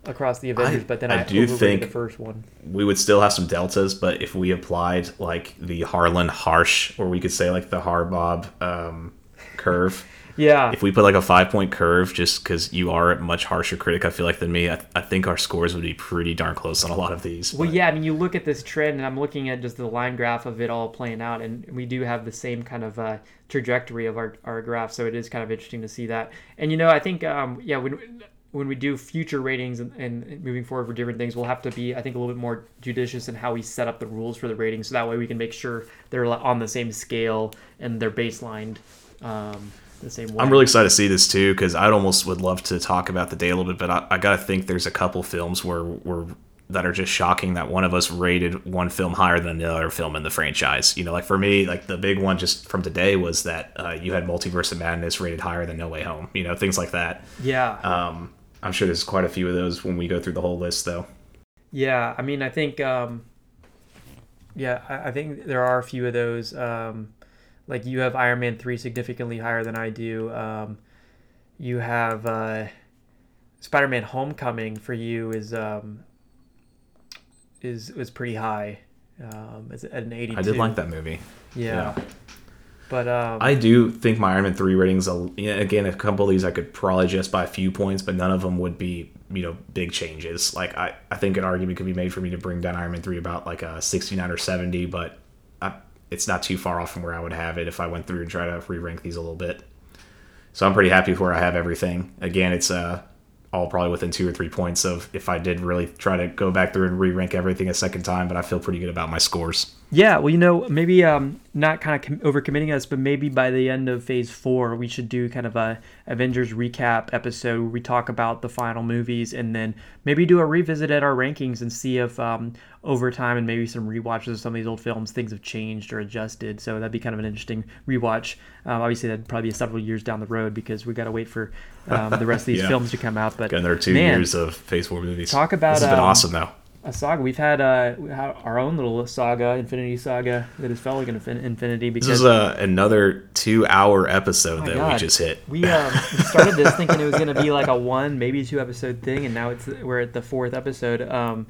across the Avengers. but then I I, do think- the first one. We would still have some deltas, but if we applied like the Harlan Harsh, or we could say like the Harbob um, curve, Yeah, if we put like a five point curve, just because you are a much harsher critic, I feel like than me, I, I think our scores would be pretty darn close on a lot of these. Well, but- yeah, I mean, you look at this trend, and I'm looking at just the line graph of it all playing out, and we do have the same kind of uh, trajectory of our, our graph, so it is kind of interesting to see that. And you know, I think, um, yeah, when when we do future ratings and, and moving forward for different things, we'll have to be, I think, a little bit more judicious in how we set up the rules for the ratings, so that way we can make sure they're on the same scale and they're baselined um, the same way. I'm really excited to see this too because I'd almost would love to talk about the day a little bit, but I, I gotta think there's a couple films where we're that are just shocking that one of us rated one film higher than the other film in the franchise. You know, like for me, like the big one just from today was that uh, you had Multiverse of Madness rated higher than No Way Home. You know, things like that. yeah. Um, I'm sure there's quite a few of those when we go through the whole list, though. Yeah, I mean, I think, um, yeah, I, I think there are a few of those. Um, like you have Iron Man three significantly higher than I do. Um, you have uh, Spider Man Homecoming for you is um, is is pretty high. Um, it's at an eighty. I did like that movie. Yeah. But um, I do think my Iron Man three ratings. Again, a couple of these I could probably just by a few points, but none of them would be you know big changes. Like I, I think an argument could be made for me to bring down Iron Man three about like a sixty nine or seventy, but I, it's not too far off from where I would have it if I went through and try to re rank these a little bit. So I'm pretty happy with where I have everything. Again, it's uh all probably within two or three points of if I did really try to go back through and re rank everything a second time, but I feel pretty good about my scores. Yeah, well, you know, maybe um, not kind of com- overcommitting us, but maybe by the end of Phase Four, we should do kind of a Avengers recap episode where we talk about the final movies, and then maybe do a revisit at our rankings and see if um, over time and maybe some rewatches of some of these old films things have changed or adjusted. So that'd be kind of an interesting rewatch. Um, obviously, that'd probably be several years down the road because we got to wait for um, the rest of these Yeah. films to come out. But Got another two man, years of Phase Four movies. Talk about, this has been um, awesome though. A saga. We've had uh, we our own little saga, Infinity Saga, that has felt like an infin- Infinity because This is uh, another two-hour episode Oh that God. we just hit. We um, we started this thinking it was going to be like a one, maybe two episode thing, and now it's we're at the fourth episode. Um,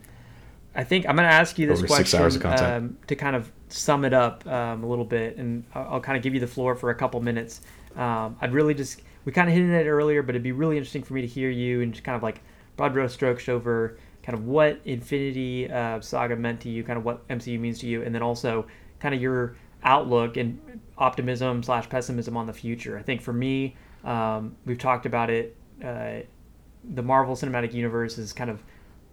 I think I'm going to ask you this Over question. Um, to kind of sum it up um, a little bit, and I'll, I'll kind of give you the floor for a couple minutes. Um, I'd really just we kind of hinted at it earlier, but it'd be really interesting for me to hear you and just kind of like broad brush strokes over kind of what Infinity uh, Saga meant to you, kind of what MCU means to you, and then also kind of your outlook and optimism slash pessimism on the future. I think for me, um, we've talked about it. Uh, the Marvel Cinematic Universe has kind of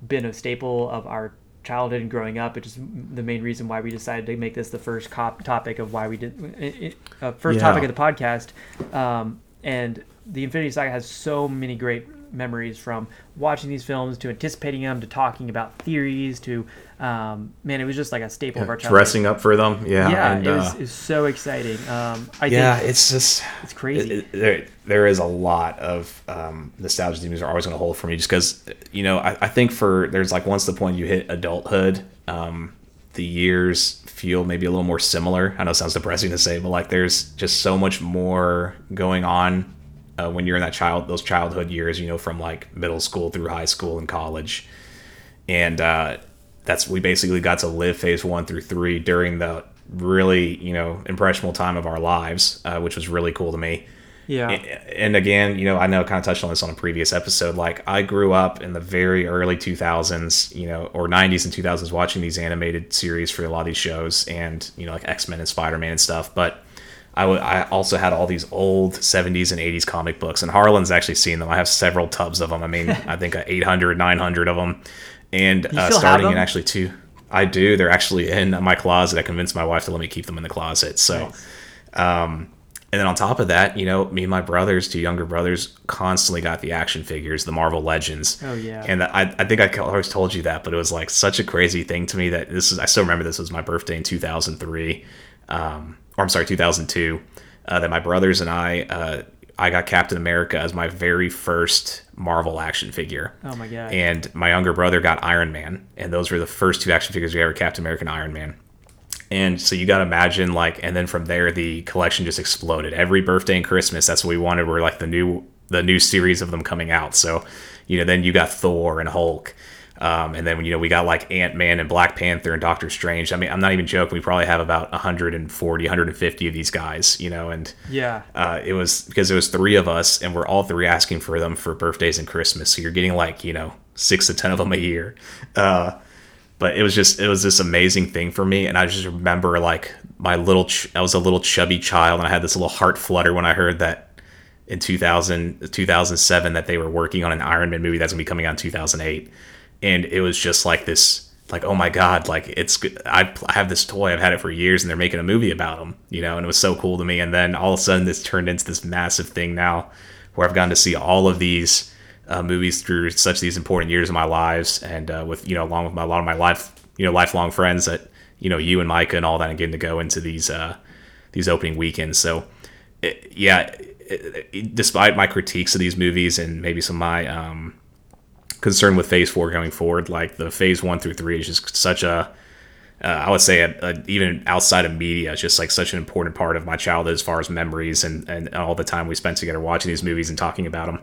been a staple of our childhood and growing up, which is the main reason why we decided to make this the first cop topic of why we did it, uh, first Yeah. topic of the podcast. Um, and the Infinity Saga has so many great memories from watching these films to anticipating them to talking about theories to um, man, it was just like a staple of our childhood. Dressing up for them, yeah. yeah, and, it, was, uh, it was so exciting. Um, I yeah, think it's just it's crazy. it- it- there, there is a lot of um, nostalgia these movies are always going to hold for me, just because you know I, I think for there's like once the point you hit adulthood, um, the years feel maybe a little more similar. I know it sounds depressing to say, but like there's just so much more going on uh, when you're in that child those childhood years, you know, from like middle school through high school and college, and uh, that's we basically got to live phase one through three during the really you know impressionable time of our lives, uh, which was really cool to me. yeah, And again, you know, I know I kind of touched on this on a previous episode. Like, I grew up in the very early 2000s, you know, or 90s and 2000s watching these animated series for a lot of these shows and, you know, like X Men and Spider Man and stuff. But I w- I also had all these old 70s and 80s comic books, and Harlan's actually seen them. I have several tubs of them. I mean, I think uh, 800, 900 of them. And uh, starting in actually two. I do. They're actually in my closet. I convinced my wife to let me keep them in the closet. So. Um, and then on top of that, you know, me and my brothers, two younger brothers, constantly got the action figures, the Marvel Legends. Oh, yeah. And I, I think I always told you that, but it was like such a crazy thing to me that this is. I still remember this was my birthday in 2003, um, or I'm sorry, 2002. Uh, that my brothers and I, uh, I got Captain America as my very first Marvel action figure. Oh my God. And my younger brother got Iron Man, and those were the first two action figures we ever Captain America and Iron Man. And so you got to imagine like, and then from there the collection just exploded. Every birthday and Christmas, that's what we wanted. Were like the new the new series of them coming out. So, you know, then you got Thor and Hulk, um, and then you know we got like Ant Man and Black Panther and Doctor Strange. I mean, I'm not even joking. We probably have about 140, 150 of these guys. You know, and yeah. uh, it was because it was three of us and we're all three asking for them for birthdays and christmas so you're getting like you know six to ten of them a year uh, but it was just it was this amazing thing for me and i just remember like my little ch- i was a little chubby child and i had this little heart flutter when i heard that in 2000 2007 that they were working on an iron man movie that's going to be coming out in 2008 and it was just like this like oh my god like it's I, I have this toy i've had it for years and they're making a movie about him you know and it was so cool to me. And then all of a sudden this turned into this massive thing now where i've gotten to see all of these uh, movies through such these important years of my lives and uh, with you know along with my, a lot of my life you know lifelong friends that you know you and micah and all that and getting to go into these uh these opening weekends. So it, yeah it, it, despite my critiques of these movies and maybe some of my um concern with phase four going forward like the phase one through three is just such a uh, I would say a, a, even outside of media, it's just like such an important part of my childhood as far as memories and, and all the time we spent together watching these movies and talking about them.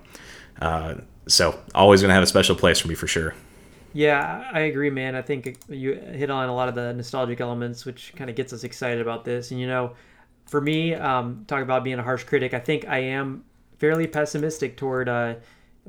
Uh, so always gonna have a special place for me for sure. Yeah, I agree, man. I think you hit on a lot of the nostalgic elements, which kind of gets us excited about this. And you know, for me, um, talk about being a harsh critic. I think I am fairly pessimistic toward uh,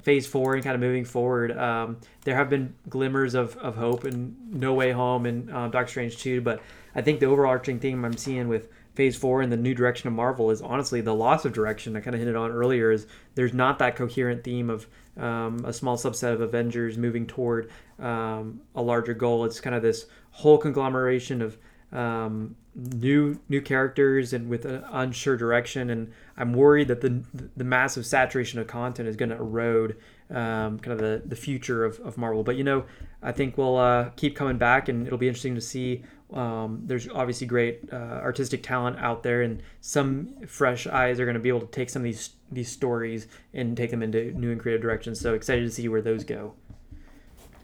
Phase Four and kind of moving forward. Um, there have been glimmers of, of hope in No Way Home and um, Doctor Strange Two, but I think the overarching theme I'm seeing with Phase Four and the new direction of Marvel is honestly the loss of direction. I kind of hinted on earlier is there's not that coherent theme of um, a small subset of Avengers moving toward um, a larger goal. It's kind of this whole conglomeration of um, new new characters and with an unsure direction. And I'm worried that the the massive saturation of content is going to erode um, kind of the, the future of, of Marvel. But you know, I think we'll uh, keep coming back, and it'll be interesting to see. Um, there's obviously great uh, artistic talent out there, and some fresh eyes are going to be able to take some of these these stories and take them into new and creative directions. So excited to see where those go.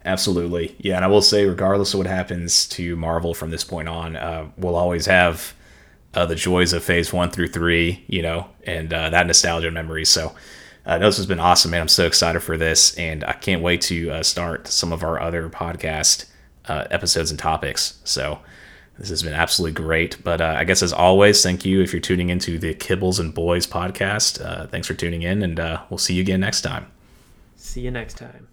Absolutely. Yeah, and I will say, regardless of what happens to Marvel from this point on, uh, we'll always have uh, the joys of Phase One through three, you know, and uh, that nostalgia memory. So, uh, this has been awesome, man. I'm so excited for this, and I can't wait to uh, start some of our other podcast uh, episodes and topics. So, this has been absolutely great. But uh, I guess as always, thank you if you're tuning into the Kibbles and Boys podcast. Thanks for tuning in, and we'll see you again next time. See you next time.